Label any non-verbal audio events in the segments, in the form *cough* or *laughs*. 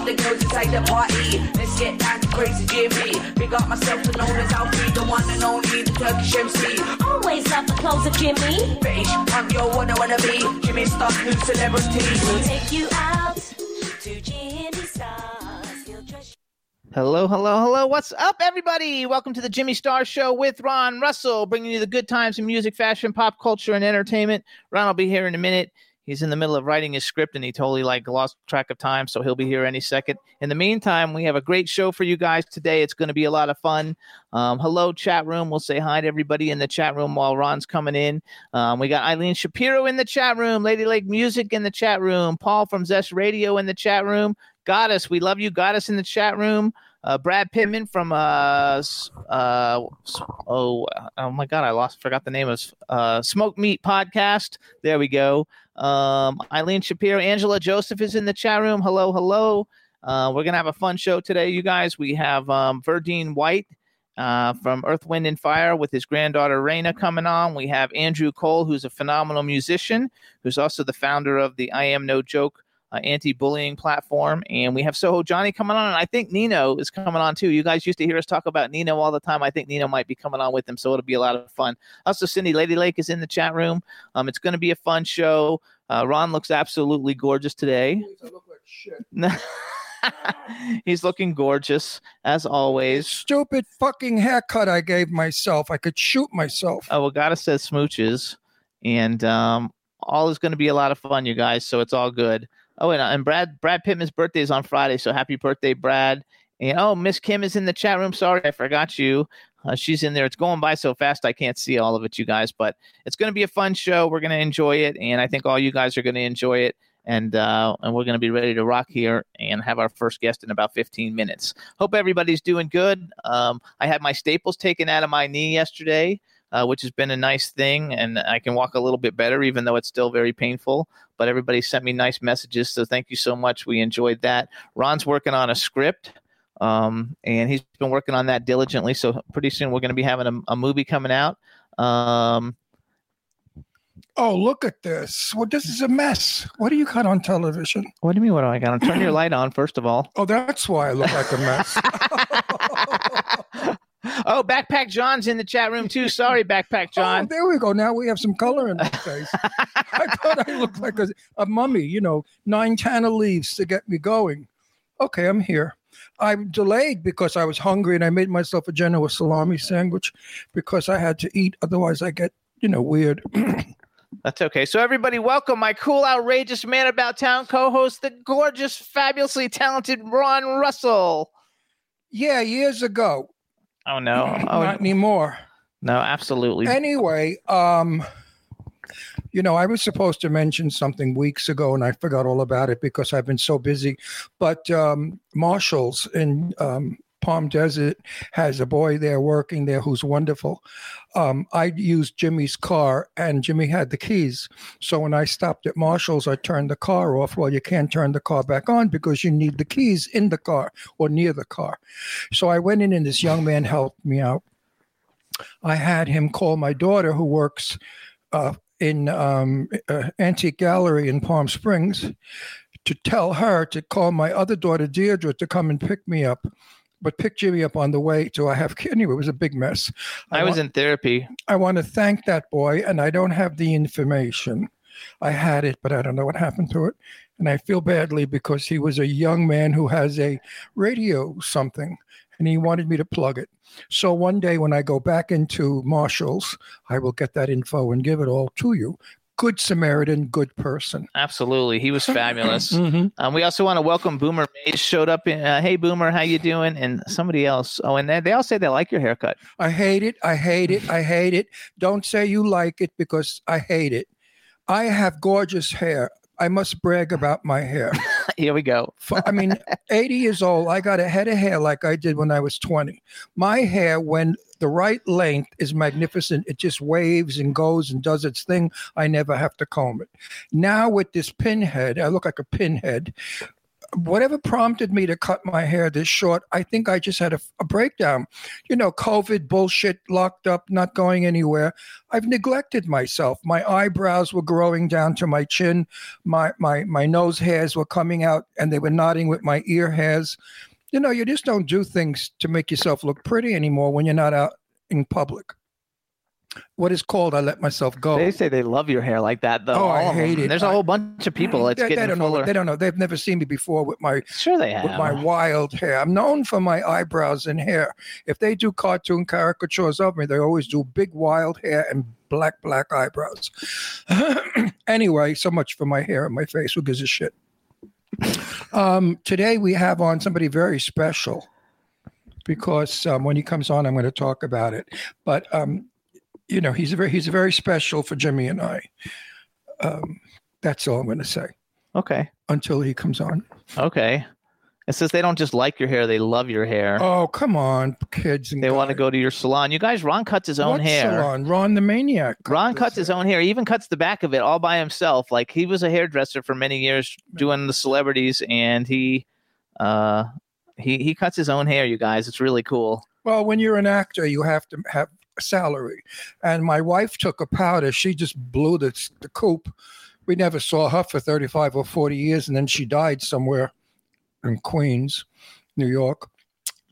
Up the girls inside the party. Let's get down to crazy Jimmy. Big up myself and known as Alfie, the one and only, the Turkish MC. Always love the clothes of Jimmy. British punk, yo, what I wanna be. Jimmy Star's new celebrity. We'll take you out to Jimmy Stars. Hello, hello, hello. What's up, everybody? Welcome to the Jimmy Star Show with Ron Russell, bringing you the good times in music, fashion, pop culture, and entertainment. Ron will be here in a minute. He's in the middle of writing his script and he totally like lost track of time, so he'll be here any second. In the meantime, we have a great show for you guys today. It's going to be a lot of fun. Um, hello, chat room. We'll say hi to everybody in the chat room while Ron's coming in. Um, we got Eileen Shapiro in the chat room, Lady Lake Music in the chat room, Paul from Zest Radio in the chat room. Goddess, we love you. Goddess in the chat room. Uh, Brad Pittman from uh, uh, oh oh my god, I lost forgot the name of uh, Smoke Meat Podcast. There we go. Um, Eileen Shapiro, Angela Joseph is in the chat room. Hello, hello. Uh, we're gonna have a fun show today, you guys. We have um, Verdine White uh, from Earth, Wind, and Fire with his granddaughter Reina coming on. We have Andrew Cole, who's a phenomenal musician, who's also the founder of the I Am No Joke uh, anti-bullying platform, and we have Soho Johnny coming on, and I think Nino is coming on too. You guys used to hear us talk about Nino all the time. I think Nino might be coming on with him, so it'll be a lot of fun. Also, Cindy Lady Lake is in the chat room. Um, it's going to be a fun show. Uh, Ron looks absolutely gorgeous today. *laughs* He's looking gorgeous as always. Stupid fucking haircut I gave myself. I could shoot myself. Oh, well, gotta says smooches, and um, all is going to be a lot of fun, you guys. So it's all good. Oh, and, and Brad Brad Pittman's birthday is on Friday, so happy birthday, Brad! And oh, Miss Kim is in the chat room. Sorry, I forgot you. Uh, she's in there. It's going by so fast, I can't see all of it, you guys. But it's going to be a fun show. We're going to enjoy it, and I think all you guys are going to enjoy it. And uh, and we're going to be ready to rock here and have our first guest in about 15 minutes. Hope everybody's doing good. Um, I had my staples taken out of my knee yesterday uh, which has been a nice thing. And I can walk a little bit better, even though it's still very painful. But everybody sent me nice messages. So thank you so much. We enjoyed that. Ron's working on a script. Um, and he's been working on that diligently. So pretty soon we're going to be having a, a movie coming out. Um, Oh, look at this. Well, this is a mess. What do you cut on television? what do you mean? What do I got? On? Turn your *clears throat* light on first of all. Oh, that's why I look like a mess. *laughs* *laughs* oh, Backpack John's in the chat room too. Sorry, Backpack *laughs* Oh, John. there we go. Now we have some color in my *laughs* face. I thought I looked like a, a mummy, you know, nine tanner leaves to get me going. Okay, I'm here. I'm delayed because I was hungry and I made myself a Genoa salami sandwich because I had to eat. Otherwise, I get, you know, weird. *clears throat* That's okay. So everybody, welcome my cool, outrageous man about town co-host, the gorgeous, fabulously talented Ron Russell. yeah, years ago. Oh no! Oh Not anymore. no! Absolutely. Anyway, um, you know, I was supposed to mention something weeks ago, and I forgot all about it because I've been so busy. But um, Marshalls in um, Palm Desert has a boy there working there who's wonderful. Um, I used Jimmy's car, and Jimmy had the keys. So when I stopped at Marshalls, I turned the car off. Well, you can't turn the car back on because you need the keys in the car or near the car. So I went in, and this young man helped me out. I had him call my daughter, who works uh, in um, uh, Antique Gallery in Palm Springs, to tell her to call my other daughter, Deirdre, to come and pick me up. But pick Jimmy up on the way to I have anyway. It was a big mess. I was wa- in therapy. I want to thank that boy, and I don't have the information. I had it, but I don't know what happened to it. And I feel badly because he was a young man who has a radio something, and he wanted me to plug it. So one day when I go back into Marshall's, I will get that info and give it all to you. Good Samaritan, good person. Absolutely, he was *laughs* fabulous. Mhm. Um, we also want to welcome Boomer Mays. Showed up. In, uh, hey, Boomer, how you doing? And somebody else. Oh, and they, they all say they like your haircut. I hate it. I hate it. I hate it. Don't say you like it because I hate it. I have gorgeous hair. I must brag about my hair. *laughs* Here we go. I mean, *laughs* 80 years old, I got a head of hair like I did when I was 20. My hair, when the right length is magnificent, it just waves and goes and does its thing. I never have to comb it. Now, with this pinhead, I look like a pinhead. Whatever prompted me to cut my hair this short, I think I just had a, a breakdown. You know, COVID bullshit, locked up, not going anywhere. I've neglected myself. My eyebrows were growing down to my chin. My my my nose hairs were coming out and they were nodding with my ear hairs. You know, you just don't do things to make yourself look pretty anymore when you're not out in public. What is called I let myself go. They say they love your hair like that, though. Oh, I hate it. There's a whole bunch of people. It's they, they getting don't know. They don't know. They've never seen me before with my Sure, they have. with my wild hair. I'm known for my eyebrows and hair. If they do cartoon caricatures of me, they always do big wild hair and black, black eyebrows. *clears throat* anyway, so much for my hair and my face. Who gives a shit? Um, today we have on somebody very special because um, when he comes on, I'm going to talk about it. But um, you know, he's a very he's a very special for Jimmy and I. Um, that's all I'm going to say okay. until he comes on. Okay. It says they don't just like your hair; they love your hair. Oh, come on, kids and they want to go to your salon. You guys, Ron cuts his own What hair. salon? Ron the Maniac. Ron cuts his hair. own hair. He even cuts the back of it all by himself. Like he was a hairdresser for many years, doing the celebrities, and he, uh, he he cuts his own hair. You guys, it's really cool. Well, when you're an actor, you have to have salary. And my wife took a powder. She just blew the, the coop. We never saw her for 35 or 40 years. And then she died somewhere in Queens, New York.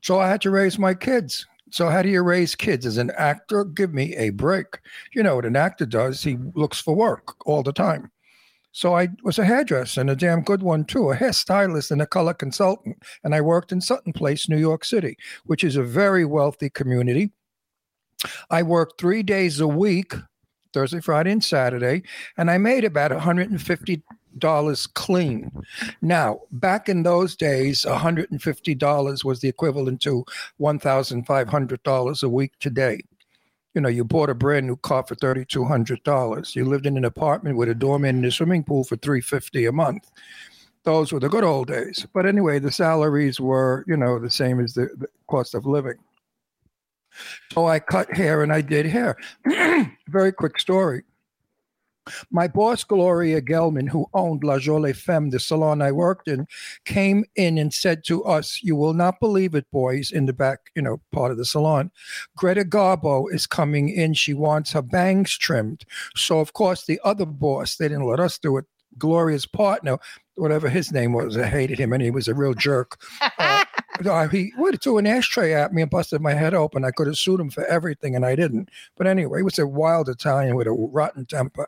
So I had to raise my kids. So how do you raise kids as an actor? Give me a break. You know what an actor does? He looks for work all the time. So I was a hairdresser and a damn good one too, a hairstylist and a color consultant. And I worked in Sutton Place, New York City, which is a very wealthy community. I worked three days a week, Thursday, Friday, and Saturday, and I made about $150 clean. Now, back in those days, $150 was the equivalent to $1,500 a week today. You know, you bought a brand new car for $3,200. You lived in an apartment with a doorman and a swimming pool for $350 a month. Those were the good old days. But anyway, the salaries were, you know, the same as the, the cost of living. So I cut hair and I did hair. *clears throat* Very quick story. My boss, Gloria Gelman, who owned La Jolie Femme, the salon I worked in, came in and said to us, You will not believe it, boys, in the back, you know, part of the salon. Greta Garbo is coming in. She wants her bangs trimmed. So, of course, the other boss, they didn't let us do it. Gloria's partner, whatever his name was, I hated him and he was a real jerk. Uh, *laughs* no, he would threw an ashtray at me and busted my head open. I could have sued him for everything, and I didn't. But anyway, he was a wild Italian with a rotten temper.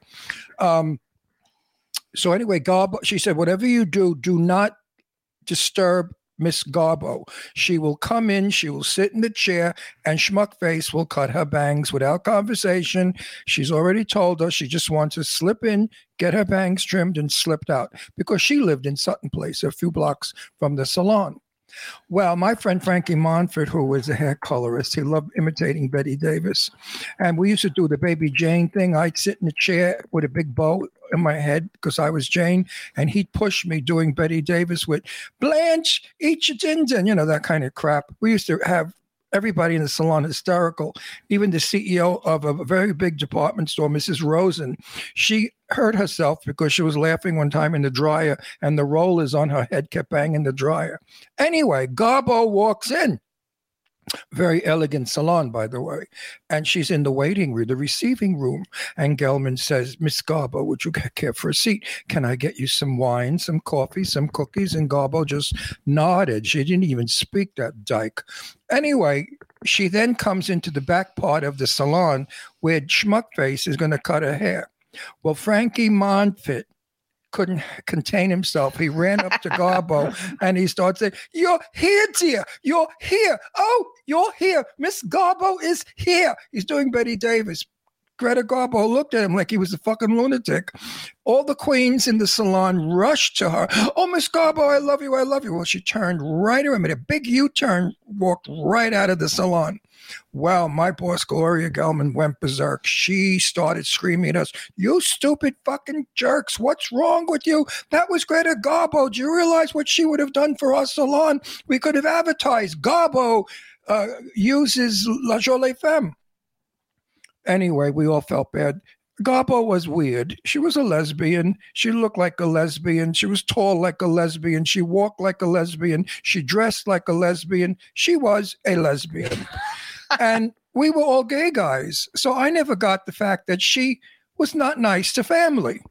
Um, so anyway, Garbo, she said, whatever you do, do not disturb Miss Garbo. She will come in, she will sit in the chair, and Schmuckface will cut her bangs without conversation. She's already told us she just wants to slip in, get her bangs trimmed, and slipped out because she lived in Sutton Place, a few blocks from the salon. Well, my friend Frankie Monfort, who was a hair colorist, he loved imitating Bette Davis. And we used to do the baby Jane thing. I'd sit in a chair with a big bow in my head because I was Jane, and he'd push me doing Bette Davis with Blanche, eat your din din, you know, that kind of crap. We used to have everybody in the salon hysterical. Even the CEO of a very big department store, Mrs. Rosen, she hurt herself because she was laughing one time in the dryer and the rollers on her head kept banging the dryer. Anyway, Garbo walks in. Very elegant salon, by the way. And she's in the waiting room, the receiving room. And Gelman says, Miss Garbo, would you *laughs* care for a seat? Can I get you some wine, some coffee, some cookies? And Garbo just nodded. She didn't even speak, that dyke. Anyway, she then comes into the back part of the salon where Schmuckface is going to cut her hair. Well, Frankie Monfort couldn't contain himself. He ran up to Garbo *laughs* and he started saying, You're here, dear. You're here. Oh, you're here. Miss Garbo is here. He's doing Bette Davis. Greta Garbo looked at him like he was a fucking lunatic. All the queens in the salon rushed to her. Oh, Miss Garbo, I love you, I love you. Well, she turned right around, made a big U-turn, walked right out of the salon. Well, my boss, Gloria Gelman, went berserk. She started screaming at us, You stupid fucking jerks. What's wrong with you? That was Greta Garbo. Do you realize what she would have done for our salon? We could have advertised Garbo uh, uses La Jolie Femme. Anyway, we all felt bad. Garbo was weird. She was a lesbian. She looked like a lesbian. She was tall like a lesbian. She walked like a lesbian. She dressed like a lesbian. She was a lesbian. And we were all gay guys. So I never got the fact that she was not nice to family.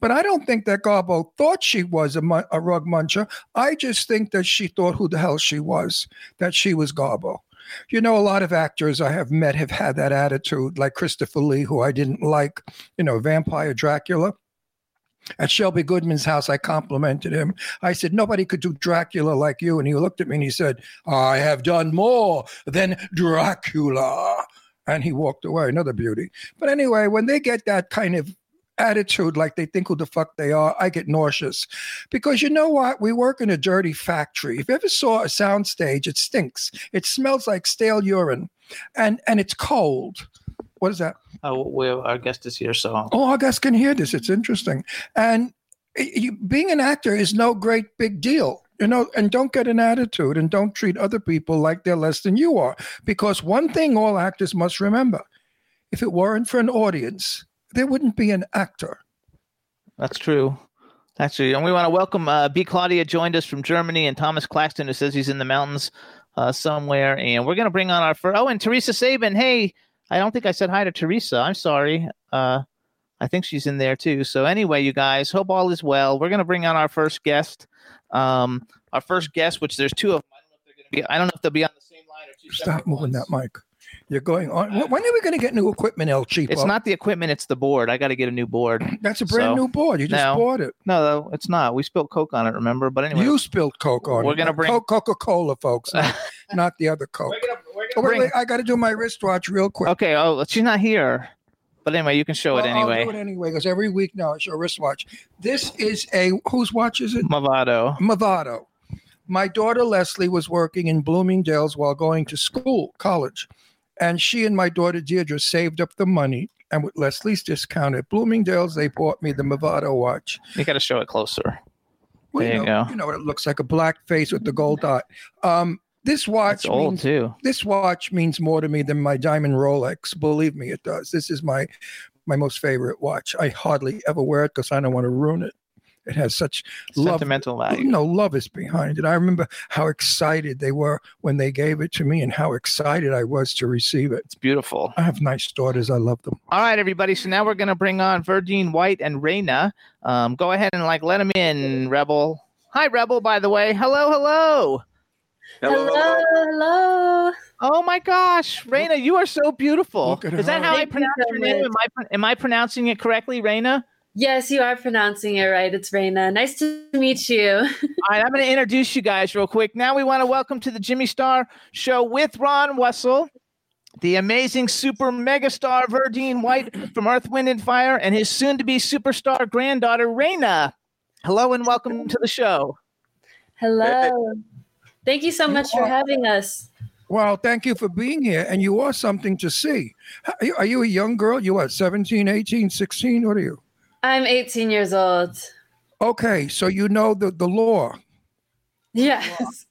But I don't think that Garbo thought she was a, mu- a rug muncher. I just think that she thought who the hell she was, that she was Garbo. You know, a lot of actors I have met have had that attitude, like Christopher Lee, who I didn't like, you know, Vampire Dracula. At Shelby Goodman's house, I complimented him. I said, Nobody could do Dracula like you. And he looked at me and he said, I have done more than Dracula. And he walked away, another beauty. But anyway, when they get that kind of attitude like they think who the fuck they are, I get nauseous. Because you know what? We work in a dirty factory. If you ever saw a sound stage, it stinks. It smells like stale urine. And and it's cold. What is that? Oh, we our guest is here, so Oh, our guests can hear this. It's interesting. And y- you, being an actor is no great big deal. You know, and don't get an attitude and don't treat other people like they're less than you are. Because one thing all actors must remember if it weren't for an audience, there wouldn't be an actor. that's true. That's true. And we want to welcome uh, B. Claudia joined us from Germany, and Thomas Claxton, who says he's in the mountains uh, somewhere. And we're going to bring on our first. Oh, and Teresa Sabin. Hey, I don't think I said hi to Teresa. I'm sorry. Uh, I think she's in there too. So anyway, you guys, hope all is well. We're going to bring on our first guest. Um, our first guest, which there's two of them. I don't know if they're going to be. I don't know if they'll be on the same line or two. Stop moving ones. that mic. You're going on. When when are we going to get new equipment, El Cheapo? It's not the equipment; it's the board. I got to get a new board. *clears throat* That's a brand so- new board. You just No. bought it. No, though it's not. We spilled Coke on it. Remember? But anyway, You spilled Coke on We're it. gonna bring- Coca-Cola, folks, not, *laughs* not the other Coke. We're gonna, we're Oh, wait, wait, I got to do my wristwatch real quick. Okay. Oh, she's not here. But anyway, you can show it Well, I'll anyway. do it anyway because every week now I show a wristwatch. This is a whose watch is it? Movado. Movado. My daughter Leslie was working in Bloomingdale's while going to school, college, and she and my daughter Deirdre saved up the money. And with Leslie's discount at Bloomingdale's, they bought me the Movado watch. You got to show it closer. Well, There you know, go. You know, what it looks like a black face with the gold dot. Um, this watch It's old means too. this watch means more to me than my diamond Rolex. Believe me, it does. This is my my most favorite watch. I hardly ever wear it because I don't want to ruin it. It has such love. Sentimental value. No love is behind it. I remember how excited they were when they gave it to me, and how excited I was to receive it. It's beautiful. I have nice daughters. I love them. All right, everybody. So now we're gonna bring on Verdine White and Reina. Um, go ahead and like let them in, Rebel. Hi, Rebel. By the way, hello, hello. Hello, hello. Oh my gosh, Reina, you are so beautiful. Is that her. how I Thank you pronounce so your name? Am I, am I pronouncing it correctly, Reina? Yes, you are pronouncing it right. It's Reina. Nice to meet you. *laughs* All right, I'm going to introduce you guys real quick. Now we want to welcome to the Jimmy Star Show with Ron Russell, the amazing super megastar Verdine White from Earth, Wind, and Fire, and his soon-to-be superstar granddaughter Reina. Hello and welcome to the show. Hello. Thank you so much for having us. Well, thank you for being here, and you are something to see. Are you, are you a young girl? You are 17, 18, 16? What are you? I'm 18 years old. Okay, so you know the, the law. Yes.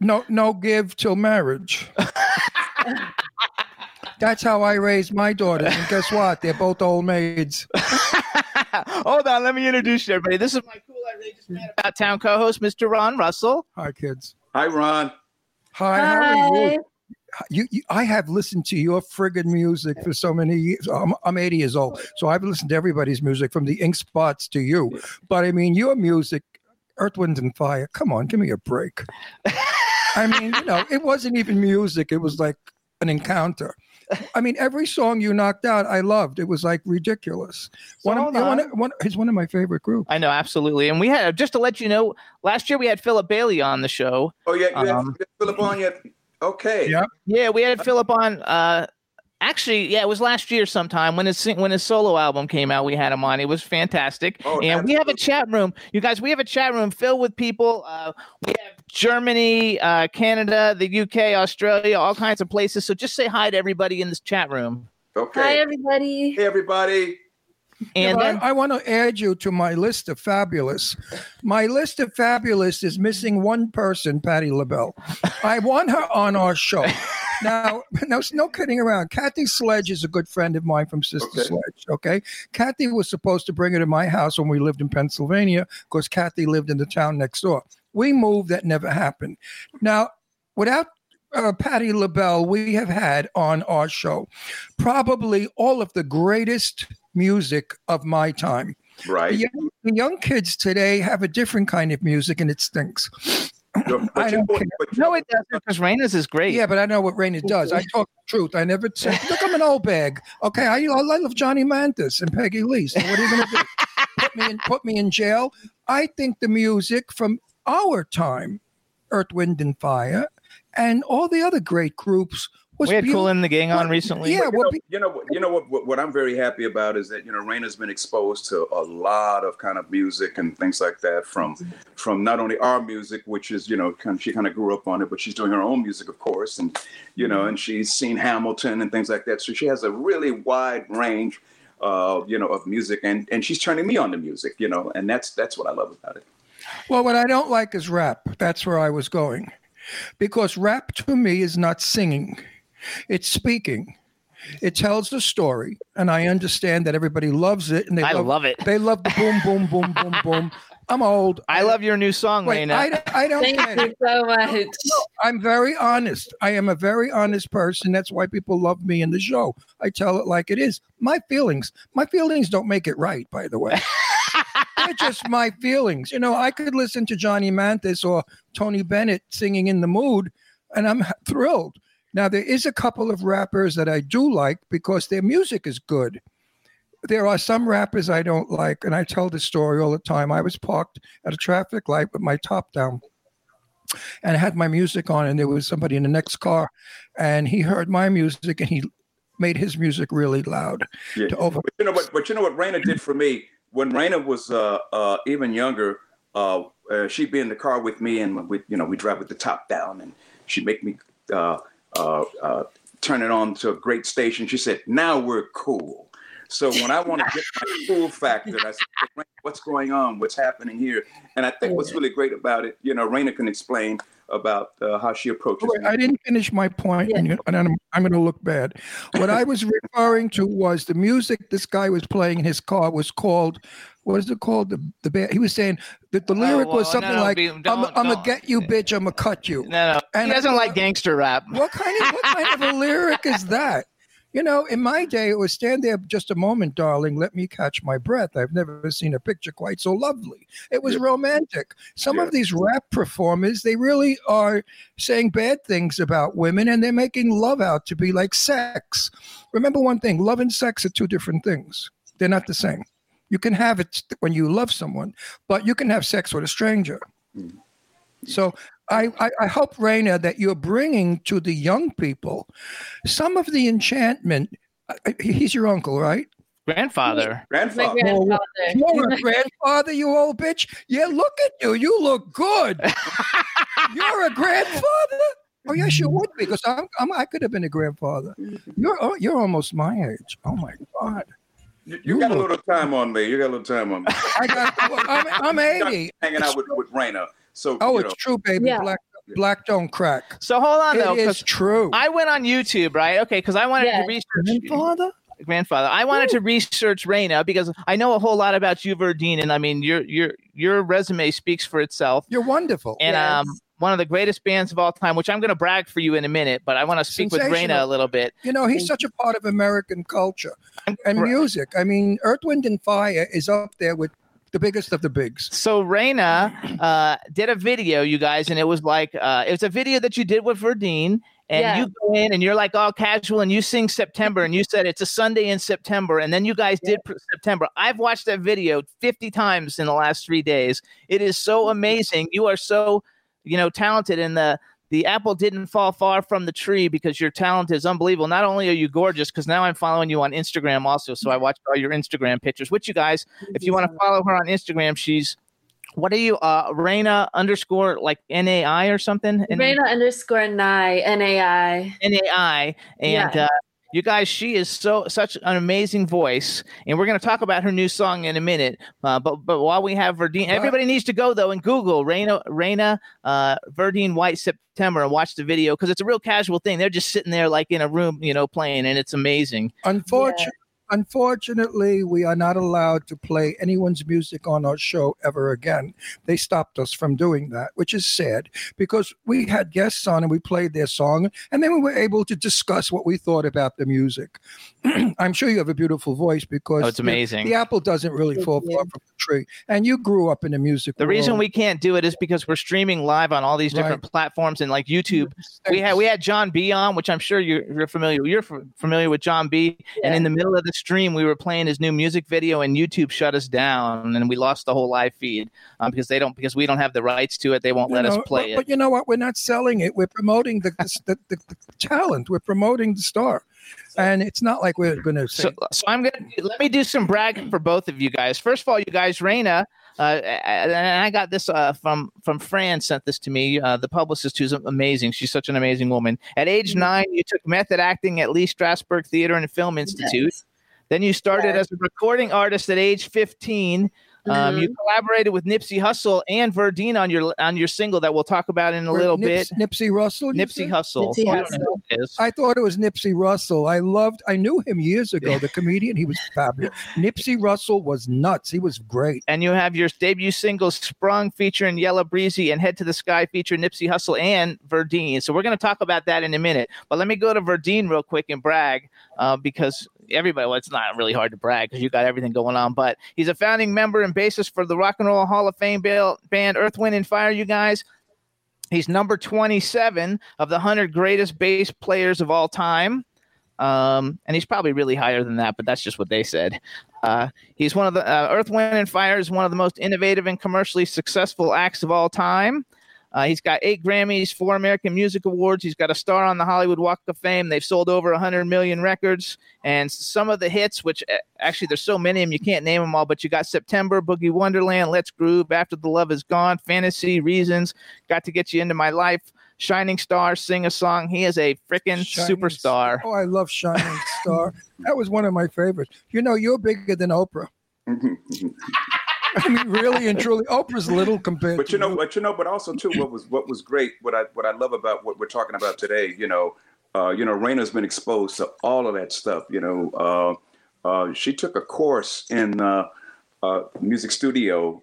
No, no give till marriage. That's how I raised my daughters. And guess what? They're both old maids. *laughs* Hold on, let me introduce you, everybody. This is my cool, outrageous man about town co-host, Mr. Ron Russell. Hi, kids. Hi, Ron. Hi, how are you? You, you? I have listened to your friggin' music for so many years. I'm, I'm 80 years old, so I've listened to everybody's music from the Ink Spots to you. But I mean, your music, Earth, Wind, and Fire. Come on, give me a break. I mean, you know, it wasn't even music. It was like an encounter. I mean, every song you knocked out, I loved. It was like ridiculous. So one, of, hold one, one, he's one of my favorite groups. I know, absolutely. And we had just to let you know, last year we had Philip Bailey on the show. Oh, yeah, you Um, have Philip on yet? Okay. Yeah. Yeah, we had Philip on uh Actually, yeah, it was last year sometime when his when his solo album came out. We had him on. It was fantastic, Oh, and we have a chat room. You guys, we have a chat room filled with people. Uh, we have Germany, uh, Canada, the UK, Australia, all kinds of places. So just say hi to everybody in this chat room. Okay. Hi, everybody. Hey, everybody. And But then, I, I want to add you to my list of fabulous. My list of fabulous is missing one person, Patti LaBelle. I want her on our show. Now, *laughs* no, no kidding around. Kathy Sledge is a good friend of mine from Sister Okay. Sledge. Okay, Kathy was supposed to bring her to my house when we lived in Pennsylvania because Kathy lived in the town next door. We moved. That never happened. Now, without uh, Patti LaBelle, we have had on our show probably all of the greatest music of my time. The Right. young, the young kids today have a different kind of music and it stinks. But *laughs* I don't know- care. but no, it doesn't because Reina's is great. Yeah, but I know what Reina does. I talk the truth. I never say, *laughs* look, I'm an old bag. Okay, I, I love Johnny Mathis and Peggy Lee. So what are you going to do? *laughs* put me in put me in jail? I think the music from our time, Earth, Wind, and Fire, and all the other great groups was we had beautiful. Kool and the Gang on recently. Yeah, you know, be- you know, what- you know what, what? What I'm very happy about is that you know Reina's been exposed to a lot of kind of music and things like that from from not only our music, which is you know kind of, she kind of grew up on it, but she's doing her own music, of course, and you know, and she's seen Hamilton and things like that. So she has a really wide range, uh, you know, of music, and and she's turning me on to music, you know, and that's that's what I love about it. Well, what I don't like is rap. That's where I was going. Because rap to me is not singing, it's speaking. It tells the story, and I understand that everybody loves it, and they I love, love it. They love the boom, boom, boom, boom, *laughs* boom. I'm old. I love your new song, Wait, Reina. I, don't- I don't Thank get it. you so much. I'm very honest. I am a very honest person. That's why people love me in the show. I tell it like it is. My feelings, my feelings don't make it right, by the way. *laughs* They're just my feelings. You know, I could listen to Johnny Mathis or Tony Bennett singing in the mood, and I'm *laughs* thrilled. Now, there is a couple of rappers that I do like because their music is good. There are some rappers I don't like, and I tell this story all the time. I was parked at a traffic light with my top down and I had my music on, and there was somebody in the next car, and he heard my music and he made his music really loud Yeah. to over. But you know what? But you know what Reina did for me when Reina was uh, uh, even younger. Uh, uh, she'd be in the car with me, and we, you know, we drive with the top down, and she'd make me uh, uh, turn it on to a great station. She said, "Now we're cool." So when I want to get my *laughs* cool factor, I said, "Reina, "What's going on? What's happening here?" And I think what's really great about it, you know, Reina can explain about uh, how she approaches. Wait, I didn't finish my point, and, you- and I'm, I'm going to look bad. What I was referring to was the music this guy was playing in his car was called. What is it called? The the band. He was saying that the oh, lyric well, was something no, like, be- "I'm, I'm gonna get you, bitch. I'm gonna cut you." no, no. And he doesn't thought- like gangster rap. *laughs* What kind of what kind of a lyric is that? You know, in my day, it was stand there just a moment, darling. Let me catch my breath. I've never seen a picture quite so lovely. It was romantic. Some Yeah. of these rap performers, they really are saying bad things about women and they're making love out to be like sex. Remember one thing love and sex are two different things, they're not the same. You can have it when you love someone, but you can have sex with a stranger. Mm. So I, I, I hope, Reina, that you're bringing to the young people some of the enchantment. I- I- He's your uncle, right? Grandfather. My Grandfather. grandfather. You're a grandfather, you old bitch. Yeah, look at you. You look good. *laughs* you're a grandfather. Oh yes, you would be because I'm, I'm I could have been a grandfather. Mm-hmm. You're oh, you're almost my age. Oh my god. You, you got a little time on me. You got a little time on me. *laughs* I got. I'm, I'm 80. hanging out with, with Reina. So Oh, you it's know, true, baby. Yeah. Black black don't crack. So hold on though, It is because true. I went on YouTube, right? Okay, because I wanted Yeah. to research Grandfather. grandfather. I wanted to research Reina because I know a whole lot about you, Verdine, and I mean your your your resume speaks for itself. You're wonderful. And Yes. um, one of the greatest bands of all time, which I'm going to brag for you in a minute, but I want to speak with Reina a little bit. You know, he's such a part of American culture and music. I mean, Earth, Wind, and Fire is up there with the biggest of the bigs. So Reina uh, did a video, you guys, and it was like uh, it was a video that you did with Verdine. And Yeah. you go in and you're like all casual and you sing September and you said it's a Sunday in September and then you guys did pr- September. I've watched that video 50 times in the last three days. It is so amazing. You are so, you know, talented and the the apple didn't fall far from the tree because your talent is unbelievable. Not only are you gorgeous, because now I'm following you on Instagram also, so I watched all your Instagram pictures. Which you guys, if you want to follow her on Instagram, she's what are you, uh, Reina underscore like N A I or something? Reina underscore Nai, NAI. NAI. and Yeah. uh, you guys, she is so such an amazing voice, and we're going to talk about her new song in a minute. Uh, but but while we have Verdine, everybody needs to go though and Google Reina Reina uh, Verdine White September and watch the video because it's a real casual thing. They're just sitting there like in a room, you know, playing, and it's amazing. Unfortunately, unfortunately, we are not allowed to play anyone's music on our show ever again. They stopped us from doing that, which is sad because we had guests on and we played their song, and then we were able to discuss what we thought about the music. *clears throat* I'm sure you have a beautiful voice because Oh, it's amazing. The, apple doesn't really fall far from the tree, and you grew up in the music. The reason we can't do it is because we're streaming live on all these different platforms and like YouTube. We had we had John B on, which I'm sure you're, you're familiar. You're f- familiar with John B. And in the middle of the stream, we were playing his new music video, and YouTube shut us down, and we lost the whole live feed um, because they don't because we don't have the rights to it. They won't You let us play but, it. But you know what? We're not selling it. We're promoting the the, the, the talent. We're promoting the star, and it's not like we're going to. So, so I'm gonna let me do some bragging for both of you guys. First of all, you guys, Reina, uh, and I got this uh, from from Fran sent this to me. Uh, the publicist, who's amazing. She's such an amazing woman. At age nine, you took method acting at Lee Strasberg Theater and Film Institute. Then you started as a recording artist at age 15. Um, You collaborated with Nipsey Hussle and Verdine on your on your single that we'll talk about in a little Nips- bit. Nipsey Russell. Nipsey said? Hussle. Nipsey I Hussle. who. I thought it was Nipsey Russell. I loved. I knew him years ago. The comedian. He was fabulous. *laughs* Nipsey Russell was nuts. He was great. and you have your debut single "Sprung" featuring Yella Beezy and "Head to the Sky" featuring Nipsey Hussle and Verdine. So we're going to talk about that in a minute. But let me go to Verdine real quick and brag uh, because everybody. Well, it's not really hard to brag because you got everything going on. But he's a founding member and bassist for the Rock and Roll Hall of Fame band Earth, Wind, and Fire. You guys. He's number 27 of the 100 greatest bass players of all time. Um, and he's probably really higher than that, but that's just what they said. Uh, he's one of the uh, Earth, Wind, and Fire is one of the most innovative and commercially successful acts of all time. Uh, he's got eight Grammys, four American Music Awards. He's got a star on the Hollywood Walk of Fame. They've sold over 100 million records. And some of the hits, which uh, actually there's so many of them, you can't name them all, but you got September, Boogie Wonderland, Let's Groove, After the Love Is Gone, Fantasy, Reasons, Got to Get You Into My Life, Shining Star, Sing a Song. He is a freaking Shining superstar. Oh, I love Shining Star. that was one of my favorites. You know, you're bigger than Oprah. *laughs* I mean, really and truly, Oprah's little compared. but you know, but you know, but also too, what was what was great, what I what I love about what we're talking about today, you know, uh, you know, Reina's been exposed to all of that stuff. You know, uh, uh, she took a course in uh, uh, music studio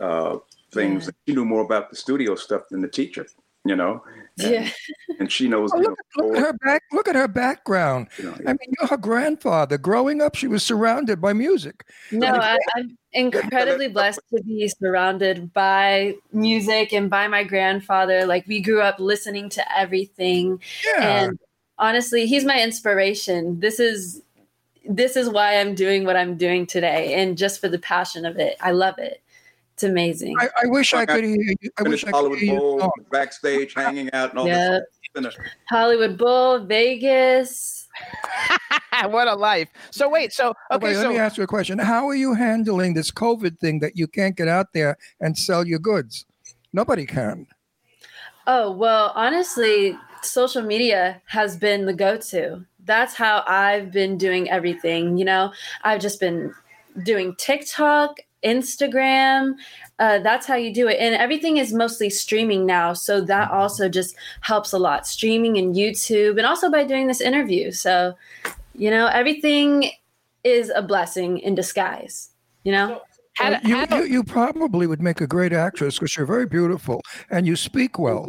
uh, things. She knew more about the studio stuff than the teacher. You know, and, Yeah. and she knows. Oh, look, know, look at her back. Look at her background. you know, I mean, you're her grandfather. Growing up, she was surrounded by music. No, I, I'm incredibly blessed to be surrounded by music and by my grandfather. Like we grew up listening to everything, Yeah. and honestly, he's my inspiration. This is this is why I'm doing what I'm doing today, and just for the passion of it, I love it. It's amazing. I, I wish I could hear you. I wish finished I could Hollywood hear you. Bowl, talk. backstage, hanging out, and all Yeah. this. Finished. Hollywood Bowl, Vegas. *laughs* what a life. So wait, so okay, Wait, let so me ask you a question. How are you handling this COVID thing that you can't get out there and sell your goods? Nobody can. Oh, well, honestly, social media has been the go to. That's how I've been doing everything. You know, I've just been doing TikTok, Instagram. Uh, that's how you do it. And everything is mostly streaming now. So that also just helps a lot. Streaming and YouTube, and also by doing this interview. So, you know, everything is a blessing in disguise, you know? how, Well, you, how you, you probably would make a great actress because you're very beautiful and you speak well.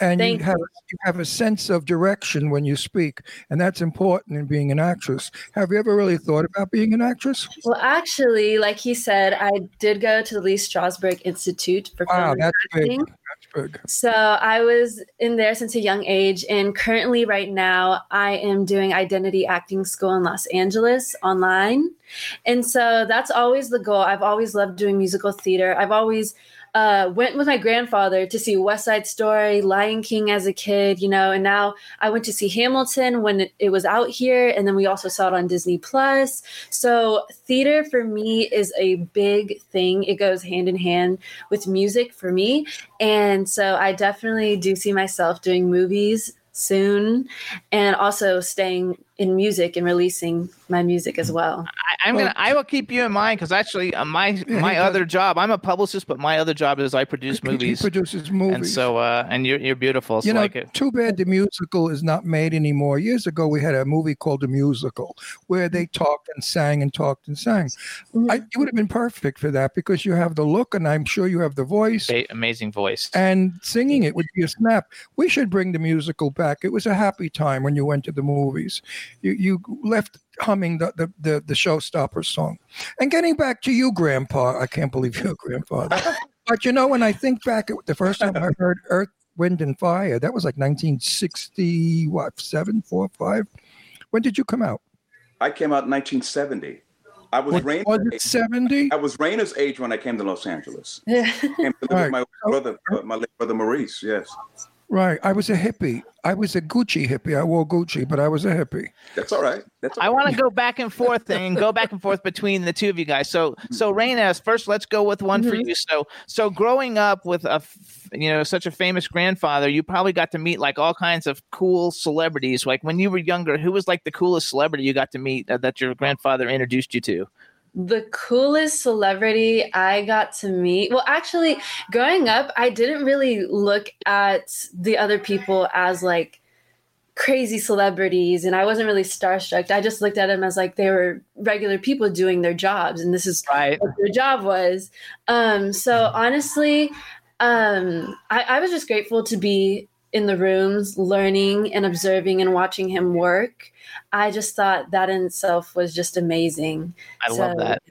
And Thank you have you have a sense of direction when you speak, and that's important in being an actress. Have you ever really thought about being an actress? Well, actually, like he said, I did go to the Lee Strasberg Institute for Wow, film and that's big. acting. That's big. So I was in there since a young age, and currently, right now, I am doing identity acting school in Los Angeles online. And so that's always the goal. I've always loved doing musical theater. I've always uh, went with my grandfather to see West Side Story, Lion King as a kid, you know, and now I went to see Hamilton when it, it was out here, and then we also saw it on Disney Plus. So theater for me is a big thing. It goes hand in hand with music for me, and so I definitely do see myself doing movies soon and also staying in music and releasing my music as well. I, I'm gonna. I will keep you in mind because actually, uh, my Yeah, my other job. I'm a publicist, but my other job is I produce He movies. produces movies. And so, uh, and you're you're beautiful. So you know, like it. too bad the musical is not made anymore. Years ago, we had a movie called The Musical where they talked and sang and talked and sang. I, you would have been perfect for that because you have the look and I'm sure you have the voice. Ba- amazing voice. And singing it would be a snap. We should bring the musical back. It was a happy time when you went to the movies. You you left humming the the, the, the showstopper song. And getting back to you, Grandpa, I can't believe you're a grandfather. *laughs* but you know, when I think back at the first time I *laughs* heard Earth, Wind and Fire, that was like 1960, what, seven, four, five? When did you come out? I came out in 1970. I was Was, Reina's was it age. 70? I was Reina's age when I came to Los Angeles. Yeah. Came to live Right. with my brother, uh, my late brother Maurice. Yes, Right. I was a hippie. I was a Gucci hippie. I wore Gucci, but I was a hippie. that's all right. That's all I right. want to go back and forth and go back and forth between the two of you guys. So, so Reina, first let's go with one for you. So, so growing up with a, you know, such a famous grandfather, you probably got to meet like all kinds of cool celebrities. Like when you were younger, who was like the coolest celebrity you got to meet uh, that your grandfather introduced you to? The coolest celebrity I got to meet. Well, actually, growing up, I didn't really look at the other people as like crazy celebrities and I wasn't really starstruck. I just looked at them as like they were regular people doing their jobs and this is Right. what their job was. Um, so honestly, um, I, I was just grateful to be in the rooms, learning and observing and watching him work. I just thought that in itself was just amazing. I love that.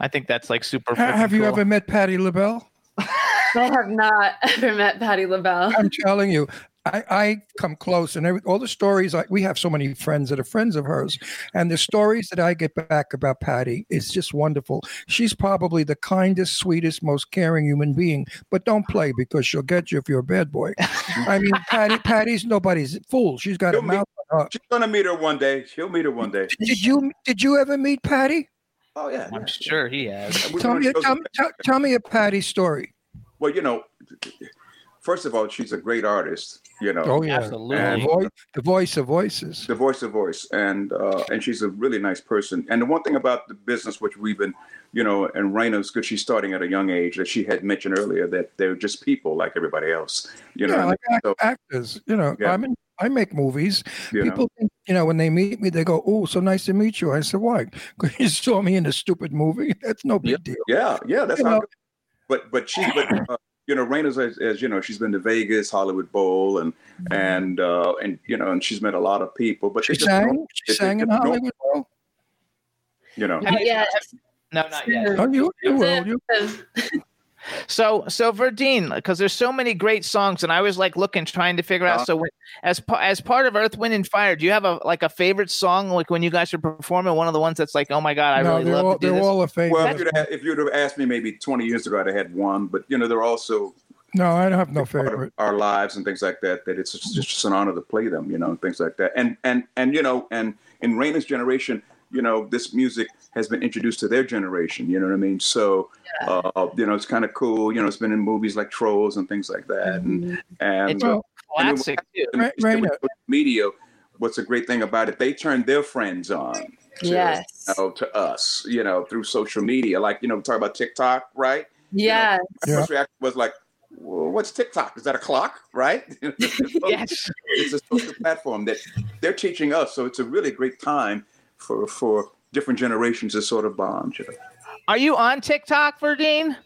I think that's like super. Ha- Have you cool. ever met Patti LaBelle? *laughs* I have not *laughs* ever met Patti LaBelle. I'm telling you, I, I come close, and every, all the stories. I, we have so many friends that are friends of hers, and the stories that I get back about Patti is just wonderful. She's probably the kindest, sweetest, most caring human being. But don't play because she'll get you if you're a bad boy. I mean, *laughs* Patti, Patti's nobody's fool. She's got a She'll meet- mouth on her. She's gonna meet her one day. She'll meet her one day. Did you did you ever meet Patti? Oh yeah. I'm sure he has. Tell me, tell, me- tell, tell me a Patti story. Well, you know, first of all, she's a great artist. You know, Oh yeah, Absolutely. The, voice, the voice of voices. the voice of voice and uh, and she's a really nice person and the one thing about the business which we've been you know and Reina's because she's starting at a young age that she had mentioned earlier that they're just people like everybody else you know yeah, like act- so, actors. You know, Yeah. I mean, I make movies. you know. People, think, you know, when they meet me, they go, "Oh, so nice to meet you." I said, "Why? Because you saw me in a stupid movie. *laughs* That's no big deal." yeah yeah that's You how know- good- but but she but uh, you know Reina's as, as you know she's been to Vegas Hollywood Bowl and and uh and you know and she's met a lot of people but She sang. She sang in Hollywood. Bowl? you know Not yet. No, not yet. Oh, you, you will. You, *laughs* So, so Verdine, because there's so many great songs, and I was like looking, trying to figure out. Uh, So, when, as as part of Earth, Wind, and Fire, do you have a like a favorite song? Like when you guys are performing, one of the ones that's like, oh my god, I no, really love all, to do they're this. all a favorite. well if you'd, have, if you'd have asked me maybe 20 years ago I'd have had one but you know they're also no, I don't have no favorite. our lives and things like that. That it's just, it's just an honor to play them, you know, and things like that. And and and you know, and in Reina's generation, you know, this music has been introduced to their generation. You know what I mean? So, uh, you know, it's kind of cool. You know, it's been in movies like Trolls and things like that. And and It's uh, classic too. and Ra- with Reina. social media. What's a great thing about it? They turn their friends on. To, Yes. you know, to us, you know, through social media. Like, you know, we talk about TikTok, right? Yes. My Yeah. first reaction was like, well, what's TikTok? Is that a clock? *laughs* Right? *laughs* *laughs* Yes. it's a social platform that they're teaching us. So it's a really great time for for different generations to sort of bond. You know? Are you on TikTok, Verdine?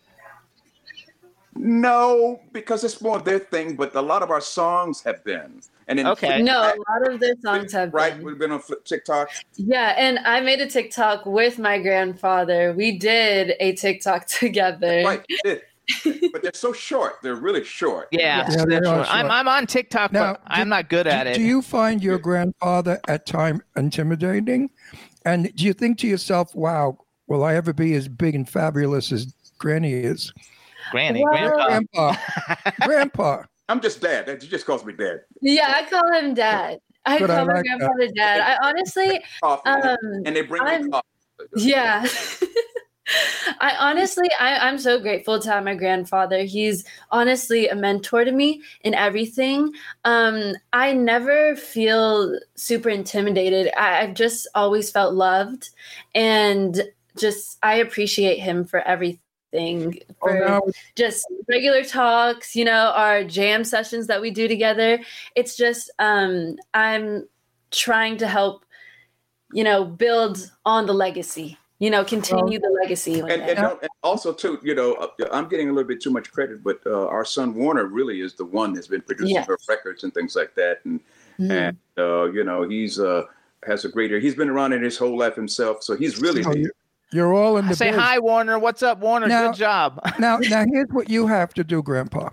No, because it's more their thing, but a lot of our songs have been. And in Okay. No, a lot of their songs have right, been. Right, we've been on TikTok. Yeah, and I made a TikTok with my grandfather. We did a TikTok *laughs* together. Right, we did. But they're so short. They're really short. Yeah, Yeah, they that's are right. I'm. I'm on TikTok, Now, but I'm not good at do, it. do you find your grandfather at time intimidating? And do you think to yourself, "Wow, will I ever be as big and fabulous as Granny is?" Granny, Well- grandpa. Grandpa, *laughs* Grandpa. I'm just dad. That- just calls me dad. Yeah, I call him dad. I Good, I call my like that. grandfather dad. I honestly, Coffee. um, and they bring me coffee. yeah. *laughs* I honestly, I, I'm so grateful to have my grandfather. He's honestly a mentor to me in everything. Um, I never feel super intimidated. I, I've just always felt loved, and just I appreciate him for everything. Oh, For now just regular talks, you know, our jam sessions that we do together. It's just um I'm trying to help, you know, build on the legacy, you know, continue the legacy. And, and, and also too, you know, uh, I'm getting a little bit too much credit, but uh, our son Warner really is the one that's been producing Yes. her records and things like that. And Mhm. and uh, you know, he's uh, has a great ear. He's been around it his whole life himself, so he's really. Oh, you- you're all in the Say biz. hi, Warner. What's up, Warner? Now- Good job. *laughs* now now here's what you have to do grandpa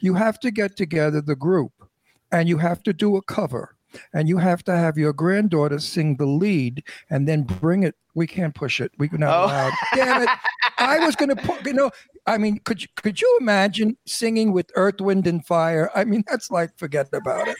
you have to get together the group and you have to do a cover and you have to have your granddaughter sing the lead and then bring it. We can't push it. We're not Oh. allowed. Damn it. I was going to put you know i mean could you could you imagine singing with earth wind and fire? I mean that's like forget about it.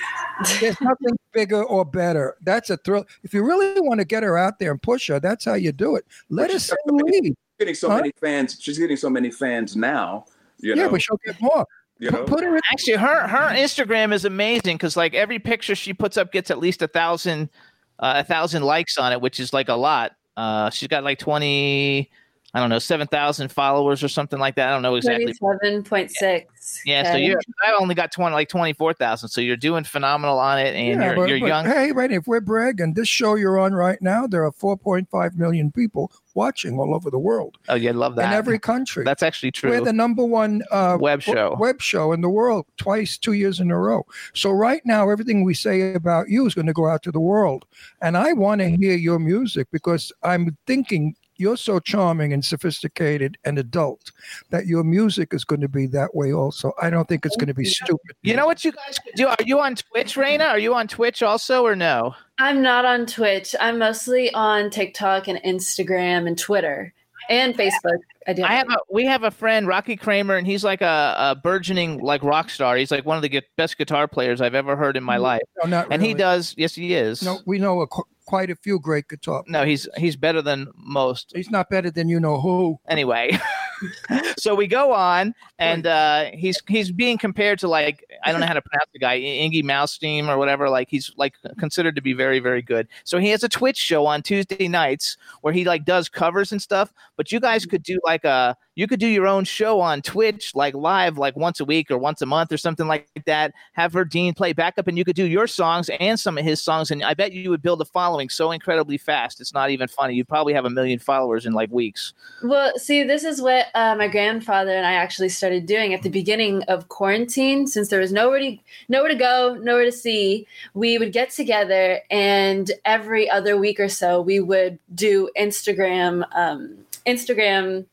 There's *laughs* nothing bigger or better. That's a thrill. If you really want to get her out there and push her that's how you do it. Let her sing many- lead. getting so Huh? many fans. She's getting so many fans now. You yeah know, but she'll get more you know. put her in Actually, her her Instagram is amazing because like every picture she puts up gets at least a thousand uh, a thousand likes on it, which is like a lot. Uh, she's got like twenty, I don't know, seven thousand followers or something like that. I don't know exactly. Thirty-seven point six. Yeah, so you're I only got twenty like twenty four thousand. So you're doing phenomenal on it, and Yeah, you're but- you're but young. Hey, right. If we're bragging, this show you're on right now, there are 4.5 million people watching all over the world Oh, yeah, love that. in every country. That's actually true. We're the number one uh, Web show. web show in the world twice, two years in a row. So right now, everything we say about you is going to go out to the world, and I want to hear your music because I'm thinking you're so charming and sophisticated and adult that your music is going to be that way also. I don't think it's going to be stupid. you know what you guys could do? Are you on Twitch, Reina? Are you on Twitch also, or no? I'm not on Twitch. I'm mostly on TikTok and Instagram and Twitter and Facebook. I do. I have a we have a friend Rocky Kramer, and he's like a, a burgeoning like rock star. He's like one of the gu- best guitar players I've ever heard in my mm-hmm. life, No, not and he does. Yes, he is. No, we know a, quite a few great guitar. no, he's he's better than most. He's not better than you know who. Anyway, *laughs* *laughs* so we go on, and uh, he's he's being compared to like I don't know how to pronounce the guy Ingy Malstein or whatever. Like he's like considered to be very very good. So he has a Twitch show on Tuesday nights where he like does covers and stuff. But you guys could do like a you could do your own show on Twitch like live like once a week or once a month or something like that. Have Verdine play backup, and you could do your songs and some of his songs, and I bet you would build a following so incredibly fast. It's not even funny. You'd probably have a million followers in like weeks. Well, see, this is what uh, my grandfather and I actually started doing at the beginning of quarantine. Since there was nowhere to nowhere to go, nowhere to see, we would get together, and every other week or so, we would do Instagram, um, Instagram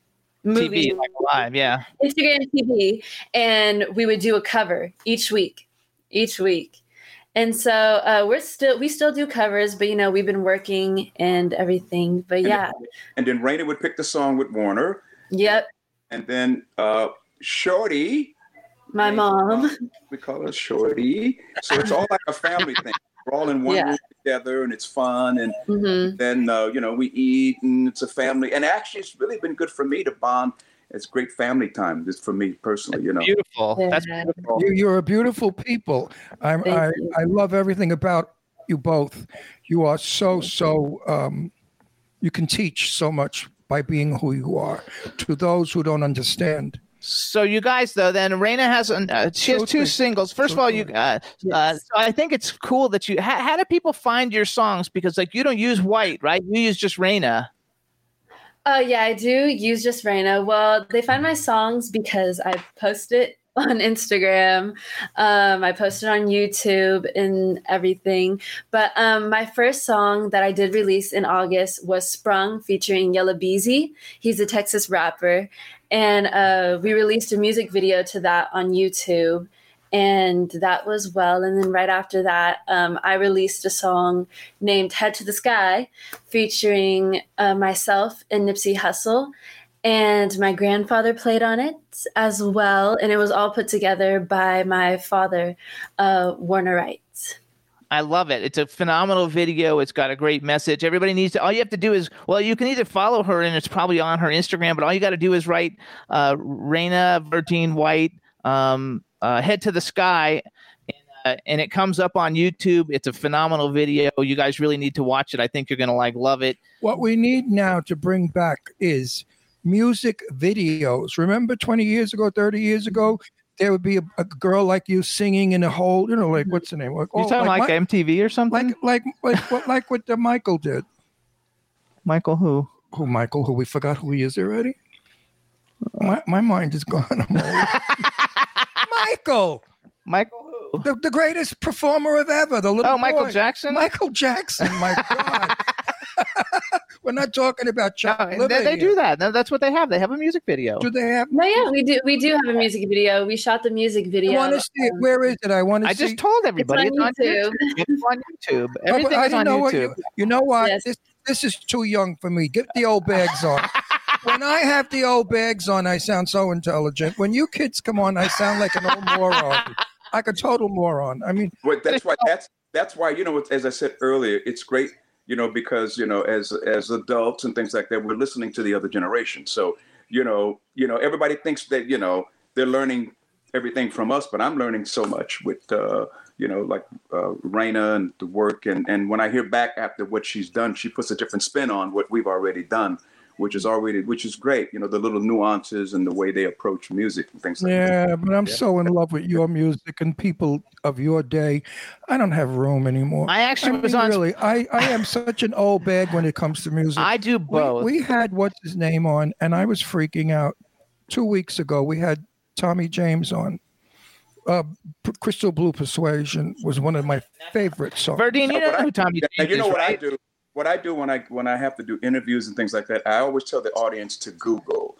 movie, TV like live, yeah. Instagram TV, and we would do a cover each week, each week. And so uh, we're still we still do covers, but you know we've been working and everything. But And yeah, And then Reina would pick the song with Warner, yep, and then uh, Shorty. my mom. We call her Shorty. So it's all like a family *laughs* thing. We're all in one Yeah. room together, and it's fun. And hmm then uh, you know we eat, and it's a family. And actually, it's really been good for me to bond. It's great family time, just for me personally. You know. Beautiful. That's Yeah. beautiful. You, you're a beautiful people. I'm, I you. I love everything about you both. You are so so. Um, you can teach so much by being who you are to those who don't understand. So you guys, though, then Reina has an, uh, she has So two three. singles. First of all, you uh, uh, so I think it's cool that you. How, how do people find your songs? Because like you don't use white, right? You use just Reina. Oh yeah, I do use just Reina. Well, they find my songs because I post it *laughs* on Instagram. Um, I posted on YouTube and everything. But um, my first song that I did release in August was "Sprung" featuring Yella Beezy. He's a Texas rapper, and uh, we released a music video to that on YouTube. And that was well. And then right after that, um, I released a song named Head to the Sky featuring uh, myself and Nipsey Hussle. And my grandfather played on it as well. And it was all put together by my father, uh, Warner Wright. I love it. It's a phenomenal video. It's got a great message. Everybody needs to. All you have to do is, well, you can either follow her, and it's probably on her Instagram. But all you got to do is write uh, Reina Verdine White, um, uh, head to the sky, uh, and it comes up on YouTube. It's a phenomenal video. You guys really need to watch it. I think you're gonna like love it. What we need now to bring back is music videos. Remember 20 years ago, 30 years ago, there would be a, a girl like you singing in a hole, you know, like mm-hmm. what's the name? Like, You oh, talking like, Mi- MTV or something? like like like what like what the Michael did. Michael who? Who Michael? Who we forgot who he is already. My my mind is gone. *laughs* Michael, Michael who? the, the greatest performer of ever. The little Oh, Michael. Jackson. Michael Jackson. My *laughs* God. *laughs* We're not talking about No, they, they do that. No, That's what they have. They have a music video. Do they have? No, yeah, we do. We do have a music video. We shot the music I video. want to see it. Um, Where is it? I want to I see. just told everybody it's on on YouTube. It's on *laughs* YouTube. Everything I is didn't on know what YouTube. you, you know what? Yes. This this is too young for me. Get the old bags on. *laughs* when I have the old bags on, I sound so intelligent. When you kids come on, I sound like an old moron. Like a total moron. I mean, But that's why that's that's why you know as I said earlier, it's great you know because you know as as adults and things like that, we're listening to the other generation. So you know you know everybody thinks that you know they're learning everything from us, but I'm learning so much with uh, you know like uh, Reina and the work and and when I hear back after what she's done, she puts a different spin on what we've already done. Which is already, which is great, you know, the little nuances and the way they approach music and things like that. yeah, but I'm so in love with your music and people of your day. I don't have room anymore. I actually I was mean, on. really. *laughs* I, I am such an old bag when it comes to music. I do both. we had what's his name on, and I was freaking out. Two weeks ago, we had Tommy James on. Uh, P- Crystal Blue Persuasion was one of my favorite songs. Verdine, you No, know but I- who Tommy Yeah, James you know is, what I do? What I do when I when I have to do interviews and things like that, I always tell the audience to Google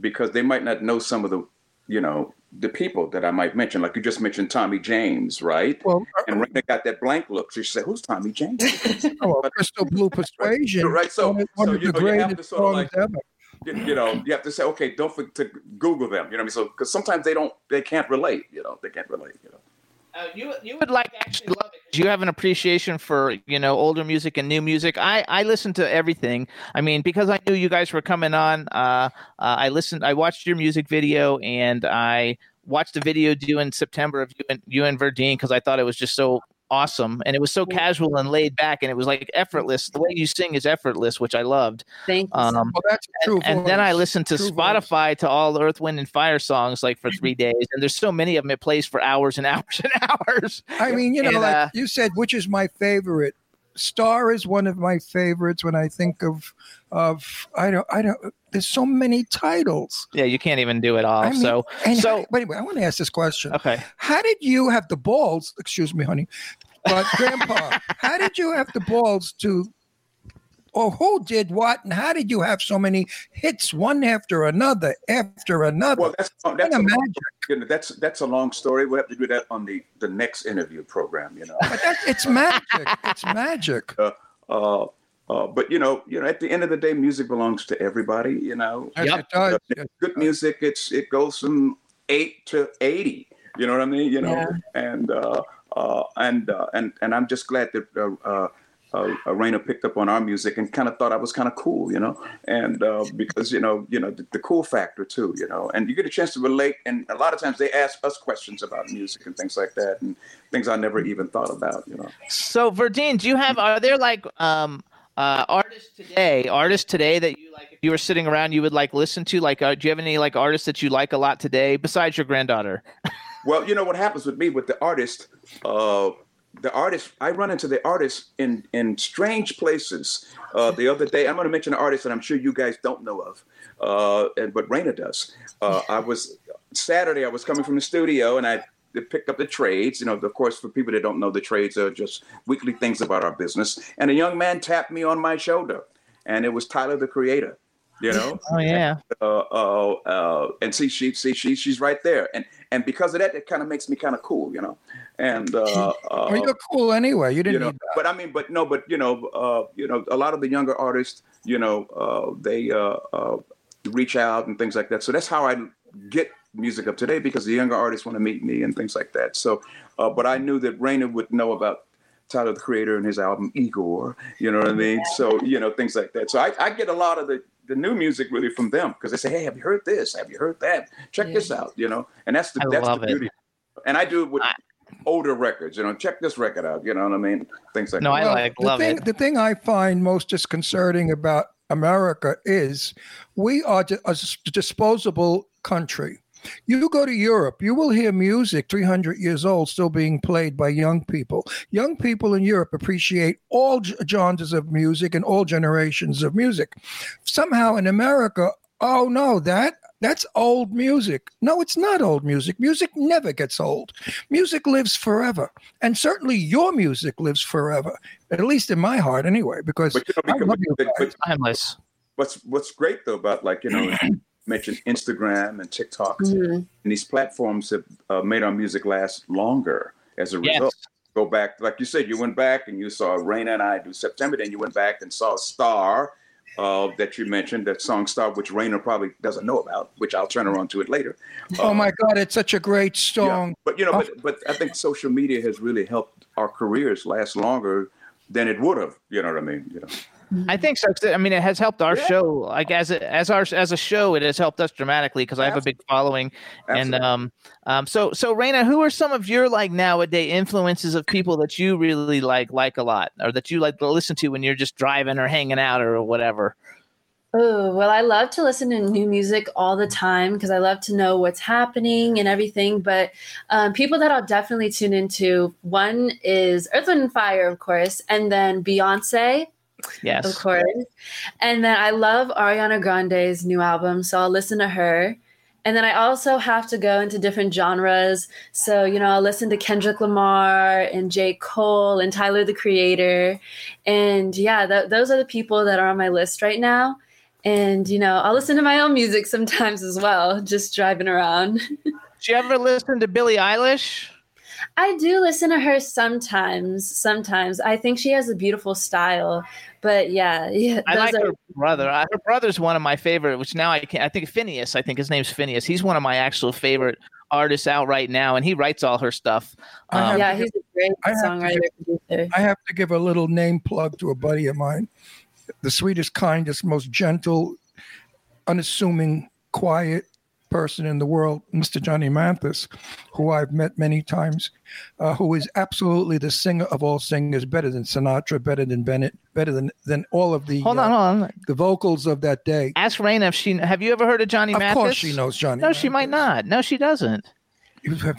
because they might not know some of the, you know, the people that I might mention. Like you just mentioned Tommy James, right? Well, uh, And Reina got that blank look. She said, "Who's Tommy James?" *laughs* oh, Crystal Blue *laughs* Persuasion, Right, so- one of, one so you know, you have to sort of like- ever. you know, you have to say, "Okay, don't forget to Google them." You know what I mean? So because sometimes they don't, they can't relate. You know, they can't relate. You know. Uh, you you would like actually love it 'cause you have an appreciation for you know older music and new music. I I listen to everything. I mean because I knew you guys were coming on. Uh, uh, I listened. I watched your music video and I watched the video due in September of you and you and Verdine because I thought it was just so awesome and it was so casual and laid back and it was like effortless. The way you sing is effortless, which I loved. Thank you. Um, Well, that's true. and then I listened to True voice. Spotify to all Earth, Wind, and Fire songs like for three *laughs* days, and there's so many of them. It plays for hours and *laughs* hours and hours. I mean, you know, And, like uh, you said, which is my favorite. Star is one of my favorites when I think of of I don't I don't. There's so many titles. Yeah, you can't even do it all. I mean, so, and so how, wait, wait, I want to ask this question. okay. How did you have the balls? Excuse me, honey, but Grandpa, *laughs* how did you have the balls to? Or who did what, and how did you have so many hits, one after another, after another? Well, that's that's a, magic. you know, that's that's a long story. We'll have to do that on the the next interview program. You know. But that, it's magic. It's magic. uh, uh, but you know, you know, at the end of the day, music belongs to everybody. You know, Yep. it does. Uh, good music, it's it goes from eight to eighty. You know what I mean? You know, Yeah. and uh, uh, and uh, and and I'm just glad that. Uh, uh, uh, picked up on our music and kind of thought I was kind of cool, you know, and uh, because you know, you know, the, the cool factor too, you know, and you get a chance to relate. And a lot of times they ask us questions about music and things like that, and things I never even thought about, you know. So, Verdine, do you have? Are there like um uh artists today? Artists today that you like? If you were sitting around, you would like listen to. Like, uh, do you have any like artists that you like a lot today besides your granddaughter? Well, you know what happens with me with the artist. Uh, the artist, I run into the artists in in strange places. Uh, the other day, I'm going to mention an artist that I'm sure you guys don't know of, uh, and but Reina does. Uh, I was Saturday. I was coming from the studio, and I picked up the trades. You know, of course, for people that don't know, the trades are just weekly things about our business. And a young man tapped me on my shoulder, and it was Tyler, the Creator. You know, Oh yeah. uh, uh, uh, and see, she, see, she, she's right there, and and because of that, it kind of makes me kind of cool, you know, and uh, uh, Well, you're cool anyway. You didn't you know, but I mean, but no, but you know, uh, you know, a lot of the younger artists, you know, uh, they, uh, uh, reach out and things like that. So that's how I get music of today because the younger artists want to meet me and things like that. So, uh, but I knew that Reina would know about Tyler the Creator and his album Igor. You know what I mean? So you know things like that. So I, I get a lot of the the new music really from them because they say, "Hey, have you heard this? Have you heard that? Check this out." You know, and that's the I that's love the it. beauty. And I do it with I- older records. You know, check this record out. You know what I mean? Things like No, that. I Well, like the love thing, it. The thing I find most disconcerting about America is we are a disposable country. You go to Europe, you will hear music 300 years old still being played by young people. Young people in Europe appreciate all genres of music and all generations of music. Somehow in America, oh no, that that's old music. No, it's not old music. Music never gets old. Music lives forever. And certainly your music lives forever, at least in my heart anyway, because But you know, I love you but- but guys. Timeless. what's what's great though about like you know you *clears throat* mentioned Instagram and TikTok Mhm. and these platforms have uh, made our music last longer as a Yes. result. Go back, like you said, you went back and you saw Reina and I do September. Then you went back and saw Star uh, that you mentioned, that song Star, which Reina probably doesn't know about, which I'll turn her on to it later. Oh Uh, my God, it's such a great yeah. song. But you know, but, but I think social media has really helped our careers last longer than it would have. You know what I mean? You know. I think so. 'cause, I mean, it has helped our Yeah. show. Like as a, as our as a show, it has helped us dramatically because I have a big following. And um, um, so so Reina, who are some of your like nowadays influences of people that you really like like a lot, or that you like to listen to when you're just driving or hanging out or whatever? Oh, well, I love to listen to new music all the time because I love to know what's happening and everything. But um, people that I'll definitely tune into one is Earth, Wind, and Fire, of course, and then Beyonce, Yes. of course. And then I love Ariana Grande's new album, so I'll listen to her. And then I also have to go into different genres. So, you know, I'll listen to Kendrick Lamar and J. Cole and Tyler the Creator. And yeah, th- those are the people that are on my list right now. And, you know, I'll listen to my own music sometimes as well, just driving around. *laughs* Did you ever listen to Billie Eilish? I do listen to her sometimes. Sometimes I think she has a beautiful style, but yeah, *laughs* yeah. I like are- her brother. I, her brother's one of my favorite. Which now I can I think Finneas. I think his name's Finneas. He's one of my actual favorite artists out right now, and he writes all her stuff. Um, yeah, he's a great I songwriter producer. I have to give a little name plug to a buddy of mine, the sweetest, kindest, most gentle, unassuming, quiet person in the world, Mr. Johnny Mathis, who I've met many times, uh, who is absolutely the singer of all singers, better than Sinatra, better than Bennett, better than than all of the hold uh, on, hold on. the vocals of that day. Ask Reina if she have you ever heard of Johnny Of Mathis? course, she knows Johnny. No, she might not. No, she doesn't.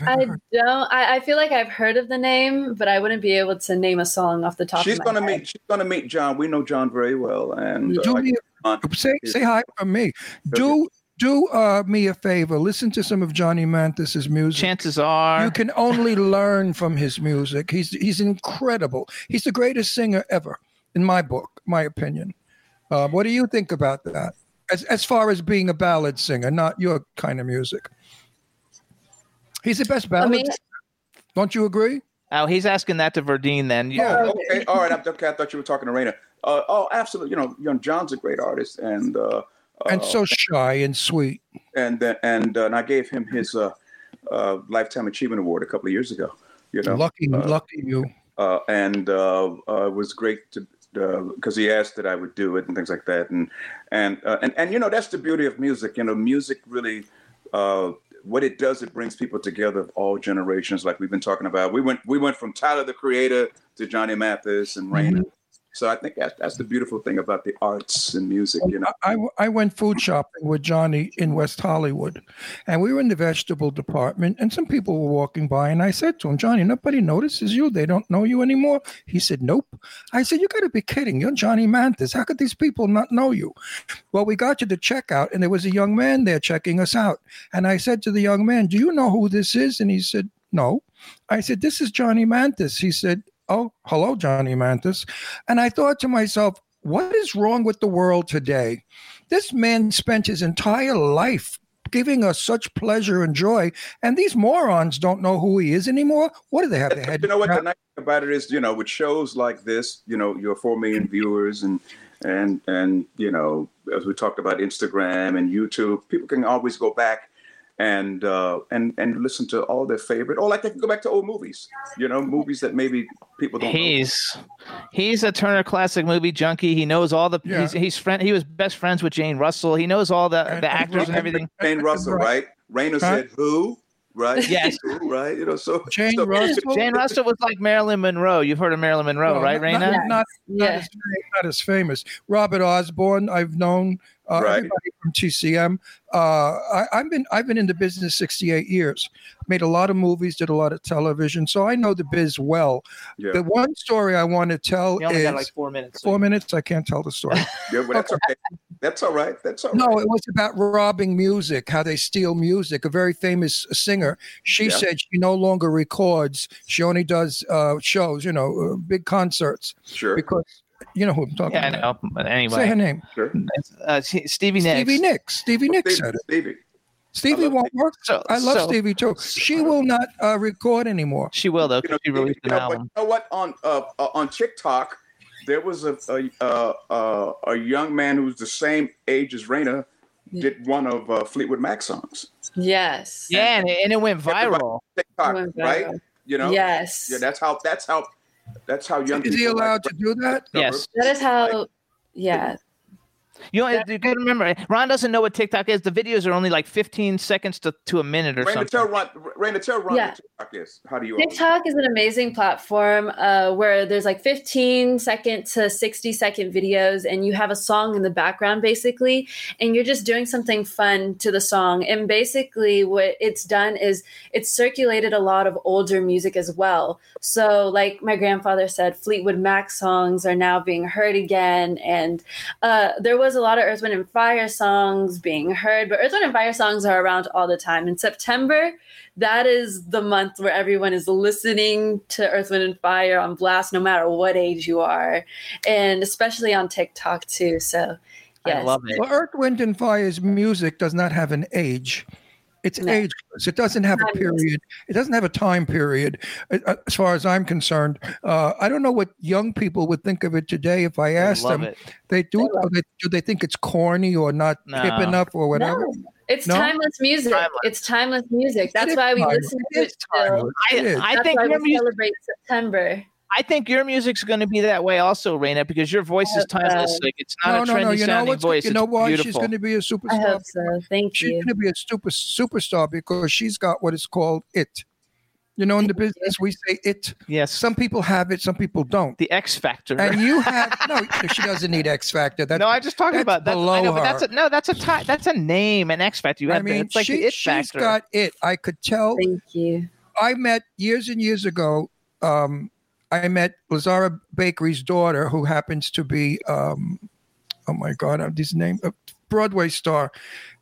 I don't. I, I feel like I've heard of the name, but I wouldn't be able to name a song off the top. She's of my gonna head. meet. She's gonna meet John. We know John very well, and uh, do like, me say say hi from me. Do do uh, me a favor. Listen to some of Johnny Mathis's music. Chances are, You can only learn from his music. He's he's incredible. He's the greatest singer ever, in my book, my opinion. Uh, what do you think about that? As as far as being a ballad singer, not your kind of music. He's the best ballad. mean- Don't you agree? oh, he's asking that to Verdine. Then Yeah. Oh, okay, all right. I'm, okay, I thought you were talking to Reina. Uh, oh, absolutely. You know, young John's a great artist, and uh, And uh, so shy and sweet. and uh, and uh, and I gave him his uh, uh, lifetime achievement award a couple of years ago. You know, lucky, uh, lucky you. uh, and uh, uh, it was great to because he asked that I would do it and things like that, and and uh, and and you know that's the beauty of music. You know, music really. Uh, what it does, it brings people together of all generations, like we've been talking about. We went, we went from Tyler the Creator to Johnny Mathis and Reina. So I think that's that's the beautiful thing about the arts and music. You know, I, I went food shopping with Johnny in West Hollywood, and we were in the vegetable department, and some people were walking by, and I said to him, Johnny, nobody notices you. They don't know you anymore. He said, Nope. I said, You got to be kidding. You're Johnny Mathis. How could these people not know you? Well, we got to the checkout, and there was a young man there checking us out. And I said to the young man, Do you know who this is? And he said, No. I said, This is Johnny Mathis. He said, Oh, hello, Johnny Mathis. And I thought to myself, what is wrong with the world today? This man spent his entire life giving us such pleasure and joy, and these morons don't know who he is anymore. What do they have? Their head *laughs* you know what the nice thing about it is, you know, with shows like this, you know, your four million viewers and and and you know, as we talked about Instagram and YouTube, people can always go back and uh, and and listen to all their favorite, or like they can go back to old movies. You know, movies that maybe people don't. know. He's he's a Turner Classic Movie junkie. He knows all the. Yeah. He's, he's friend. He was best friends with Jane Russell. He knows all the And- the actors and everything. Jane Russell, right? Reina Huh? said who, right? *laughs* Yes. Who, right? You know, so Jane so- Russell. Jane Russell was like Marilyn Monroe. You've heard of Marilyn Monroe, Well, right, not- Reina? Not, not, not, Yeah. as, not as famous. Robert Osborne, I've known. Uh, Right. Everybody from TCM. Uh, I, I've been I've been in the business 68 years. Made a lot of movies, did a lot of television, so I know the biz well. Yeah. The one story I want to tell You only is got like four minutes. four minutes. I can't tell the story. *laughs* Yeah, but that's okay. That's all right. That's all right. No, it was about robbing music, how they steal music. A very famous singer. She Yeah. said she no longer records. She only does uh, shows, you know, uh, big concerts Sure. because you know who I'm talking Yeah, I know. But Say her name. Sure. uh, Stevie Nicks. Stevie Nicks. Stevie Nicks Stevie, said it. Stevie. Stevie won't work. So, I love so Stevie too. She will not uh, record anymore. She will though, You know, she released you an know, but album. you know what? On uh, uh, on TikTok, there was a a, uh, uh, a young man who's the same age as Reina did one of uh, Fleetwood Mac songs. Yes. Yeah, and it, and it went viral. TikTok, Went right? You know. Yes. Yeah, that's how. That's how. That's how young. Is he allowed like to do that? Yes. that is how. Yeah. You know, you gotta remember, Ron doesn't know what TikTok is. The videos are only like 15 seconds to, to a minute or Reina, something. tell Ron. Reina, tell Ron Yeah. what TikTok is. How do you? TikTok is an amazing platform uh, where there's like 15 second to 60 second videos, and you have a song in the background basically, and you're just doing something fun to the song. And basically, what it's done is it's circulated a lot of older music as well. So, like my grandfather said, Fleetwood Mac songs are now being heard again, and uh, there was a lot of Earth, Wind, and Fire songs being heard, but Earth, Wind, and Fire songs are around all the time. In September, that is the month where everyone is listening to Earth, Wind, and Fire on blast, no matter what age you are, and especially on TikTok too. So, yes. I love it. Well, Earth, Wind, and Fire's music does not have an age. It's No. ageless. It doesn't have a period. It doesn't have a time period. Uh, uh, As far as I'm concerned, uh, I don't know what young people would think of it today. If I I asked them, it. they do. They love they, do they think it's corny or not hip enough or whatever? No, it's No? timeless music. Timeless. It's timeless music. That's is why we timeless. listen to is it still. timeless. It is. I, I think why your we music. celebrate September. I think your music's going to be that way also, Reina, because your voice is hope so. timeless. Like it's not no, a no, trendy no. You know sounding what's? voice. You know it's why? beautiful. She's going to be a superstar. I hope so. Thank She's you. going to be a super superstar because she's got what is called it. You know, in the business, we say it. yes, Some people have it, some people don't. the X Factor. And you have *laughs* no. She doesn't need X Factor. That's no, I'm just talking that's about that's, I below know, but that's her. a, no, that's a ti- that's a name, an X Factor. You have I mean, it's like she, the It she's Factor. got it. I could tell. Thank you. I met years and years ago. Um, I met Lazara Bakery's daughter, who happens to be, um, oh my God, I'm his name, a Broadway star.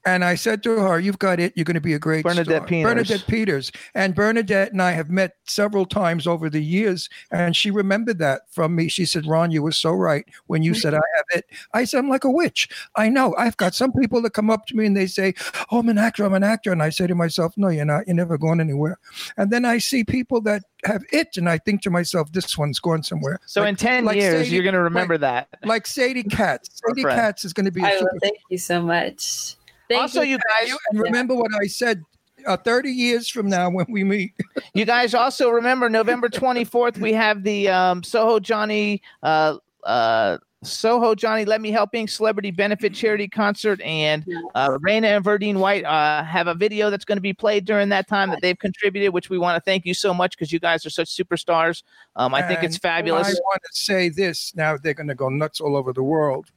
And I said to her, "You've got it. You're going to be a great Bernadette star." Peters. Bernadette Peters. And Bernadette and I have met several times over the years, and she remembered that from me. She said, "Ron, you were so right when you said I have it." I said, "I'm like a witch. I know. I've got some people that come up to me and they say, "Oh, I'm an actor. I'm an actor," and I say to myself, "No, you're not. You're never going anywhere." And then I see people that have it, and I think to myself, "This one's going somewhere." so Like- in ten like years, Sadie- you're going to remember that. like Sadie Katz. Sadie. Katz is going to be a I will. super. Thank you so much. Thank also, you guys, And remember what I said. Uh, 30 years from now, when we meet, *laughs* you guys also remember November *laughs* 24th. We have the um, Soho Johnny. Uh, uh, Soho Johnny Let Me Help Being Celebrity Benefit Charity Concert and uh, Reina and Verdine White uh, have a video that's going to be played during that time that they've contributed, which we want to thank you so much because you guys are such superstars. Um, I think it's fabulous. I want to say this now. They're going to go nuts all over the world.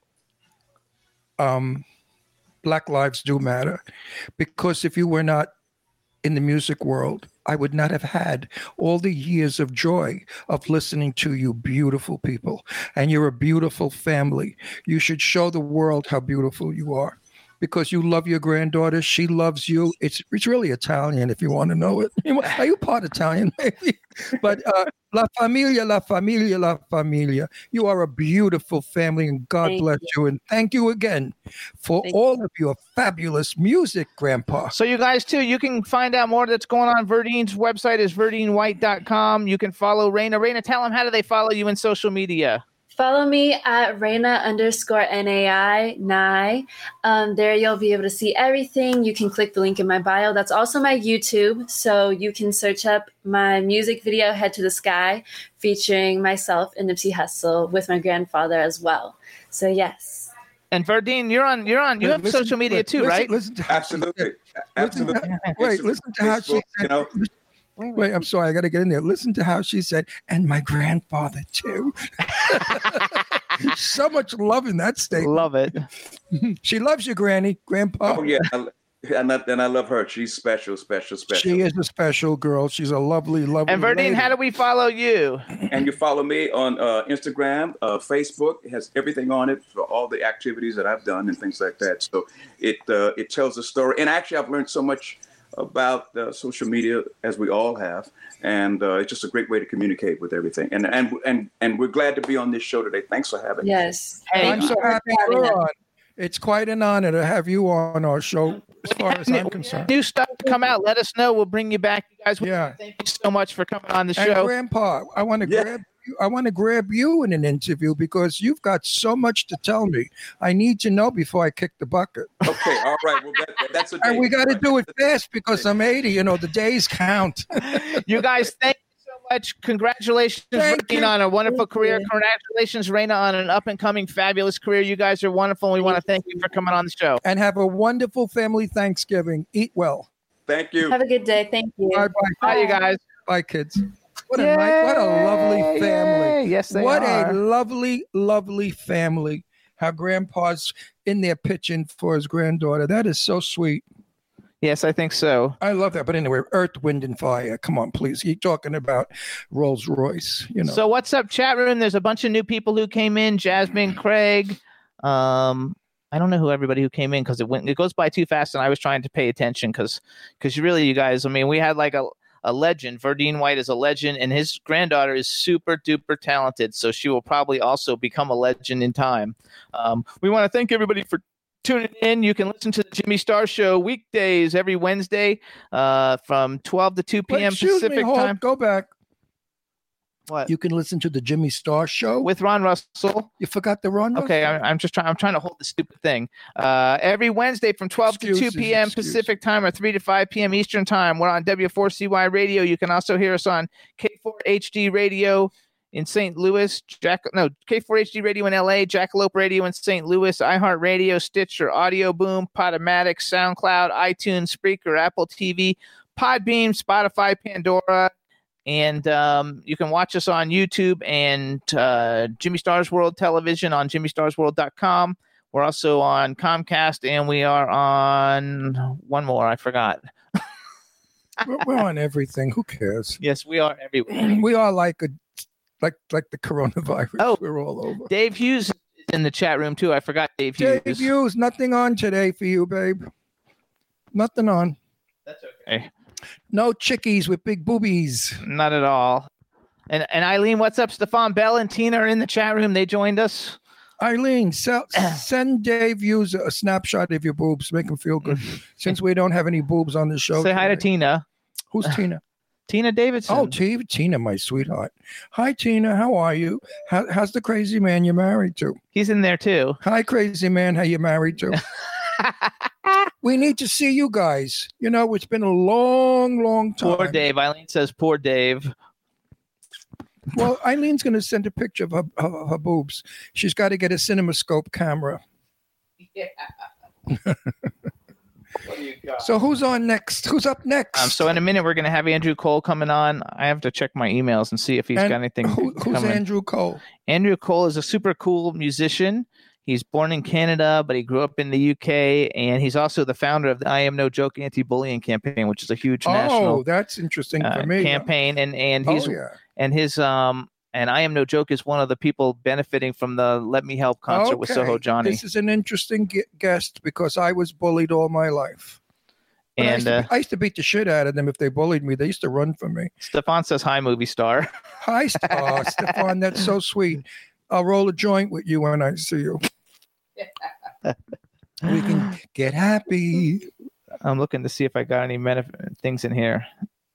Um, Black lives do matter because if you were not in the music world, I would not have had all the years of joy of listening to you, beautiful people. And you're a beautiful family. You should show the world how beautiful you are because you love your granddaughter. She loves you. It's it's really Italian if you want to know it. *laughs* Are you part Italian, maybe? *laughs* But uh, La Familia, La Familia, La Familia. You are a beautiful family, and God Thank bless you. And thank you again for Thank all of your fabulous music, Grandpa. So you guys too, you can find out more that's going on. Verdine's website is verdinewhite.com. You can follow Reina. Reina, tell them how do they follow you in social media? Follow me at Reina underscore NAI nine. Um, there you'll be able to see everything. You can click the link in my bio. That's also my YouTube. So you can search up my music video, Head to the Sky, featuring myself and Nipsey Hussle with my grandfather as well. So yes. And Verdine, you're on. You're on. You have Listen- social media too, listen- right? Listen to how she Absolutely, said- absolutely. Wait, listen to how she said. you know. Wait, I'm sorry. I got to get in there. Listen to how she said, and my grandfather too. *laughs* so much love in that statement. Love it. *laughs* She loves you, Granny, Grandpa. Oh yeah, and I, and I love her. She's special, special, special. She is a special girl. She's a lovely, lovely. And Verdine, lady. how do we follow you? And you follow me on uh, Instagram, uh, Facebook. It has everything on it for all the activities that I've done and things like that. So it uh, it tells a story. And actually, I've learned so much about uh, social media as we all have, and uh, it's just a great way to communicate with everything. And and and and we're glad to be on this show today. Thanks for having me. Yes. Hey, I'm so happy you're us. on. It's quite an honor to have you on our show, as far as I'm concerned. New stuff to come out. Let us know. We'll bring you back, you guys. Yeah. Thank you so much for coming on the And show. Grandpa, I want to Yeah. grab you. I want to grab you in an interview because you've got so much to tell me. I need to know before I kick the bucket. Okay, all right. Well, that, that- that's a *laughs* And we got to Right. do it fast because I'm 80. You know, the days count. *laughs* you guys, thank you so much. Congratulations, Reina, on a wonderful Thank career. you. Congratulations, Reina, on an up and coming fabulous career. You guys are wonderful. And we want to thank you for coming on the show. and have a wonderful family Thanksgiving. Eat well. Thank you. Have a good day. Thank you. Bye bye. Bye, you guys. Bye, kids. What a nice, what a lovely family. yay. Yes, they what are. a lovely, lovely family. How grandpa's in there pitching for his granddaughter. That is so sweet. Yes, I think so. I love that. But anyway, Earth, Wind, and Fire. Come on, please. You're talking about Rolls Royce. You know. So what's up, chat room? There's a bunch of new people who came in. Jasmine, Craig. Um, I don't know who everybody who came in because it went it goes by too fast, and I was trying to pay attention because because really, you guys. I mean, we had like a a legend. Verdine White is a legend, and his granddaughter is super duper talented. So she will probably also become a legend in time. Um, we want to thank everybody for tuning in. You can listen to the Jimmy Star Show weekdays every Wednesday uh, from 12 to 2 Wait, p.m. excuse Pacific me, hold, time. Go back. What? You can listen to the Jimmy Star Show. With Ron Russell. you forgot the run. Okay, I'm, I'm just trying. I'm trying to hold the stupid thing. Uh, every Wednesday from 12 to 2 p.m. excuses. Pacific time or 3 to 5 p.m. Eastern time. We're on W4CY Radio. You can also hear us on K4HD Radio in St. Louis, Jack no K4HD Radio in LA, Jackalope Radio in St. Louis, iHeartRadio, Stitcher, Audio Boom, Podomatic, SoundCloud, iTunes, Spreaker, Apple TV, Podbean, Spotify, Pandora, and um, you can watch us on YouTube and uh, Jimmy Stars World Television on JimmyStarsWorld.com. We're also on Comcast, and we are on one more. I forgot. we're, on everything. Who cares? *laughs* Yes, we are everywhere. *clears throat* We are like a like like the coronavirus. Oh. we're all over. Dave Hughes is in the chat room too. I forgot Dave Hughes. Dave Hughes, nothing on today for you, babe. Nothing on. That's okay. No chickies with big boobies. Not at all. And and Eileen, what's up? Stefan Bell and Tina are in the chat room. They joined us. Eileen, sell, *clears throat* send Dave Hughes a snapshot of your boobs. Make him feel good. *laughs* Since we don't have any boobs on the show. Say hi to. Tina. Who's *sighs* Tina? Tina Davidson. Oh, T- Tina, my sweetheart. Hi, Tina. How are you? How, how's the crazy man you're married to? he's in there too. Hi, crazy man. How you married to? *laughs* we need to see you guys. You know, it's been a long, long time. Poor Dave. Eileen says, "Poor Dave." Well, Eileen's going to send a picture of her, her, her boobs. She's got to get a CinemaScope camera. Yeah. *laughs* So who's on next? Who's up next? Um, so in a minute, we're gonna have Andrew Cole coming on. I have to check my emails and see if he's And got anything Who- who's coming. Andrew Cole? Andrew Cole is a super cool musician. He's born in Canada, but he grew up in the UK, and he's also the founder of the I Am No Joke anti-bullying campaign, which is a huge Oh, national that's interesting uh, for me. campaign. And and Oh, he's yeah. and his um and I Am No Joke is one of the people benefiting from the Let Me Help concert with Soho Johnny. This is an interesting guest because I was bullied all my life. But I, used And to, uh, I used to beat the shit out of them if they bullied me. They used to run from me. Stefan says hi, movie star. Hi, oh, Stefan, that's so sweet. I'll roll a joint with you when I see you. *laughs* we can *sighs* get happy. I'm looking to see if I got any benef- things in here.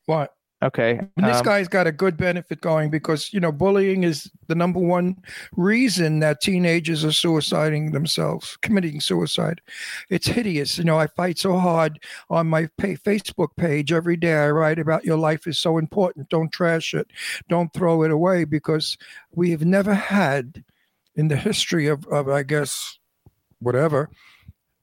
What? Okay. And this um, guy's got a good benefit going because you know bullying is the number one reason that teenagers are suiciding themselves, committing suicide. It's hideous. You know, I fight so hard on my pa Facebook page every day. I write about your life is so important. Don't trash it. Don't throw it away because we have never had in the history of, of I guess whatever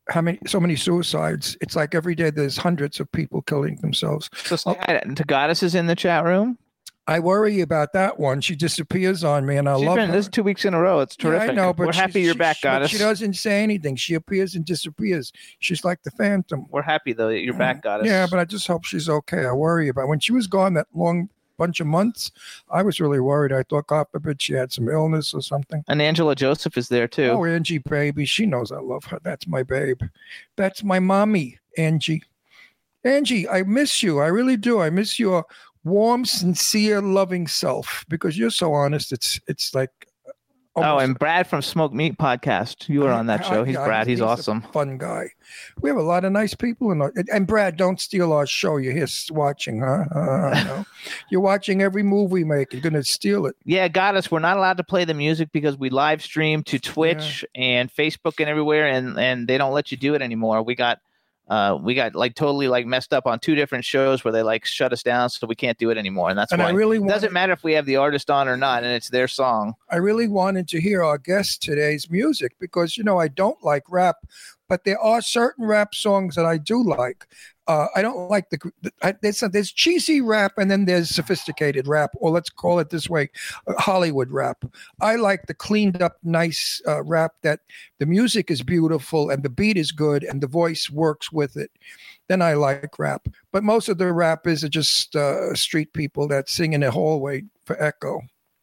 how many so many suicides. It's like every day there's hundreds of people killing themselves. so oh. to- to Goddess is in the chat room. I worry about that one. She disappears on me, and I She's love been her. this is two weeks in a row. It's terrific. Yeah. I know, but we're happy you're she- back, she- Goddess. She doesn't say anything. She appears and disappears. She's like the phantom. We're happy though that you're back, Goddess. Yeah, but I just hope she's okay. I worry about when she was gone that long bunch of months. I was really worried. I thought, God forbid, she had some illness or something. and Angela Joseph is there too. Oh, Angie, baby, she knows I love her. That's my babe. That's my mommy, Angie. Angie, I miss you. I really do. I miss your warm, sincere, loving self because you're so honest. It's it's like. Oh, and Brad from Smoke Meat Podcast. You were on that show. He's Brad. He's, a awesome. fun guy. We have a lot of nice people in our. And, and Brad, don't steal our show. You're here watching, huh? Uh, no. *laughs* You're watching every move we make. You're gonna steal it. Yeah, got us. We're not allowed to play the music because we live stream to Twitch and Facebook and everywhere, and and they don't let you do it anymore. We got. Uh, we got like totally like messed up on two different shows where they like shut us down, so we can't do it anymore. And that's And why I really it want. doesn't matter if we have the artist on or not, and it's their song. I really wanted to hear our guest today's music because you know I don't like rap, but there are certain rap songs that I do like. Uh, I don't like the I, there's there's cheesy rap and then there's sophisticated rap, or let's call it this way, uh, Hollywood rap. I like the cleaned up, nice uh, rap that the music is beautiful and the beat is good and the voice works with it. Then I like rap, but most of the rappers are just uh, street people that sing in a hallway for echo.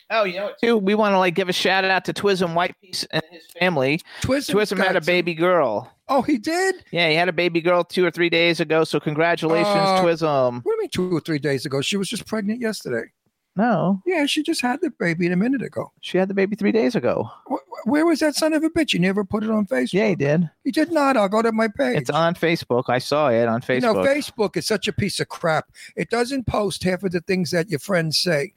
Oh, you know what? Too, we want to like give a shout out to Twism Whitepiece and his family. Twism Twism had a baby girl. Oh, he did. Yeah, he had a baby girl two or three days ago. So congratulations, Uh, Twism. What do you mean two or three days ago? She was just pregnant yesterday. No, Yeah, she just had the baby a minute ago. she had the baby three days ago. Wh- Where was that son of a bitch? He never put it on Facebook. Yeah, he did. He did not. I'll go to my page. It's on Facebook. I saw it on You know, Facebook. Facebook is such a piece of crap. It doesn't post half of the things that your friends say.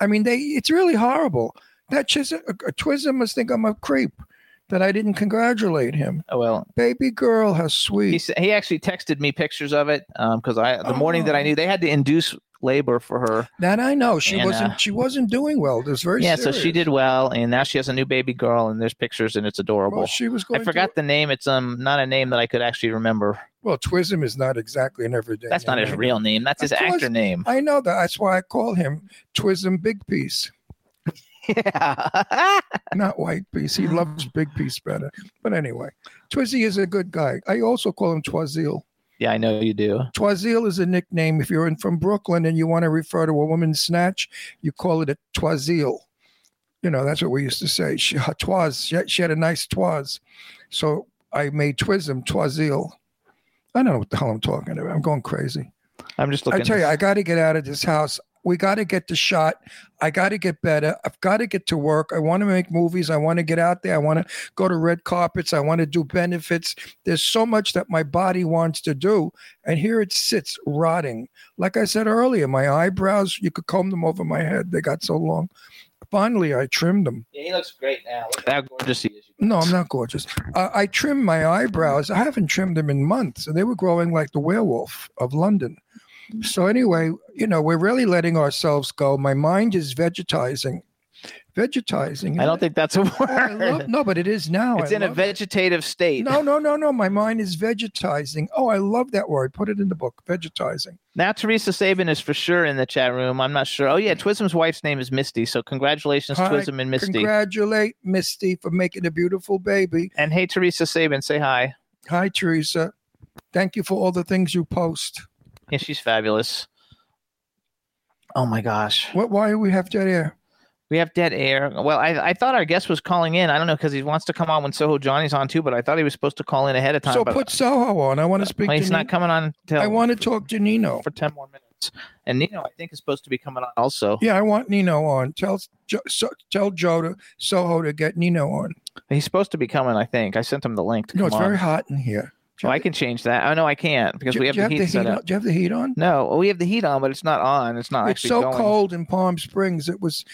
I mean, they it's really horrible. That just a, a Twism must think I'm a creep that I didn't congratulate him. oh, well, Baby girl, how he sweet. sa- he actually texted me pictures of it um, because I the oh. morning that I Oh. knew they had to induce labor for her. that I know. She And, wasn't. uh, she wasn't doing well. It was very. yeah, so she did well, and now she has a new baby girl, and there's pictures, and it's adorable. Well, she was I forgot To, the name. It's um not a name that I could actually remember. well, Twism is not exactly an everyday. That's not his real name. That's his actor name. I know that. That's why I call him Twism Big Piece, Yeah. *laughs* not White Piece. He loves Big Piece better. But anyway, Twizzy is a good guy. I also call him Twazil. Yeah, I know you do. Twazil is a nickname. If you're in from Brooklyn and you want to refer to a woman's snatch, you call it a Twazil. You know, that's what we used to say. She, twaz, she, had- she had a nice twaz. So I made Twism Twazil. I don't know what the hell I'm talking about. I'm going crazy. I'm just I tell you, I got to get out of this house. We got to get the shot. I got to get better. I've got to get to work. I want to make movies. I want to get out there. I want to go to red carpets. I want to do benefits. There's so much that my body wants to do. And here it sits rotting. Like I said earlier, my eyebrows, you could comb them over my head. They got so long. Finally, I trimmed them. yeah, he looks great now. Look at how gorgeous he is. No, I'm not gorgeous. Uh, I trimmed my eyebrows. I haven't trimmed them in months, and they were growing like the werewolf of London. So anyway, you know, we're really letting ourselves go. My mind is vegetizing. Vegetizing. I don't think that's a Oh, word. love- no, but it is now. it's I in a vegetative state. No, no, no, no. My mind is vegetizing. Oh, I love that word. Put it in the book. Vegetizing. Now Teresa Sabin is for sure in the chat room. I'm not sure. Oh yeah, hmm. Twism's wife's name is Misty. So congratulations, Hi, Twism and Misty. Congratulate Misty for making a beautiful baby. and hey, Teresa Sabin, say hi. Hi, Teresa. Thank you for all the things you post. Yeah, she's fabulous. Oh my gosh, What? Why do we have dead air? we have dead air. Well, I I thought our guest was calling in. I don't know because he wants to come on when Soho Johnny's on too, but I thought he was supposed to call in ahead of time. So but put Soho on. I want to speak well, to he's not Nino. coming on until I want to talk to Nino. for ten more minutes. And Nino, I think, is supposed to be coming on also. Yeah, I want Nino on. Tell Jo- so, tell Joe to Soho to get Nino on. He's supposed to be coming. I think I sent him the link to No, it's on. very hot in here. Oh, I can change that. Oh no, I can't because Do, we have the have heat the set heat up. on? Do you have the heat on? No, well, we have the heat on, but it's not on. It's not It's so going. cold in Palm Springs. It was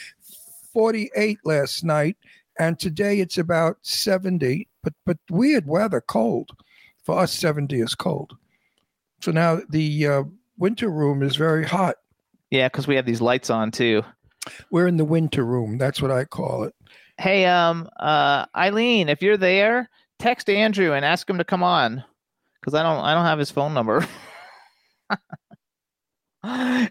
48 last night, and today it's about 70. But but weird weather, cold. For us, 70 is cold. So now the uh, winter room is very hot. Yeah, because we have these lights on too. We're in the winter room. That's what I call it. Hey, um, uh, Eileen, if you're there, text Andrew and ask him to come on, because I don't, I don't have his phone number. *laughs*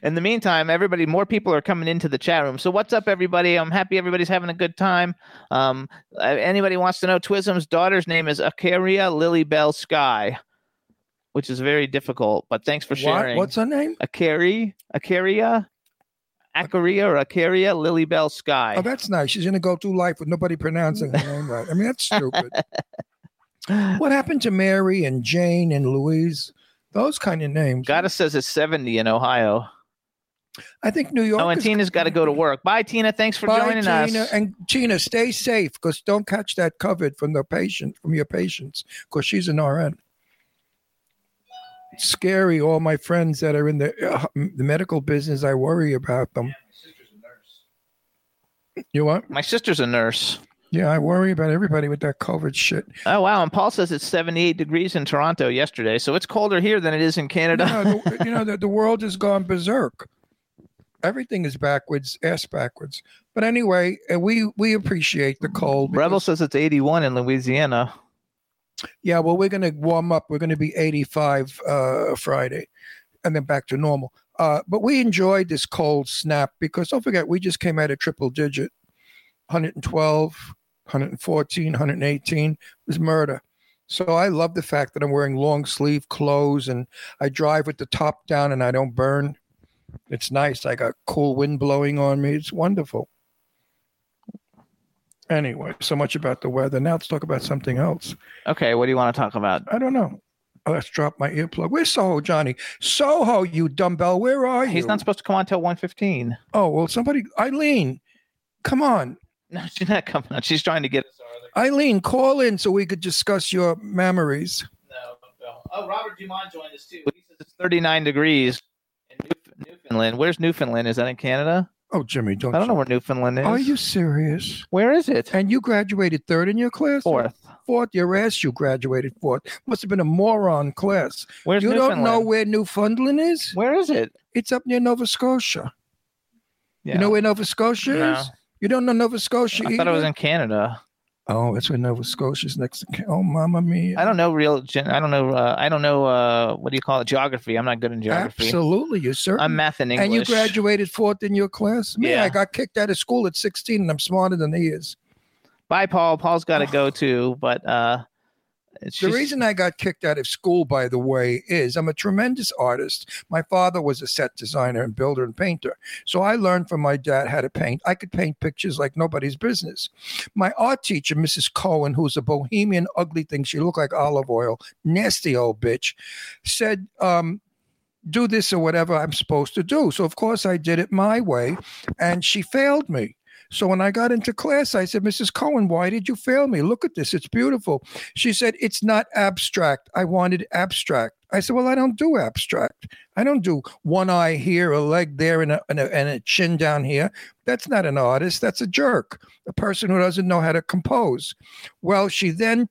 In the meantime, everybody, more people are coming into the chat room. So what's up, everybody? I'm happy everybody's having a good time. Um, anybody wants to know, Twism's daughter's name is Akaria Lily Bell Sky, which is very difficult. But thanks for What? sharing. What's her name? Akari, Akaria, Akaria or Akaria Lily Bell Sky. Oh, that's nice. She's going to go through life with nobody pronouncing her name right. I mean, that's stupid. *laughs* *gasps* what happened to Mary and Jane and Louise? Those kind of names. Gotta says it's 70 in Ohio. I think New York. Oh, and is- Tina's got to go to work. Bye, Tina. Thanks for Bye, joining Tina. us. And Tina, stay safe because don't catch that COVID from the patient, from your patients, because she's an RN. It's scary. All my friends that are in the uh, the medical business, I worry about them. Yeah, my sister's a nurse. You what? My sister's a nurse. Yeah, I worry about everybody with that COVID shit. Oh, wow. And Paul says it's 78 degrees in Toronto yesterday. So it's colder here than it is in Canada. No, the, *laughs* you know, the, the world has gone berserk. Everything is backwards, ass backwards. But anyway, uh, we we appreciate the cold. Rebel says it's 81 in Louisiana. Yeah, well, we're going to warm up. We're going to be 85 uh, Friday and then back to normal. Uh, but we enjoyed this cold snap because don't forget, we just came out of triple digit 112, 114, 118 was murder. So I love the fact that I'm wearing long sleeve clothes and I drive with the top down and I don't burn. It's nice. I got cool wind blowing on me. It's wonderful. Anyway, so much about the weather. Now let's talk about something else. Okay, what do you want to talk about? I don't know. Oh, let's drop my earplug. Where's Soho, Johnny? Soho, you dumbbell. Where are you? He's not supposed to come on till 115. Oh well, somebody. Eileen, come on. *laughs* No, she's not coming on. She's trying to get us. Eileen, call in so we could discuss your memories. No, no. Oh, Robert Dumont joined us too. He says it's 39 degrees in Newf- Newfoundland. Where's Newfoundland? Is that in Canada? Oh, Jimmy, don't. I don't know where Newfoundland is. Are you serious? Where is it? And you graduated third in your class? Fourth. Fourth. Your ass, you graduated fourth. Must have been a moron class. Where's you Newfoundland? don't know where Newfoundland is? Where is it? It's up near Nova Scotia. Yeah. You know where Nova Scotia No. is? You don't know Nova Scotia I thought it was in Canada. Oh, that's where Nova Scotia's next to. Oh, mama mia! I don't know real. Gen- I don't know. Uh, I don't know. Uh, what do you call it? Geography. I'm not good in geography. Absolutely, you sir. I'm math and English. and you graduated fourth in your class. Me, Yeah. I got kicked out of school at 16, and I'm smarter than he is. Bye, Paul. Paul's got to go too. But uh, it's The just- reason I got kicked out of school, by the way, is I'm a tremendous artist. My father was a set designer and builder and painter. So I learned from my dad how to paint. I could paint pictures like nobody's business. My art teacher, Mrs. Cohen, who's a bohemian, ugly thing, she looked like olive oil, nasty old bitch, said, um, do this or whatever I'm supposed to do. So, of course, I did it my way, and she failed me. So when I got into class, I said, Mrs. Cohen, why did you fail me? Look at this. It's beautiful. She said, It's not abstract. I wanted abstract. I said, Well, I don't do abstract. I don't do one eye here, a leg there, and a, and a, and a chin down here. That's not an artist. That's a jerk, a person who doesn't know how to compose. Well, she then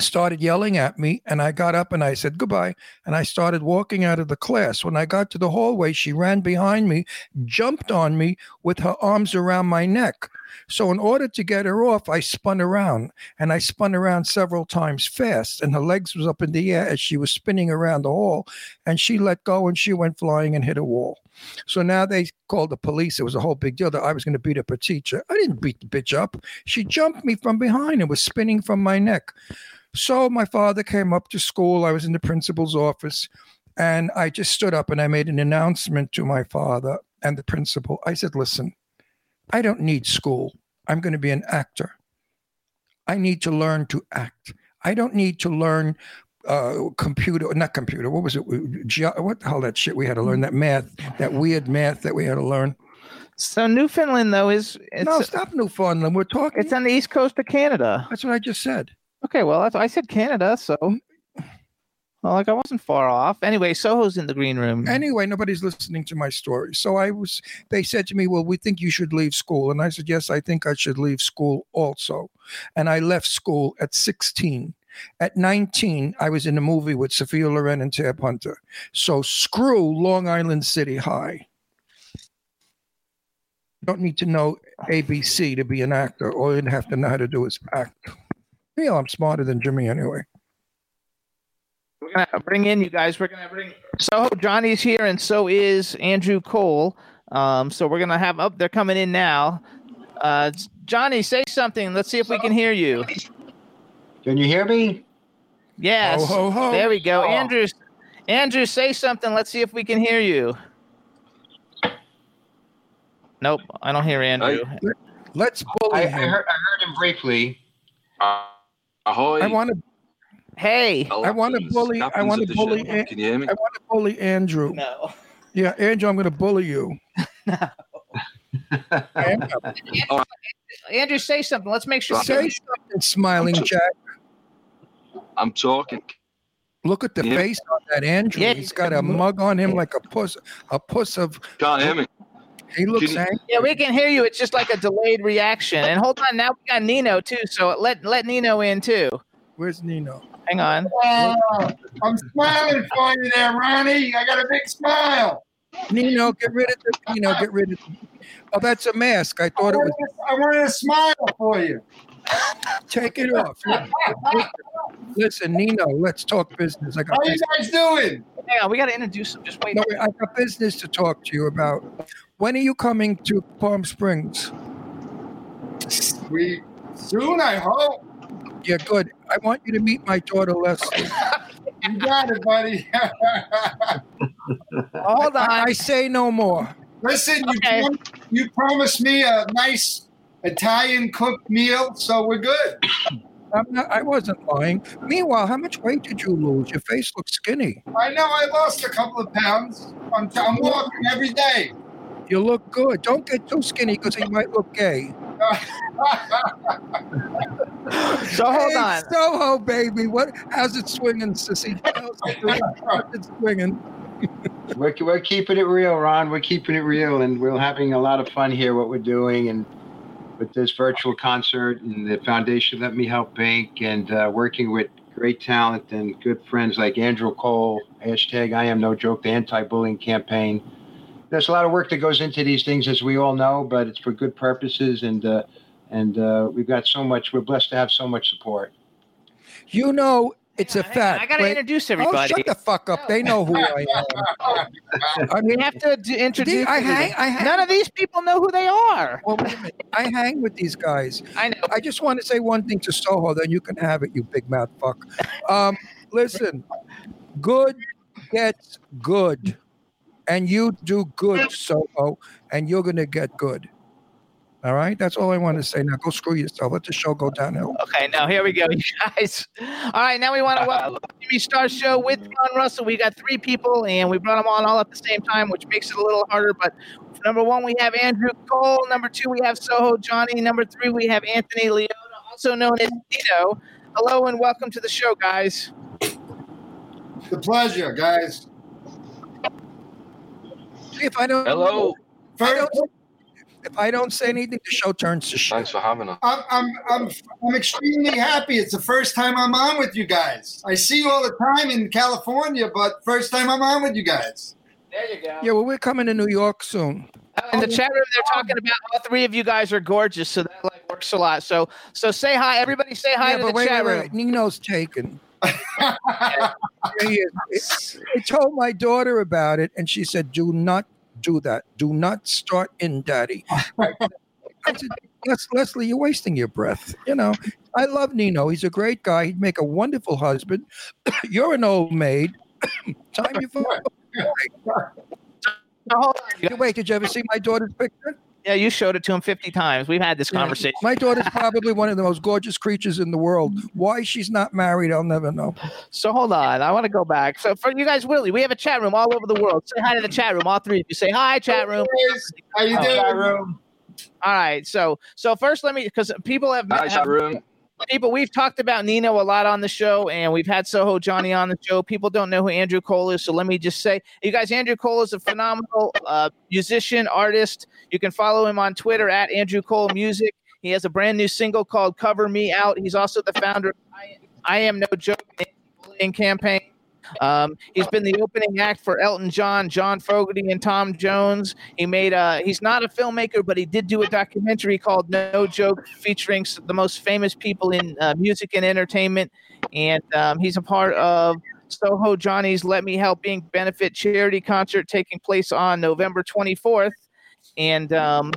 started yelling at me and I got up and I said goodbye and I started walking out of the class. When I got to the hallway, she ran behind me, jumped on me with her arms around my neck. So in order to get her off, I spun around and I spun around several times fast and her legs was up in the air as she was spinning around the hall and she let go and she went flying and hit a wall. So now they called the police. It was a whole big deal that I was going to beat up a teacher. I didn't beat the bitch up. She jumped me from behind and was spinning from my neck. So my father came up to school. I was in the principal's office and I just stood up and I made an announcement to my father and the principal. I said, Listen, I don't need school. I'm going to be an actor. I need to learn to act. I don't need to learn uh, computer, not computer. What was it? Ge- What the hell that shit we had to learn? That math, that weird math that we had to learn. So Newfoundland though is it's no, stop Newfoundland. We're talking. it's on the east coast of Canada. That's what I just said. Okay, well I said Canada, so Well, like I wasn't far off. Anyway, Soho's in the green room. Anyway, nobody's listening to my story. So I was, they said to me, Well, we think you should leave school. And I said, Yes, I think I should leave school also. And I left school at 16. At 19, I was in a movie with Sophia Loren and Tab Hunter. So screw Long Island City High. Don't need to know ABC to be an actor. All you'd have to know how to do is act. Yeah, I'm smarter than Jimmy anyway. We're gonna bring in you guys. We're gonna bring so Johnny's here, and so is Andrew Cole. Um, so we're gonna have up. they're coming in now. Uh, Johnny, say something. Let's see if we can hear you. Can you hear me? Yes. Ho, ho, ho. There we go. Oh. Andrew, Andrew, say something. Let's see if we can hear you. Nope, I don't hear Andrew. Let's bully I, I, heard, I heard him briefly. Uh, ahoy. I want to. Hey. I want to Captains- bully. I want to bully. An- Can you hear me? I want to bully Andrew. No. Yeah, Andrew, I'm going to bully you. *laughs* Andrew, Andrew, say something. Let's make sure. Say something, smiling Jack. I'm talking. Look at the Yeah. face on that Andrew. Yeah. He's got a mug on him like a puss. A puss of. Can't hear me. He looks Can angry. Yeah, we can hear you. It's just like a delayed reaction. And hold on, now we got Nino too. So let let Nino in too. Where's Nino? Hang on. I'm smiling for you there, Ronnie. I got a big smile. Nino, get rid of the. Nino, get rid of. Oh, that's a mask. I I thought it was. wanted, I wanted to smile for you. Take it off. Listen, Nino, let's talk business. I got. How you guys doing? Hang on, we got to introduce him. Just wait. No, I got business to talk to you about. When are you coming to Palm Springs? We soon, I hope. Yeah, good. I want you to meet my daughter Leslie. *laughs* You got it, buddy. *laughs* Hold on. I, I say no more. Listen, you, Okay. prom- you promised me a nice Italian cooked meal, so we're good. I'm not, I wasn't lying. Meanwhile, how much weight did you lose? Your face looks skinny. I know I lost a couple of pounds. I'm, I'm walking every day. You look good. Don't get too skinny because he might look gay. *laughs* So hold hey, on. Soho, baby. What? How's it swinging, sissy? How's it swinging? How's it swinging? *laughs* We're, we're keeping it real, Ron. We're keeping it real, and we're having a lot of fun here. What we're doing, and with this virtual concert, and the foundation Let Me Help Bank, and uh, working with great talent and good friends like Andrew Cole. Hashtag I am no joke. The anti-bullying campaign. There's a lot of work that goes into these things, as we all know, but it's for good purposes, and uh, and uh, we've got so much. We're blessed to have so much support. You know, it's a fact. I got to Wait- introduce Oh, shut the fuck up. They know who I am. *laughs* I we mean, have to d- introduce. I everybody. hang, I hang, None of these people know who they are. well, wait a minute. I hang with these guys. I know. I just want to say one thing to Soho, then you can have it, you big mouth fuck. Um, listen, good gets good, and you do good, Soho, and you're gonna get good. All right, that's all I want to say. Now go screw yourself. Let the show go downhill. Okay, now here we go, *laughs* you guys. All right, now we want to *laughs* welcome the Jimmy Star Show with Ron Russell. We got three people, and we brought them on all at the same time, which makes it a little harder. But number one, we have Andrew Cole. Number two, we have Soho Johnny. Number three, we have Anthony Leona, also known as Tito. Hello and welcome to the show, guys. the pleasure, guys. See, if I don't, Hello. if I don't, if I don't say anything, the show turns to shit. Thanks for having us. I'm, I'm, I'm, I'm extremely happy. It's the first time I'm on with you guys. I see you all the time in California, but first time I'm on with you guys. There you go. Yeah, well, we're coming to New York soon. In the chat room, they're talking about all three of you guys are gorgeous, so that like works a lot. So, so say hi, everybody. Say hi yeah, to but the wait, chat wait, room. wait. Nino's taken. Yeah, he is. I told my daughter about it, and she said, "Do not do that. Do not start in, Daddy." *laughs* I said, Les- "Leslie, you're wasting your breath." You know, I love Nino. He's a great guy. He'd make a wonderful husband. *coughs* you're an old maid. *coughs* Time you for. Now, hold on. Wait, did you ever see my daughter's picture? Yeah, you showed it to him 50 times. We've had this conversation. My daughter's probably one of the most gorgeous creatures in the world. Why she's not married, I'll never know. So hold on. I want to go back. So for you guys, Willie, we have a chat room all over the world. Say hi to the chat room, all three of you. Say hi, chat room. How you Oh, doing? Chat room. All right. So so first let me because people have, Hi, have chat room. People, we've talked about Nino a lot on the show, and we've had Soho Johnny on the show. People don't know who Andrew Cole is, so let me just say, you guys, Andrew Cole is a phenomenal uh, musician, artist. You can follow him on Twitter at Andrew Cole Music. He has a brand new single called "Cover Me Out." He's also the founder of I, I Am No Joke bullying campaign. Um, he's been the opening act for Elton John, John Fogerty, and Tom Jones. He made a. He's not a filmmaker, but he did do a documentary called No Joke, featuring the most famous people in uh, music and entertainment. And um, he's a part of Soho Johnny's "Let Me Help Inc." benefit charity concert taking place on November 24th. And um,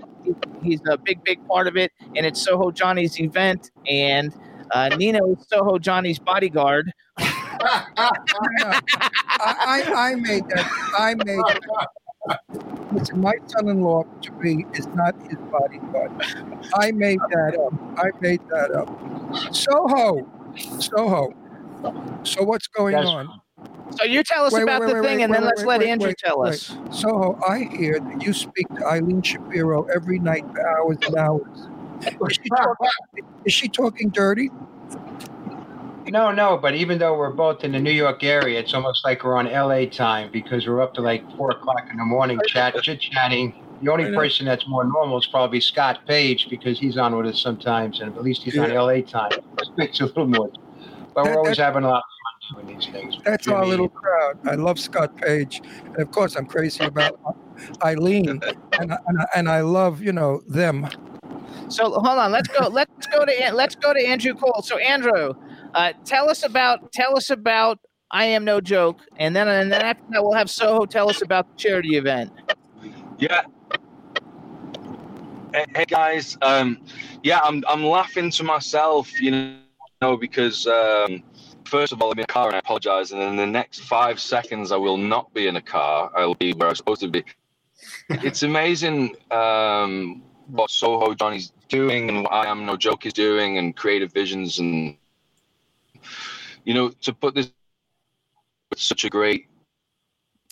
he's a big, big part of it. And it's Soho Johnny's event. And uh, Nino is Soho Johnny's bodyguard. I, I, made that. I made that. Listen, my son-in-law to be is not his bodyguard. I made that up. I made that up. Soho, Soho. So what's going Yes. on? So you tell us Wait, about wait, the wait, thing, and then let's let Andrew tell us. Soho, I hear that you speak to Eileen Shapiro every night for hours and hours. Is she talking, is she talking dirty? No, no, but even though we're both in the New York area, it's almost like we're on LA time because we're up to like four o'clock in the morning chat chit chatting. The only person that's more normal is probably Scott Page because he's on with us sometimes, and at least he's on LA time. Speaks a little more. But That- we're always that- having a lot of fun doing these things. That's our little crowd. I love Scott Page, and of course, I'm crazy about Eileen, *laughs* and I, and I, and I love you know them. So hold on, let's go. Let's go to let's go to Andrew Cole. So Andrew, uh, tell us about tell us about I am no joke, and then and then after that we'll have Soho tell us about the charity event. Yeah. Hey, guys, um, yeah, I'm I'm laughing to myself, you know, because um, first of all I'm in a car and I apologize, and in the next five seconds I will not be in a car. I'll be where I'm supposed to be. it's amazing um, what Soho Johnny's doing and what I Am No Joke is doing, and Creative Visions, and you know, to put this with such a great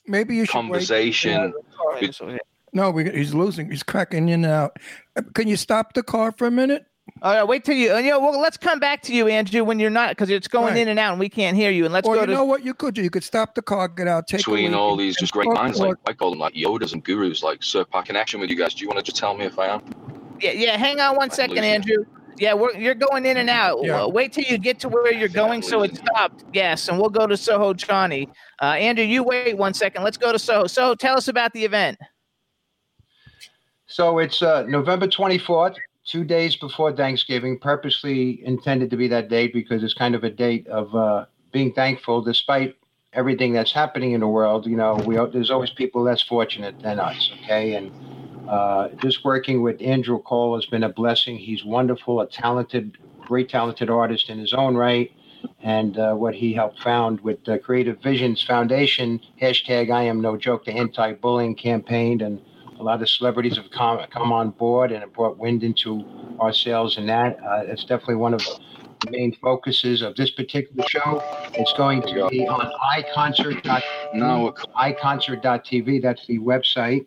Maybe you should wait. conversation. No, we, he's losing. He's cracking in and out. Uh, Can you stop the car for a minute? All right, wait till you. You know, well, let's come back to you, Andrew, when you're not because it's going Right. in and out, and we can't hear you. And let's or go you to know what you could do? You could stop the car, get out, take between leak, all these just great minds, like I call them like Yodas and gurus, like Sir Pack Connection with you guys. Do you want to just tell me if I am? yeah, yeah. Hang on one second, Andrew. it. Andrew. Yeah, we're, you're going in and out. Yeah. Wait till you get to where you're going, so it stopped. Yes, and we'll go to Soho Johnny. Uh, Andrew, you wait one second. Let's go to Soho. Soho, tell us about the event. So it's uh, November 24th, two days before Thanksgiving, purposely intended to be that date because it's kind of a date of uh, being thankful despite everything that's happening in the world. You know, we there's always people less fortunate than us, okay? And uh, just working with Andrew Cole has been a blessing. He's wonderful, a talented, great talented artist in his own right. And uh, what he helped found with the Creative Visions Foundation, hashtag I am no joke, the anti-bullying campaign, and a lot of celebrities have come, come on board and it brought wind into our sails in that. Uh, it's definitely one of the main focuses of this particular show. It's going to be on iConcert.tv. No, iConcert.tv, that's the website.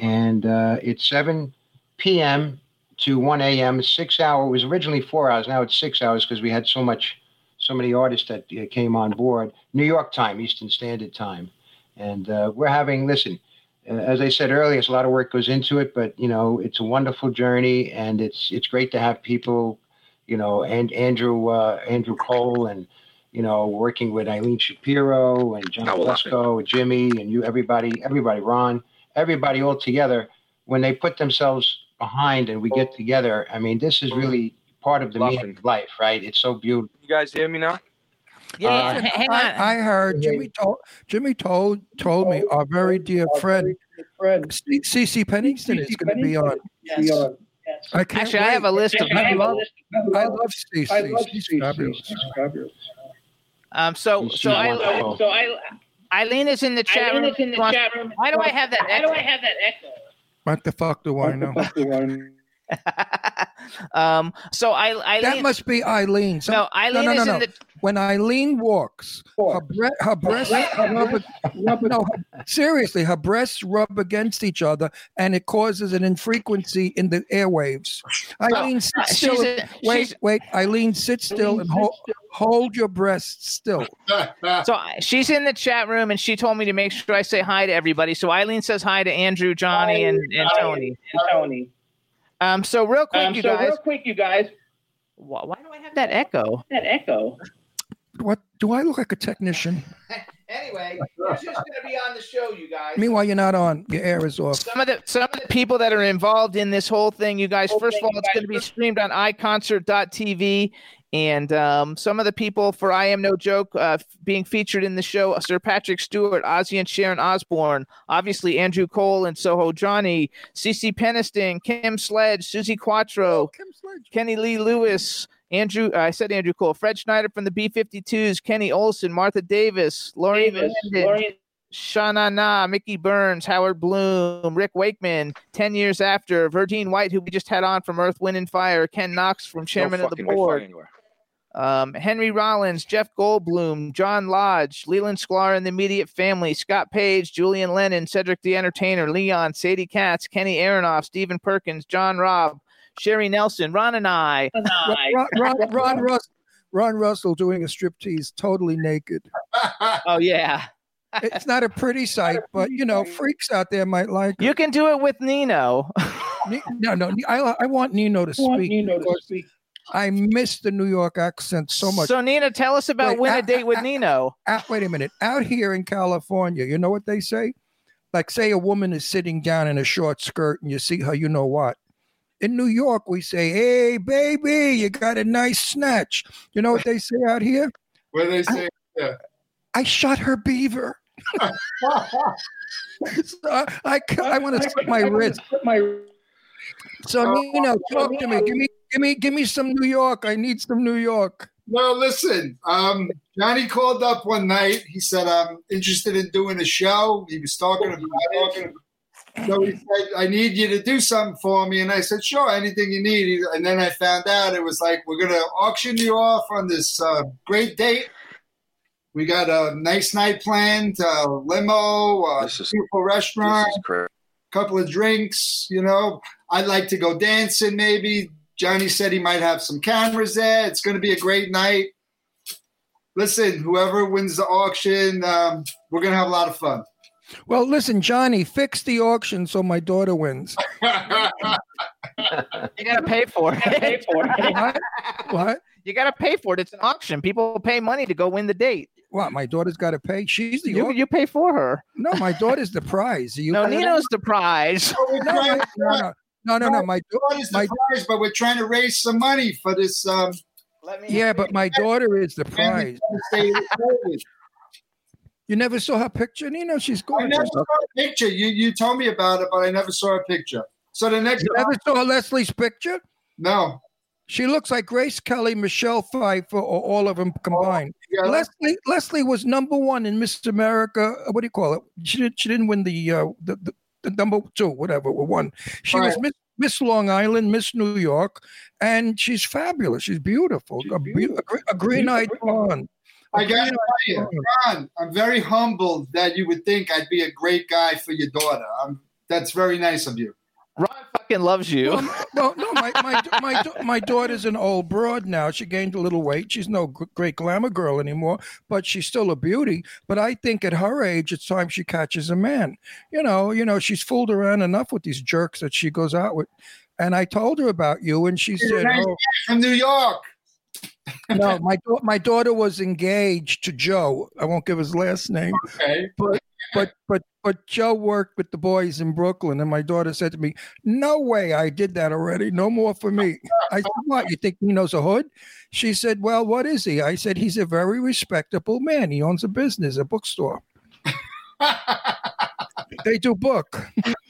And uh, it's 7 p.m. to 1 a.m. Six hour. It was originally four hours. Now it's six hours because we had so much, so many artists that uh, came on board. New York time, Eastern Standard Time, and uh, we're having. Listen, uh, as I said earlier, it's a lot of work goes into it, but you know, it's a wonderful journey, and it's it's great to have people, you know, and Andrew uh, Andrew Cole and. You know, working with Eileen Shapiro and John. Lesko, Jimmy, and you, everybody, everybody, Ron, everybody all together when they put themselves behind and we get together i mean this is really part of the meaning of life right it's so beautiful You guys hear me now? Yeah, Uh, hang on. I, I heard Jimmy told Jimmy told told me our very dear friend C- CC Peniston is going to be on. I can't Actually, I have a list of. I love I love CC. She's fabulous. Um, so so I, So I, Eileen is in the chat Eileen room. is in the Wants- chat room. Why do I have that? Why do I have that echo? What the fuck do I know? *laughs* um, so I, Eileen. That must be Eileen. Some- no, Eileen no, no, is no, in the. When Eileen walks, her, bre- her breasts rub, ag- no, seriously, her breasts rub against each other, and it causes an infrequency in the airwaves. Eileen, sit uh, still. a- wait, wait, Eileen, sit still and hold, hold your breasts still. *laughs* So she's in the chat room and she told me to make sure I say hi to everybody. So Eileen says hi to Andrew, Johnny, and, and Tony. Tony. Um, so real quick, Um, you so guys. real quick, you guys. Why, why do I have that echo? That echo. What do I look like a technician? *laughs* Anyway, who's just going to be on the show, you guys? Meanwhile, you're not on. Your air is off. Some of the some of the people that are involved in this whole thing, you guys. First of all, it's going to be streamed on iConcert.tv, and um, some of the people for I Am No Joke uh, f- being featured in the show: Sir Patrick Stewart, Ozzy and Sharon Osbourne, obviously Andrew Cole and Soho Johnny, CC Peniston, Kim Sledge, Suzi Quatro, Kenny Lee Lewis. Andrew, I said Andrew Cole, Fred Schneider from the B-52s, Kenny Olson, Martha Davis, Lori Davis, Linden, Lori- Shana Na, Mickey Burns, Howard Bloom, Rick Wakeman, 10 years after, Verdine White, who we just had on from Earth, Wind, and Fire, Ken Knox from Chairmen of the Board, um, Henry Rollins, Jeff Goldblum, John Lodge, Leland Sklar and the immediate family, Scott Page, Julian Lennon, Cedric the Entertainer, Leon, Sadie Katz, Kenny Aronoff, Stephen Perkins, John Robb, Sherry Nelson, Ron and I. Ron, Ron, Ron, *laughs* Russell, Ron Russell doing a striptease totally naked. Oh, yeah. It's not a pretty sight, but you know, freaks out there might like. You can do it with Nino. No, no, I, I want Nino to want speak. Nino to speak. I miss the New York accent so much. So, Nina, tell us about Wait, Win a I- Date with I- Nino. out, wait a minute. Out here in California, you know what they say? Like, say a woman is sitting down in a short skirt and you see her, you know what? In New York, we say, hey, baby, you got a nice snatch. You know what they say out here? What do they say? Yeah. I shot her beaver. *laughs* So I, I, I want to slip my wrist. My So, Oh, Nino, talk to me. Give me, give me, give me some New York. I need some New York. No, listen. Um, Johnny called up one night. He said, "I'm interested in doing a show." He was talking about talking. So he said, "I need you to do something for me," and I said, "Sure, anything you need." And then I found out it was like we're gonna auction you off on this uh, great date. We got a nice night planned, uh, limo, uh, is- beautiful restaurant crazy. couple of drinks, you know. I'd like to go dancing maybe. Johnny said he might have some cameras there. It's going to be a great night. Listen, whoever wins the auction, um, we're going to have a lot of fun. Well, listen, Johnny, fix the auction so my daughter wins. *laughs* You got to pay for it. pay for it. What? What? You got to pay for it. It's an auction. People pay money to go win the date. What? My daughter's got to pay. She's the You, au- you pay for her. no. My daughter's the prize. You No, Nino's the prize. *laughs* We're No, no, no, no, no, no. My daughter's my the prize, but we're trying to raise some money for this. Um, yeah, but my daughter is the prize. You never saw her picture, Nino. She's gorgeous. I never saw a picture. You you told me about it, but I never saw a picture. So the next You never saw Leslie's picture? no, She looks like Grace Kelly, Michelle Pfeiffer, or all of them combined. yeah, Leslie Leslie was number one in Miss America. uh, What do you call it? She didn't. She didn't win the uh, the, the, the number two, whatever. or One. She was Right. Miss, Miss Long Island, Miss New York, and she's fabulous. She's beautiful. a, be- a, gre- a green-eyed blonde. I got to tell you, Ron, I'm very humbled that you would think I'd be a great guy for your daughter. Um, that's very nice of you. Ron fucking loves you. Well, no, my my my my daughter's an old broad now. She gained a little weight. She's no great glamour girl anymore, but she's still a beauty. But I think at her age, it's time she catches a man. You know, you know, she's fooled around enough with these jerks that she goes out with. And I told her about you, and she You're said, nice "Oh, from New York. No, my da- my daughter was engaged to Joe. I won't give his last name, Okay. but but but but Joe worked with the boys in Brooklyn, and my daughter said to me, "No way, I did that already. No more for me." I said, "What? You think he knows a hood?" She said, "Well, what is he?" I said, "He's a very respectable man. He owns a business, a bookstore. *laughs* they do book."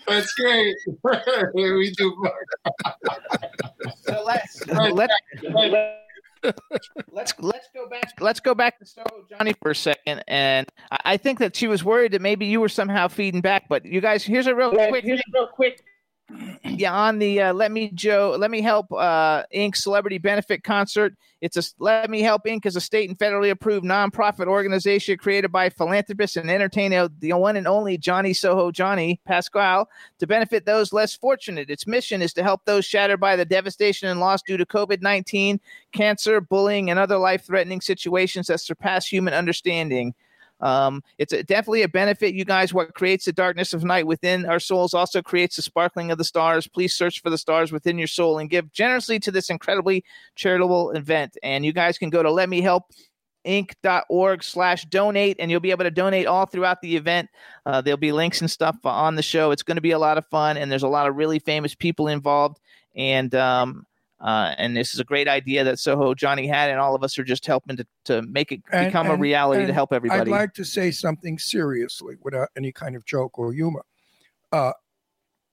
That's great. *laughs* we do. So let's let's let's let's let's go back. Let's go back to Soho Johnny for a second, and I I think that she was worried that maybe you were somehow feeding back. But you guys, here's a real quick. Here's a real quick. Yeah, on the uh, Let Me Joe, Let Me Help uh, Inc. Celebrity Benefit Concert. It's a Let Me Help Inc. is a state and federally approved nonprofit organization created by philanthropists and entertainer, the one and only Johnny Soho Johnny Pascal, to benefit those less fortunate. Its mission is to help those shattered by the devastation and loss due to COVID 19, cancer, bullying, and other life threatening situations that surpass human understanding. Um, it's a, definitely a benefit, you guys. What creates the darkness of night within our souls also creates the sparkling of the stars. Please search for the stars within your soul and give generously to this incredibly charitable event. And you guys can go to Let Me Help inc.org slash donate and you'll be able to donate all throughout the event uh, there'll be links and stuff on the show it's going to be a lot of fun and there's a lot of really famous people involved and um, uh, and this is a great idea that Soho Johnny had, and all of us are just helping to, to make it And- become a reality to help everybody. I'd like to say something seriously without any kind of joke or humor. Uh,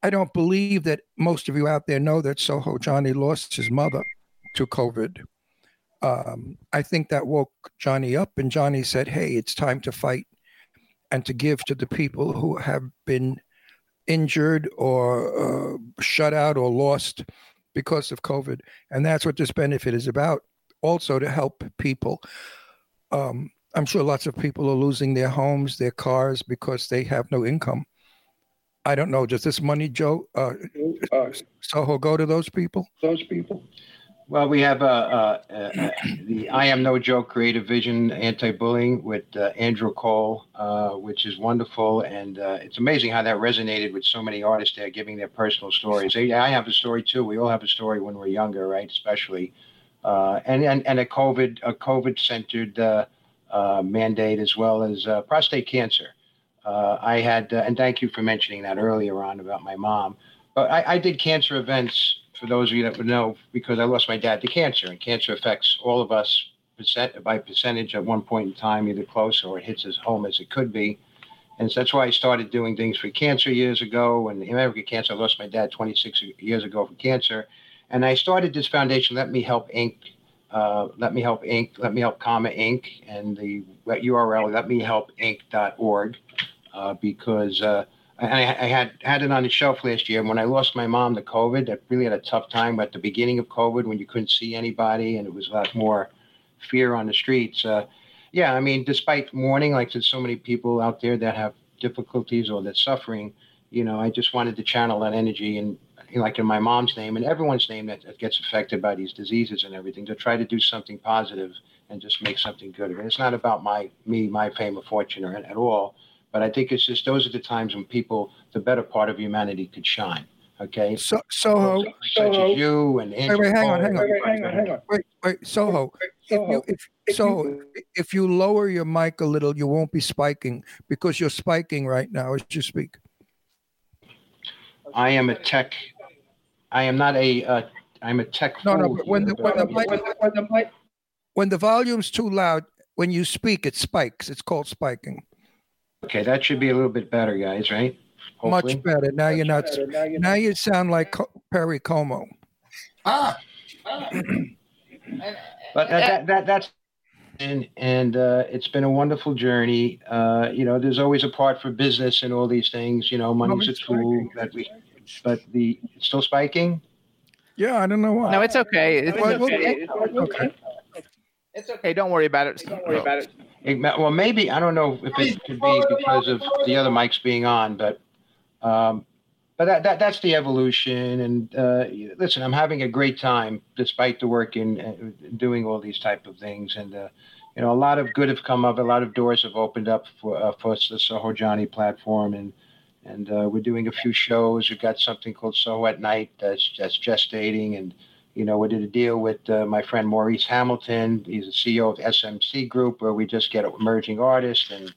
I don't believe that most of you out there know that Soho Johnny lost his mother to COVID. Um, I think that woke Johnny up, and Johnny said, Hey, it's time to fight and to give to the people who have been injured or uh, shut out or lost because of COVID. And that's what this benefit is about also to help people. Um, I'm sure lots of people are losing their homes, their cars because they have no income. I don't know. Does this money, Joe, uh, Soho, go to those people? Those people. Well, we have uh, uh, uh, the I Am No Joke Creative Vision Anti-Bullying with uh, Andrew Cole, uh, which is wonderful. And it's amazing how that resonated with so many artists there giving their personal stories. I have a story too. We all have a story when we're younger, right? Especially. And, and, and a COVID, a COVID-centered uh, uh, mandate as well as prostate cancer. I had, and thank you for mentioning that earlier on about my mom. But I, I did cancer events for those of you that would know because I lost my dad to cancer, and cancer affects all of us percent by percentage at one point in time, either close or it hits as home as it could be. And so that's why I started doing things for cancer years ago. And American Cancer, I lost my dad 26 years ago from cancer. And I started this foundation, Let Me Help Inc. Uh, Let Me Help Inc. Let Me Help Comma Inc. And the URL, letmehelpinc.org, uh, because uh, I, I had had it on the shelf last year. And when I lost my mom to COVID, I really had a tough time at the beginning of COVID when you couldn't see anybody and it was a lot more fear on the streets. Uh, yeah, I mean, despite mourning, like there's so many people out there that have difficulties or that's suffering, you know, I just wanted to channel that energy and like in my mom's name and everyone's name that, that gets affected by these diseases and everything to try to do something positive and just make something good. of it. It's not about my me, my fame or fortune or at all. But I think it's just those are the times when people, the better part of humanity, could shine. Okay. So, Soho, such as you and Andrew wait, wait, hang on, hang on, everybody. hang on, hang on. Wait, wait, Soho. If you, if, so, if you lower your mic a little, you won't be spiking because you're spiking right now as you speak. I am a tech. I am not a. Uh, I'm a tech. No, no. But when the here, when the but- mic, when the mic, when the volume's too loud, when you speak, it spikes. It's called spiking. Okay, that should be a little bit better, guys. Right? Hopefully. Much better. Now you're not. Now you sound like Co- Perry Como. Ah, But that, that, that that's and and uh, it's been a wonderful journey. Uh, you know, there's always a part for business and all these things. You know, money's a tool that we. But the it's still spiking. Yeah, I don't know why. no, it's okay. It's Well, okay. okay. It's okay. Don't worry about it. Don't worry about it. Well, maybe I don't know if it could be because of the other mics being on, but um, but that, that that's the evolution. And uh, listen, I'm having a great time despite the work in uh, doing all these type of things. And uh, you know, a lot of good have come up. A lot of doors have opened up for uh, for the Soho Johnny platform, and and uh, we're doing a few shows. We've got something called Soho at Night that's that's gestating, and you know, we did a deal with uh, my friend Maurice Hamilton. He's the CEO of SMC Group, where we just get emerging artists and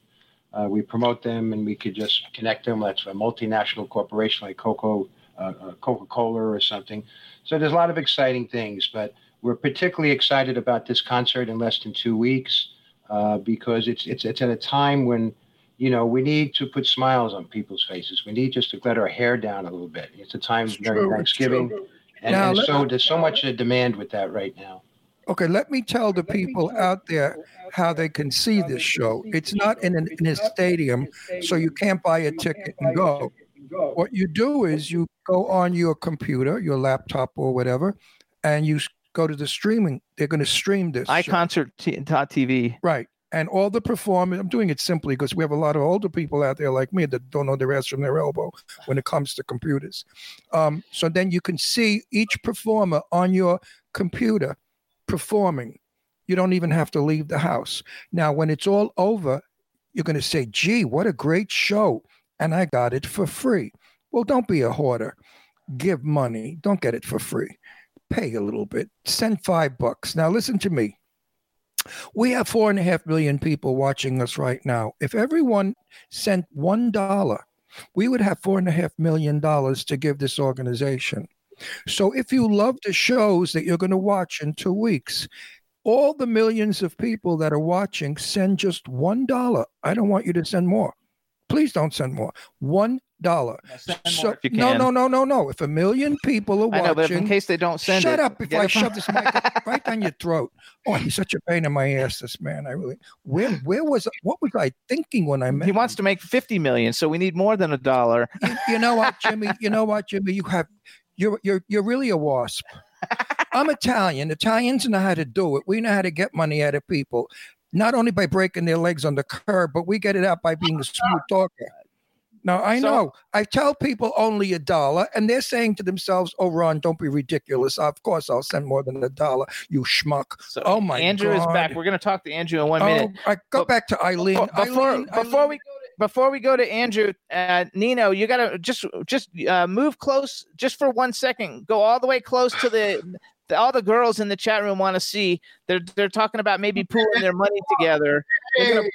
uh, we promote them, and we could just connect them. That's a multinational corporation like Coco, uh, uh, Coca-Cola, or something. So there's a lot of exciting things, but we're particularly excited about this concert in less than two weeks uh, because it's it's it's at a time when you know we need to put smiles on people's faces. We need just to let our hair down a little bit. It's a time during true, Thanksgiving, true. And, Now, and let- so there's so much demand with that right now. Okay, let me tell the people out there how they can see this show. It's not in, an, in a stadium, so you can't buy a ticket and go. what you do is you go on your computer, your laptop, or whatever, and you go to the streaming. They're going to stream this. show. iConcert.tv. Right. And all the performers, I'm doing it simply because we have a lot of older people out there like me that don't know their ass from their elbow when it comes to computers. Um, so then you can see each performer on your computer performing. You don't even have to leave the house. Now, when it's all over, you're going to say, gee, what a great show. And I got it for free. Well, don't be a hoarder. Give money. Don't get it for free. Pay a little bit. Send five bucks. Now, listen to me. We have four and a half million people watching us right now. If everyone sent one dollar, we would have four and a half million dollars to give this organization. So if you love the shows that you're going to watch in two weeks, all the millions of people that are watching send just one dollar. I don't want you to send more. Please don't send more. One dollar. So no, no, no, no, no. If a million people are I know, but watching, in case they don't send shut it, up before I shove this mic *laughs* right down your throat. Oh, he's such a pain in my ass. This man, I really. Where, where was, what was I thinking when I met? He wants to make 50 million, so we need more than a dollar. *laughs* you, you know what, Jimmy? You know what, Jimmy? You have, you're, you're, you're really a wasp. *laughs* I'm Italian. Italians know how to do it. We know how to get money out of people, not only by breaking their legs on the curb, but we get it out by being a smooth talker. Now I So- know I tell people only a dollar, and they're saying to themselves, "Oh, Ron, don't be ridiculous. Of course, I'll send more than a dollar, you schmuck." So oh my Andrew is back. We're going to talk to Andrew in one Oh, minute. I go But- back to Eileen. Before before, Eileen, before Eileen. we go to, before we go to Andrew, uh, Nino, you gotta just just uh, move close, just for one second. Go all the way close to the. the all the girls in the chat room want to see. They're they're talking about maybe pooling their money together. They're gonna,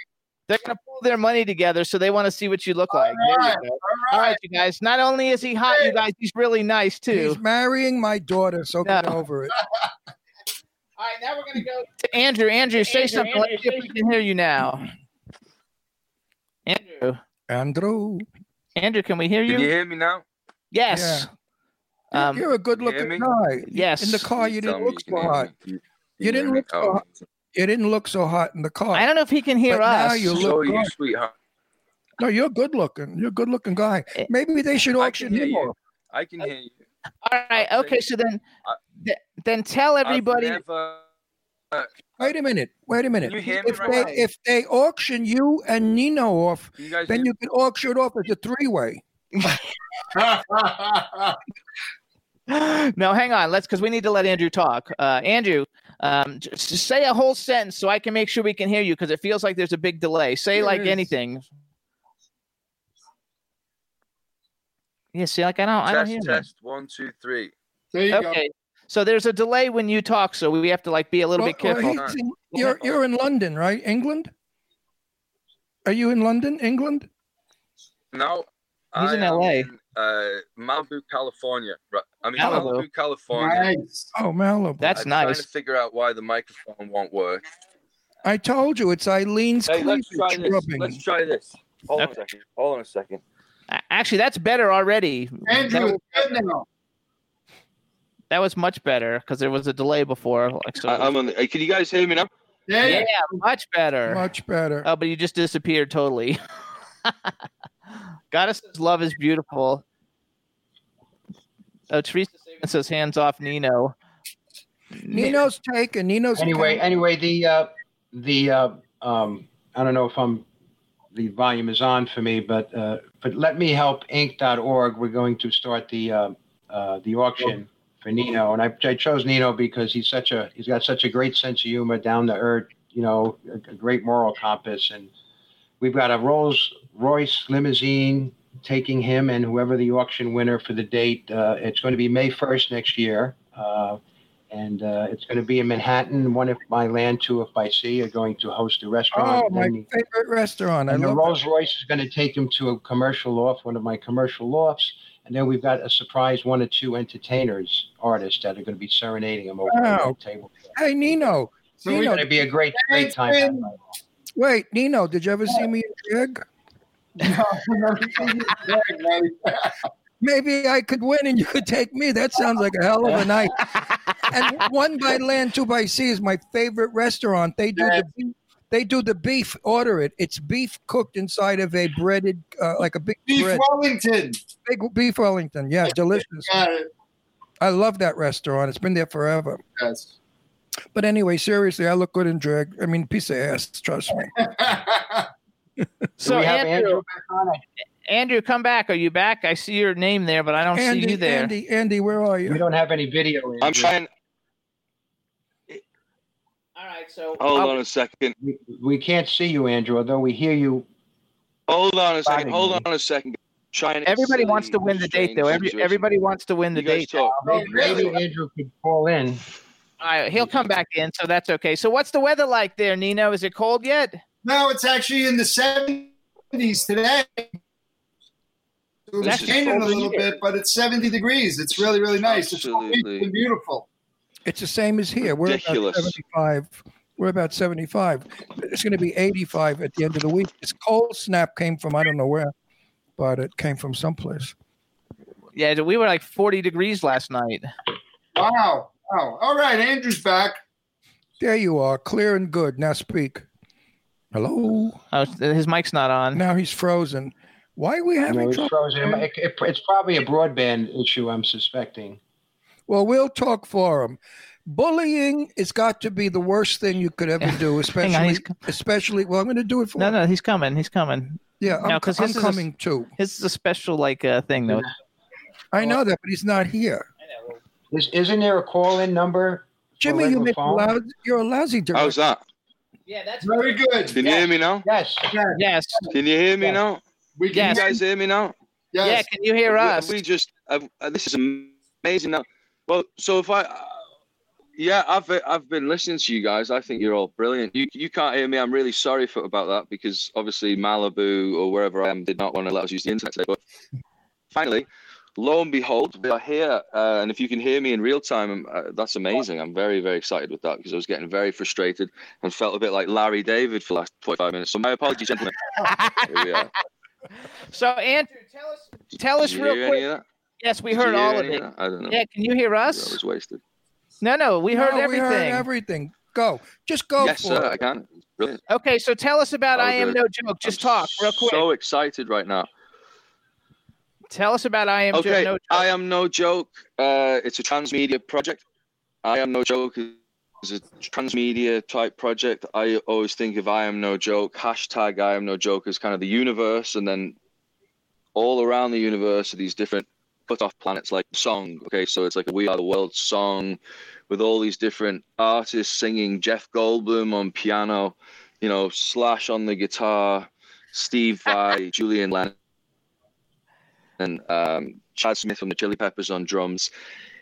they're gonna pull their money together, so they want to see what you look like. There you go. All right, you guys. Not only is he hot, you guys, he's really nice too. He's marrying my daughter, so get No. over it. *laughs* All right, now we're gonna go to Andrew. Andrew, say something. Let's see if we can hear you now. Andrew, Andrew, Andrew, can we hear you? Can you? you hear me now? Yes. Um, you're a good-looking hear me? guy. yes. In the car, you Tell didn't look you so hot. You, You didn't look so hot. You didn't look so hot in the car. I don't know if he can hear But now us. you So look you, good. sweetheart. No, you're good looking. You're a good looking guy. Eh, Maybe they should auction can him you. off. I can hear you. All right. I'll Okay. So then, I- th- then tell everybody. I've Wait a minute. Wait a minute. You hear me If right they now? if they auction you and Nino off, you then hear you can auction it off as a three way. *laughs* *laughs* no, hang on. Let's because we need to let Andrew talk. Uh, Andrew, um, just say a whole sentence so I can make sure we can hear you because it feels like there's a big delay. Say There like is. anything. Yeah. See, like I don't, I don't Test, hear. test, one, two, three. There you that. go. Okay. So there's a delay when you talk, so we have to like be a little Well, bit careful. he's in- you're you're in London, right? England? Are you in London, England? No. He's I in LA. in, uh, Malibu, California. Right. I mean, Malibu. Malibu, California. Nice. Oh, Malibu. That's I'm trying to figure out why the microphone won't work. I told you it's Eileen's Hey, let's try cleavage this. rubbing. Let's try this. Hold on a second. Hold on a second. Actually, that's better already. Andrew, That, it's good now. that was much better because there was a delay before. Like so. I, I'm on. The, can you guys hear me now? Yeah, yeah, yeah. much better. Much better. Oh, but you just disappeared totally. *laughs* Goddess says love is beautiful. Oh, Teresa says hands off Nino. Nino's taken. Nino's Anyway, anyway, the uh, the uh, um, I don't know if I'm the volume is on for me, but uh, but let me help Inc.org. We're going to start the uh, uh, the auction for Nino, and I, I chose Nino because he's such a he's got such a great sense of humor, down to earth, you know, a, a great moral compass, and we've got a Rolls Royce limousine taking him and whoever the auction winner for the date. Uh, it's going to be May first next year. Uh, and uh, it's going to be in Manhattan. One if by land, two if by sea, are going to host a restaurant. Oh, my and, favorite restaurant. I and the Rolls Royce is going to take him to a commercial loft, one of my commercial lofts. And then we've got a surprise one or two entertainers, artists that are going to be serenading him over Wow. the table. Hey, Nino. So we It's Nino, going to be a great, great time. Thanks, wait, Nino, did you ever see me in *laughs* drag? No, everything is good, buddy. Maybe I could win and you could take me. That sounds like a hell of a night. and one by land, two by sea is my favorite restaurant. They do the beef, They do the beef. Order it. It's beef cooked inside of a breaded, uh, like a big Beef bread. Wellington. Big beef Wellington. Yeah, delicious. Got it. I love that restaurant. It's been there forever. Yes. But anyway, seriously, I look good in drag. I mean, piece of ass. Trust me. *laughs* So have Andrew, Andrew back on? Andrew, come back. Are you back? I see your name there, but I don't Andy, see you there. Andy, Andy, where are you? We don't have any video. I'm trying. All right, so Hold I'll- on a second. We, we can't see you, Andrew, although we hear you. Hold on a second. Hold me. on a second. Trying. everybody wants to win the date, though. Every, everybody wants to win the date. talk. Maybe, maybe Andrew could call in. All right, he'll come back in, so that's okay. So, what's the weather like there, Nino? Is it cold yet? No, it's actually in the 70s today. It was raining a little here. bit, but it's 70 degrees. It's really, really nice. It's all Absolutely. peaceful and beautiful. It's the same as here. We're Ridiculous. about 75. We're about 75. It's going to be 85 at the end of the week. This cold snap came from I don't know where, but it came from someplace. Yeah, we were like 40 degrees last night. Wow. Wow. All right, Andrew's back. There you are, clear and good. Now speak. Hello. Oh, his mic's not on. Now he's frozen. Why are we No, having it's trouble? frozen. It- it- it's probably a broadband issue, I'm suspecting. Well, we'll talk for him. Bullying has got to be the worst thing you could ever *laughs* do, Hang on, especially, especially. Well, I'm going to do it for No, him. no, no, he's coming. He's coming. Yeah, I'm, No, 'cause I'm his is a- coming too. This is a special like uh, thing, though. I know that, but he's not here. Is, isn't there a call-in number? Jimmy, you make loud, you're a lousy director. How's that? Yeah, that's Very good. Can you hear me now? Yes. yes. Can you hear me Yes. now? We can Yes. You guys hear me now? Yes. Yeah, can you hear us? We just uh, uh, this is amazing now. Well, so if I, uh, yeah, I've I've been listening to you guys. I think you're all brilliant. You you can't hear me. I'm really sorry for about that because obviously Malibu or wherever I am did not want to let us use the internet today. But finally, lo and behold, we are here. Uh, and if you can hear me in real time, uh, that's amazing. I'm very very excited with that because I was getting very frustrated and felt a bit like Larry David for the last 25 minutes. So my apologies, gentlemen. Here we are. So, Andrew, tell us, tell us real quick. any of that? Yes, we heard all of it. that? I don't know. Yeah, can you hear That us? was wasted. No, no, we heard No, everything. We heard everything. Go. Just go yes, for sir. it. I can. Brilliant. Okay, so tell us about Oh, I Am good. No Joke. Just I'm talk real quick. So excited right now. Tell us about I Am Okay, No Joke. I am no joke. Uh, it's a transmedia project. I am no joke is a transmedia type project. I always think of I am no joke. Hashtag I am no joke as kind of the universe, and then all around the universe are these different cut off planets like song. Okay, so it's like a We Are the World song with all these different artists singing. Jeff Goldblum on piano, you know, Slash on the guitar, Steve Vai, *laughs* Julian Lennon and um, Chad Smith from the Chili Peppers on drums.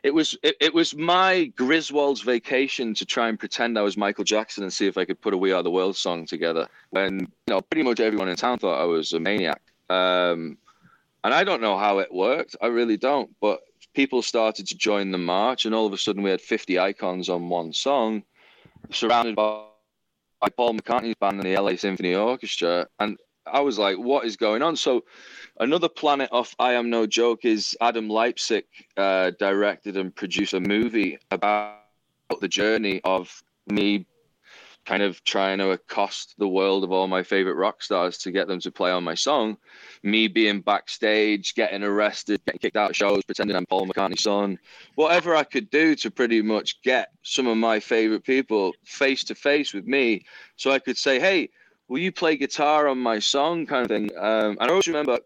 It was it, it was my Griswold's vacation to try and pretend I was Michael Jackson and see if I could put a We Are the World song together. And you know, pretty much everyone in town thought I was a maniac. Um, and I don't know how it worked. I really don't. But people started to join the march, and all of a sudden we had 50 icons on one song, surrounded by, by Paul McCartney's band and the LA Symphony Orchestra. And I was like, what is going on? So another planet off I Am No Joke is Adam Leipzig uh, directed and produced a movie about the journey of me kind of trying to accost the world of all my favorite rock stars to get them to play on my song. Me being backstage, getting arrested, getting kicked out of shows, pretending I'm Paul McCartney's son. Whatever I could do to pretty much get some of my favorite people face to face with me so I could say, hey, will you play guitar on my song kind of thing. Um, and I always remember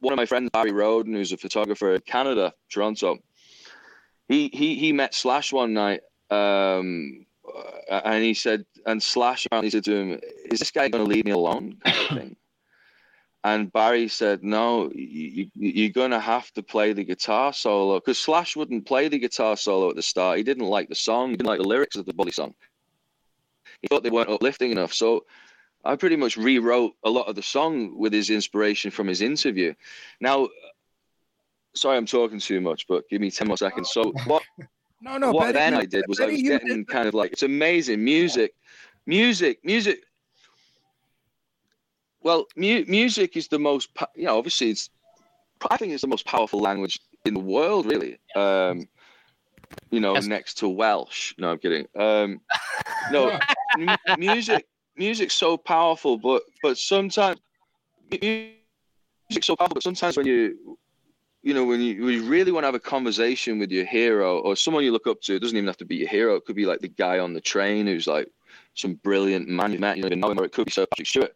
one of my friends, Barry Roden, who's a photographer in Canada, Toronto. He he he met Slash one night, um, uh, and he said, and Slash apparently said to him, "Is this guy going to leave me alone?" Kind of thing. *coughs* And Barry said, "No, you, you're going to have to play the guitar solo because Slash wouldn't play the guitar solo at the start. He didn't like the song. He didn't like the lyrics of the Bully song. He thought they weren't uplifting enough. So I pretty much rewrote a lot of the song with his inspiration from his interview. Now, sorry, I'm talking too much, but give me 10 more seconds. So, *laughs* what, No, no. what Betty, then you- I did was I was getting did- kind of like, it's amazing music, music, music. Well, mu- music is the most, you know, obviously it's, I think it's the most powerful language in the world, really. Um, you know, Yes. next to Welsh. No, I'm kidding. Um, no, *laughs* mu- music music's so powerful, but but sometimes mu- music's so powerful, but sometimes when you you know when you, when you really want to have a conversation with your hero or someone you look up to, it doesn't even have to be your hero. It could be like the guy on the train who's like some brilliant man you met, you know or it could be Sir Patrick Stewart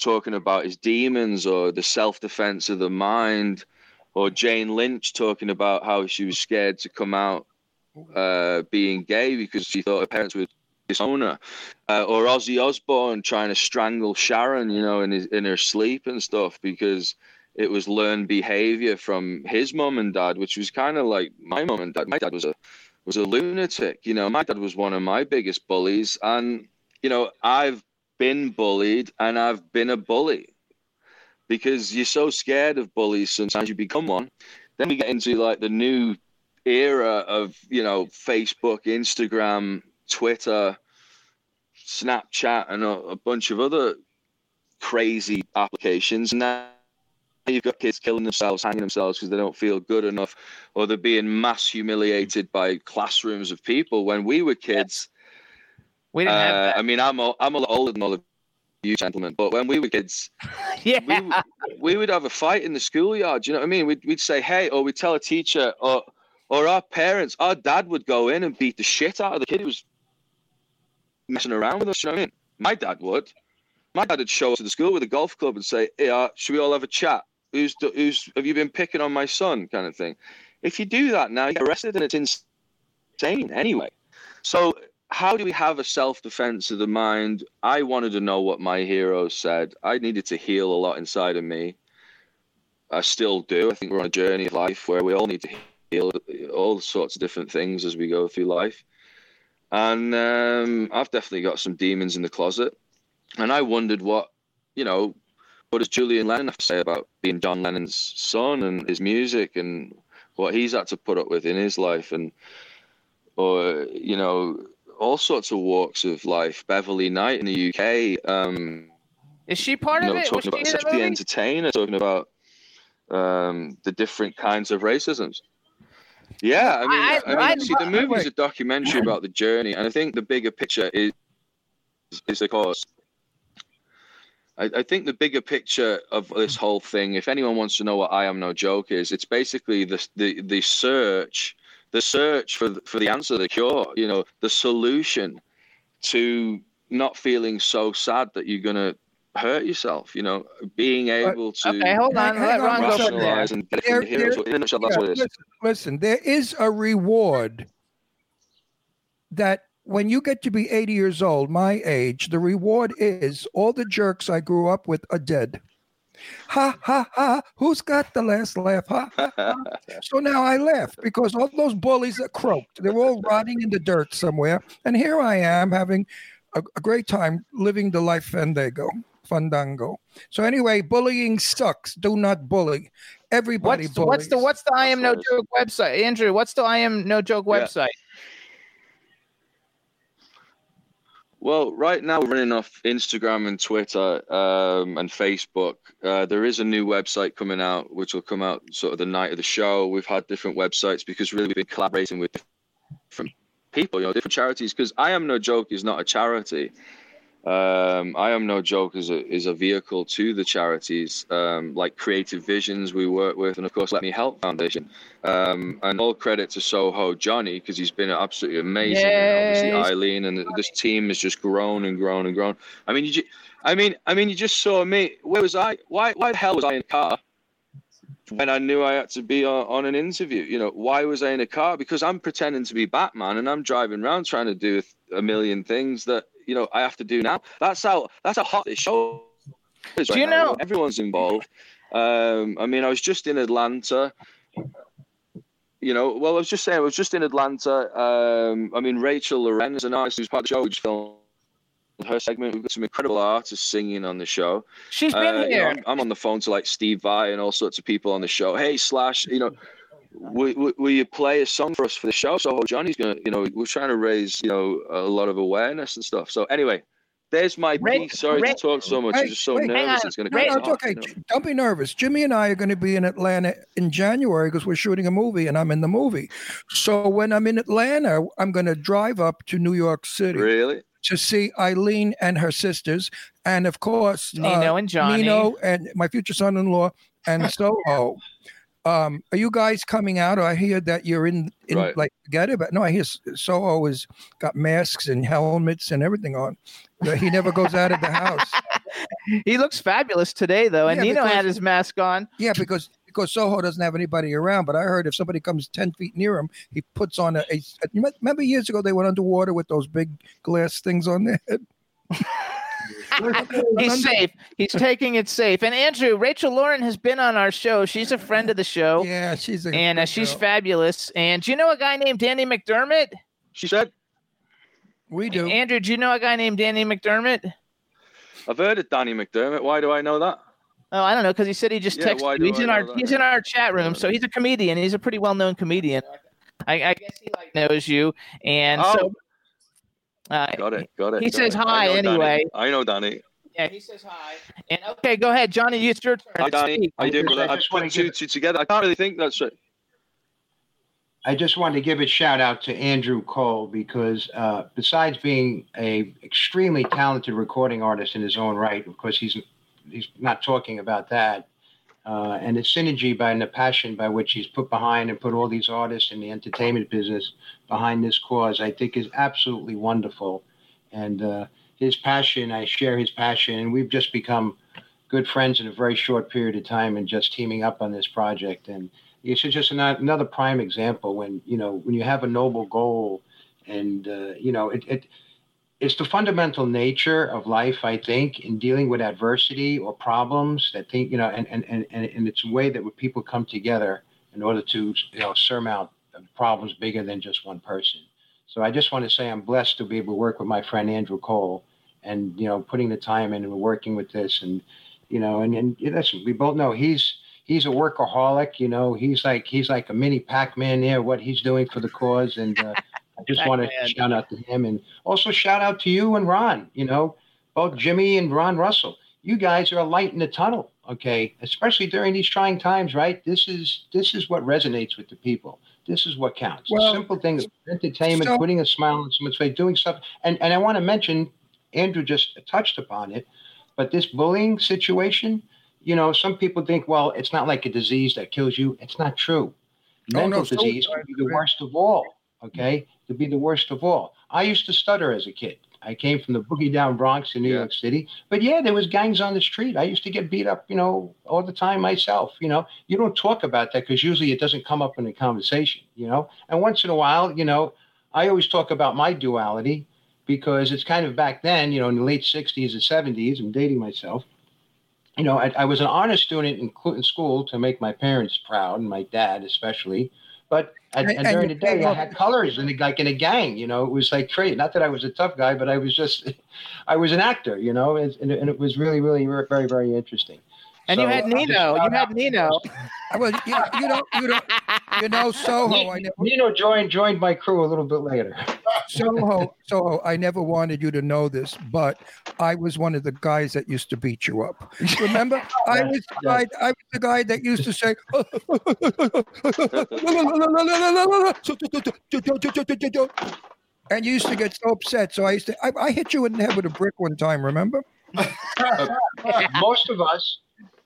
talking about his demons or the self defense of the mind, or Jane Lynch talking about how she was scared to come out uh, being gay because she thought her parents would disown her, uh, or Ozzy Osbourne trying to strangle Sharon, you know, in his in her sleep and stuff because it was learned behavior from his mom and dad, which was kind of like my mom and dad. My dad was a was a lunatic, you know. My dad was one of my biggest bullies, and you know, I've been bullied and I've been a bully because you're so scared of bullies. Sometimes you become one. Then we get into like the new era of you know Facebook, Instagram, Twitter, Snapchat, and a, a bunch of other crazy applications. Now you've got kids killing themselves, hanging themselves because they don't feel good enough, or they're being mass humiliated by classrooms of people. When we were kids, We didn't have uh, that. I mean, I'm a, I'm a lot older than all of you gentlemen, but when we were kids, *laughs* yeah. we, we would have a fight in the schoolyard. Do you know what I mean? We'd, we'd say, hey, or we'd tell a teacher, or or our parents, our dad would go in and beat the shit out of the kid who was messing around with us. You know what I mean? My dad would. My dad would show up to the school with a golf club and say, hey, uh, should we all have a chat? Who's who's have you been picking on my son? Kind of thing. If you do that now, you get arrested and it's insane anyway. So how do we have a self-defense of the mind? I wanted to know what my hero said. I needed to heal a lot inside of me. I still do. I think we're on a journey of life where we all need to heal all sorts of different things as we go through life. And um, I've definitely got some demons in the closet. And I wondered what, you know, what does Julian Lennon have to say about being John Lennon's son and his music and what he's had to put up with in his life and, or, you know, all sorts of walks of life. Beverly Knight in the UK, um, Is she part you of it? Talking about the entertainer, talking about um, the different kinds of racisms. Yeah, I mean, I- I, mean, I- see, the movie's a documentary about the journey, and I think the bigger picture is, is of course, I, I think the bigger picture of this whole thing, if anyone wants to know what I am no joke is, it's basically the the the search, the search for for the answer, the cure, you know, the solution to not feeling so sad that you're gonna hurt yourself. You know, being able to Okay, hold on. Hang Let on Ron one go second. from there. rationalize and get it from There- the hero. So there- in a nutshell, that's what it is. Listen, listen, there is a reward that when you get to be 80 years old, my age, the reward is all the jerks I grew up with are dead. Ha ha ha! Who's got the last laugh? Ha ha ha! *laughs* So now I laugh because all those bullies are croaked. They're all rotting in the dirt somewhere, and here I am having a, a great time living the life fandango. Fandango. So anyway, bullying sucks. Do not bully. Everybody What's, bullies. what's the what's the I am no joke website? Andrew, what's the I am no joke Yeah. website? Well, right now we're running off Instagram and Twitter um, and Facebook. Uh, there is a new website coming out, which will come out sort of the night of the show. We've had different websites because really we've been collaborating with different people, you know, different charities. Because I am no joke is not a charity. Um, I am no joke is a is a vehicle to the charities um, like Creative Visions we work with, and of course Let Me Help Foundation. Um, and all credit to Soho Johnny because he's been absolutely amazing. And obviously Eileen and this team has just grown and grown and grown. I mean, you, ju- I mean, I mean, you just saw me. Where was I? Why, why the hell was I in a car? When I knew I had to be on, on an interview, you know, why was I in a car? Because I'm pretending to be Batman and I'm driving around trying to do a million things that you know I have to do now. That's how that's how hot this show is. Do right you now. know- Everyone's involved. Um, I mean, I was just in Atlanta. You know, well, I was just saying, I was just in Atlanta. Um, I mean, Rachel Loren is an artist who's part of the show. We just filmed her segment. We've got some incredible artists singing on the show. She's been Uh, you know. I'm, I'm on the phone to like Steve Vai and all sorts of people on the show. Hey, Slash, you know, will, will, will you play a song for us for the show? So Johnny's gonna, you know, we're trying to raise, you know, a lot of awareness and stuff. So anyway, there's my Rick- piece. Sorry Rick- to talk so much. Hey, I'm just so wait, nervous. It's gonna No, cut no, us it's off, okay. you know. Don't be nervous. Jimmy and I are going to be in Atlanta in January because we're shooting a movie and I'm in the movie. So when I'm in Atlanta, I'm going to drive up to New York City. Really? to see Eileen and her sisters, and of course Nino uh, and Johnny. Nino and my future son-in-law and Soho. Um, are you guys coming out? Or I hear that you're in, in Right. like together, but no, I hear S- Soho has got masks and helmets and everything on. He never goes out of the house. *laughs* He looks fabulous today, though, and Yeah, Nino because- had his mask on. Yeah, because because Soho doesn't have anybody around. But I heard if somebody comes ten feet near him, he puts on a. a you me- remember years ago they went underwater with those big glass things on their head. *laughs* He's safe. He's taking it safe. And Andrew, Rachel Lauren has been on our show. She's a friend of the show. Yeah, she's a and uh, she's girl. fabulous. And do you know a guy named Danny McDermott? She said, We do. Andrew, do you know a guy named Danny McDermott? I've heard of Danny McDermott. Why do I know that? Oh, I don't know because he said he just Yeah, texted why you. do He's I in our that? he's in our chat room, so he's a comedian. He's a pretty well known comedian. I, I guess he like knows you, and Oh. so uh, Got it. Got it. He got says it. I hi know Danny. anyway. I know Danny. yeah, he says hi. And okay, go ahead, Johnny. It's your turn. Hi, to Danny. How you doing, I brother? I just wanna put two, give- two together. I can't really think that's it. I just wanted to give a shout out to Andrew Cole because uh, besides being a extremely talented recording artist in his own right, of course he's he's not talking about that, uh, and the synergy by and the passion by which he's put behind and put all these artists in the entertainment business behind this cause, I think is absolutely wonderful, and uh, his passion, I share his passion, and we've just become good friends in a very short period of time and just teaming up on this project. And it's just ano- another prime example when you know when you have a noble goal and uh, you know it, it it's the fundamental nature of life i think in dealing with adversity or problems that think you know and and and, and it's a way that people come together in order to you know surmount problems bigger than just one person so i just want to say i'm blessed to be able to work with my friend andrew cole and you know putting the time in and working with this and you know and and listen we both know he's he's a workaholic. You know, he's like he's like a mini Pac-Man there. What he's doing for the cause, and uh, I just want to shout out to him, and also shout out to you and Ron. You know, both Jimmy and Ron Russell. You guys are a light in the tunnel. Okay, especially during these trying times, right? This is this is what resonates with the people. This is what counts. Well, the simple things, entertainment, so- putting a smile on someone's face, doing stuff. And and I want to mention, Andrew just touched upon it, but this bullying situation you know, some people think, well, it's not like a disease that kills you. It's not true. Mental no, so- disease can be the worst of all. Okay, to be the worst of all. I used to stutter as a kid. I came from the boogie down Bronx in New Yeah. York City, but yeah, there was gangs on the street. I used to get beat up, you know, all the time myself. You know, you don't talk about that because usually it doesn't come up in a conversation. You know, and once in a while, you know, I always talk about my duality because it's kind of back then, you know, in the late '60s and '70s. I'm dating myself you know, I, I was an honor student in, in school to make my parents proud, and my dad especially. But And- and, and during the day, I had colors and like in a gang. You know, it was like crazy. Not that I was a tough guy, but I was just, *laughs* I was an actor. You know, and, and it was really, really, very, very interesting. And you had Nino. shout You had Nino. I was, you, you know, you know, you know, *laughs* Soho. I never, Nino joined joined my crew a little bit later. Soho, *laughs* Soho. I never wanted you to know this, but I was one of the guys that used to beat you up. Remember, *laughs* I was the guy. I was the guy that used to say, and you used to get so upset. So I used to. I, I hit you in the head with a brick one time. Remember? most of us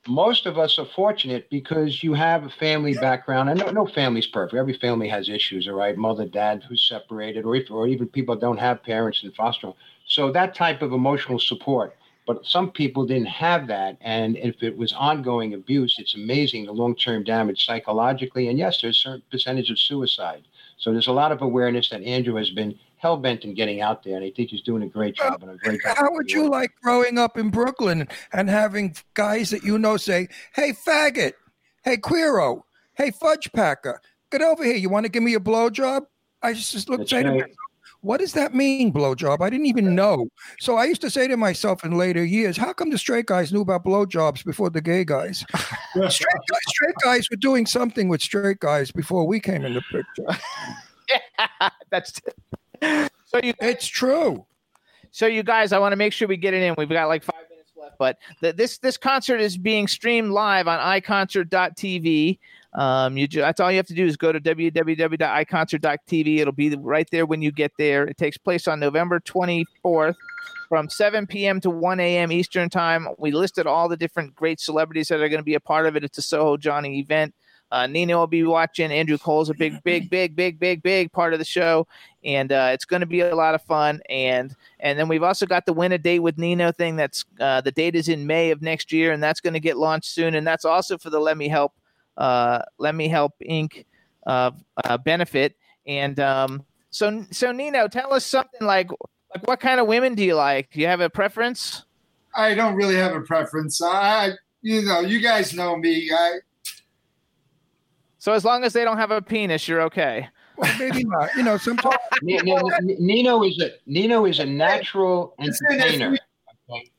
most of us are fortunate because you have a family background. and know no family's perfect. Every family has issues, all right? Mother, dad who's separated, or if, or even people don't have parents in foster home. So that type of emotional support. But some people didn't have that, and if it was ongoing abuse, it's amazing the long-term damage psychologically. And yes, there's a certain percentage of suicide. So there's a lot of awareness that Andrew has been hell bent on getting out there, and I think he's doing a great job. And a great job. How would you like growing up in Brooklyn and having guys that you know say, "Hey, faggot," "Hey, queero," "Hey, fudge packer, get over here. You want to give me a blowjob?" I just, just look That's say to right. myself, "What does that mean, blowjob?" I didn't even know. So I used to say to myself in later years, "How come the straight guys knew about blowjobs before the gay guys? *laughs* straight, guys, straight guys were doing something with straight guys before we came in the picture. *laughs* That's so you. It's true." So you guys, I want to make sure we get it in. We've got like five minutes left, but the, this this concert is being streamed live on iConcert.tv. Um, you that's all you have to do is go to www.iconcert.tv. It'll be right there when you get there. It takes place on November 24th from 7 p.m. to 1 a.m. Eastern Time. We listed all the different great celebrities that are going to be a part of it. It's a Soho Johnny event. Uh, Nina will be watching. Andrew Cole's a big, big, big, big, big, big part of the show, and uh, it's going to be a lot of fun. And and then we've also got the win a date with Nino thing. That's uh, the date is in May of next year, and that's going to get launched soon. And that's also for the Let Me Help, uh, Let Me Help Inc. Uh, uh, benefit. And um, so so Nino, tell us something like like what kind of women do you like? Do you have a preference? I don't really have a preference. I, you know, you guys know me. I, So as long as they don't have a penis, you're okay. Well, maybe not. You know, sometimes *laughs* Ni- Ni- Ni- Nino is a Nino is a natural *laughs* entertainer. we-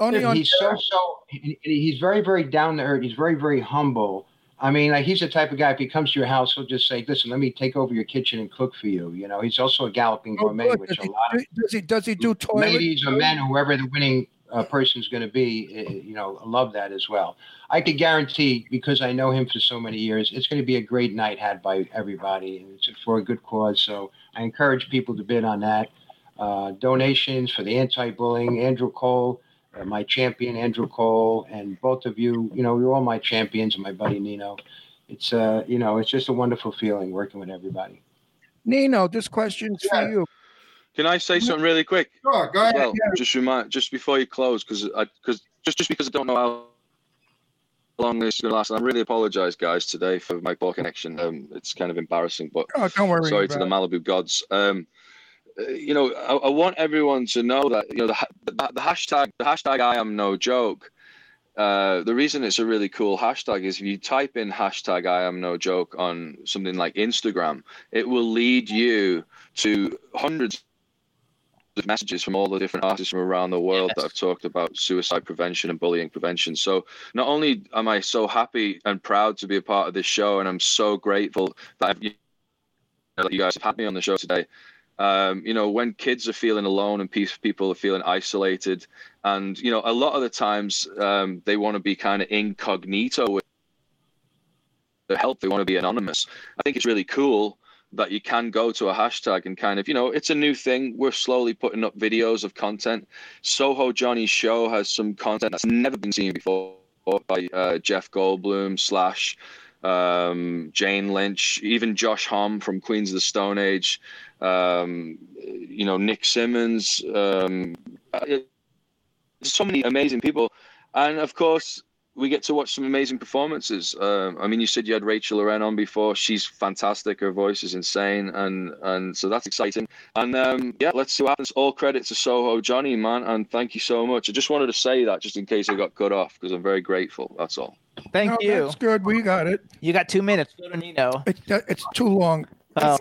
only on he's so so he- he's very very down to earth he's very very humble i mean like he's the type of guy if he comes to your house he'll just say listen let me take over your kitchen and cook for you you know he's also a galloping Oh, gourmet good. which Does a he, lot of does he does he do toilet? ladies or men whoever the winning uh, person's going to be uh, you know love that as well i could guarantee because i know him for so many years it's going to be a great night had by everybody and it's for a good cause so i encourage people to bid on that uh, donations for the anti-bullying andrew cole uh, my champion Andrew Cole, and both of you, you know, you're all my champions and my buddy Nino. It's uh, you know, it's just a wonderful feeling working with everybody. Nino, this question's Yeah. for you. Can I say something really quick? sure, go ahead. Well, just remind, just before you close, because I, because just just because I don't know how long this is going to last, I really apologize, guys, today for my poor connection. Um, it's kind of embarrassing, but Oh, don't worry. sorry to the Malibu gods. Um, uh, you know, I, I want everyone to know that you know the, the, the hashtag the hashtag I am no joke. Uh, the reason it's a really cool hashtag is if you type in hashtag I am no joke on something like Instagram, it will lead you to hundreds of messages from all the different artists from around the world that have talked about suicide prevention and bullying prevention. So not only am I so happy and proud to be a part of this show, and I'm so grateful that I've, you know, that you guys have had me on the show today. Um, you know, when kids are feeling alone and people are feeling isolated, and you know, a lot of the times um, they want to be kind of incognito with their help. They want to be anonymous. I think it's really cool that you can go to a hashtag and kind of, you know, it's a new thing. We're slowly putting up videos of content. Soho Johnny's show has some content that's never been seen before by uh, Jeff Goldblum slash um, Jane Lynch, even Josh Homme from Queens of the Stone Age, um, you know, Nick Simmons. Um, uh, so many amazing people. And of course, we get to watch some amazing performances. Um, I mean, you said you had Rachel Loren on before. She's fantastic. Her voice is insane, and and so that's exciting. And um, yeah, let's see what happens. All credit to Soho Johnny, man, and thank you so much. I just wanted to say that just in case I got cut off because I'm very grateful. That's all. Thank No, you. That's good. We got it. You got two minutes. Go to Nino. It, uh, it's too long. Oh,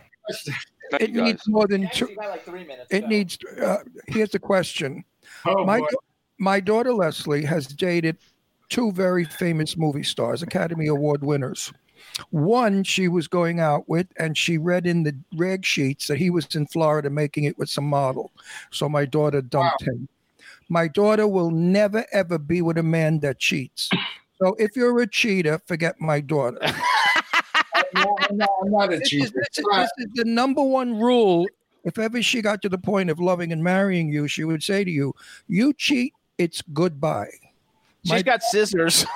It you needs more than two. like three minutes. It needs. Uh, here's a question. Oh, My boy. my daughter Leslie has dated two very famous movie stars, Academy Award winners. One she was going out with, and she read in the rag sheets that he was in Florida making it with some model. So my daughter dumped him. My daughter will never ever be with a man that cheats. So if you're a cheater, forget my daughter. *laughs* No, no, I'm not a This is, cheater. this is- this is the number one rule. If ever she got to the point of loving and marrying you, she would say to you, "You cheat, it's goodbye." She's My- got scissors. *laughs*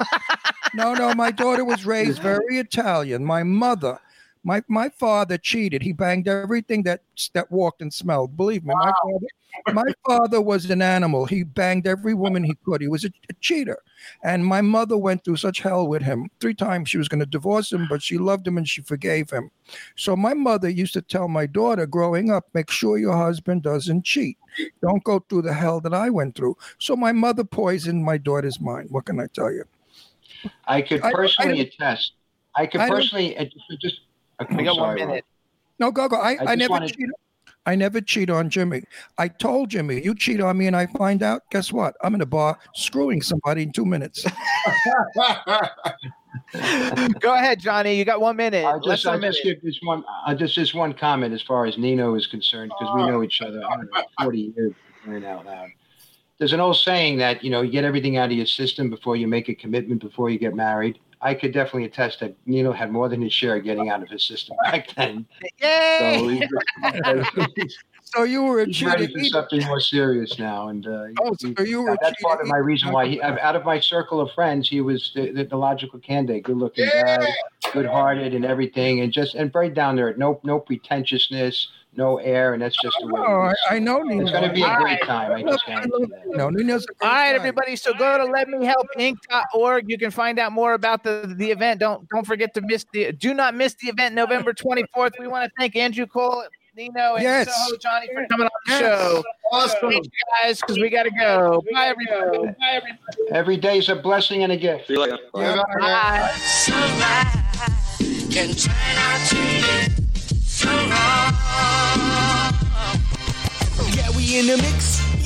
No, no, my daughter was *laughs* raised very Italian. My mother, my my father cheated. He banged everything that that walked and smelled. Believe me, my father, my father was an animal. He banged every woman he could. He was a, a cheater. And my mother went through such hell with him. Three times she was going to divorce him, but she loved him and she forgave him. So my mother used to tell my daughter growing up, make sure your husband doesn't cheat. Don't go through the hell that I went through. So my mother poisoned my daughter's mind. What can I tell you? I could I- I personally attest. I could I personally just. Just we I'm got one sorry, Ron. minute. No, go go. I, I, just never wanted- cheat. I never cheat on Jimmy. I told Jimmy, you cheat on me, and I find out. Guess what? I'm in a bar screwing somebody in two minutes. *laughs* Go ahead, Johnny. You got one minute. I just, than I a minute. just give this one, I just this one comment as far as Nino is concerned, because we oh. know each other know, 40 years, crying out loud. There's an old saying that you know you get everything out of your system before you make a commitment before you get married. I could definitely attest that Nino had more than his share of getting out of his system *laughs* back then. Yay! So *laughs* So you were a he's ready for something more serious now, and uh, Oh, so you were a that's part of my reason why he, out of my circle of friends, he was the, the, the logical candidate, good-looking guy, good-hearted, and everything, and just and very down there. No no pretentiousness, no air, and that's just the way. Oh, it I, know Nino. It's going to be a great time. I just guarantee that. No, Nino's a great All right, guy. everybody. So go to letmehelpinc.org. You can find out more about the, the event. Don't don't forget to miss the do not miss the event November 24th. We want to thank Andrew Cole, Nino, and Yes. Soho Johnny for coming on the Yes. show. Awesome. Thank you guys, because we gotta go. Bye everybody. Bye everybody. Every day is a blessing and a gift. See you later. Bye. Yeah. Bye. Yeah, we in the mix.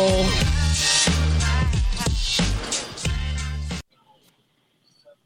people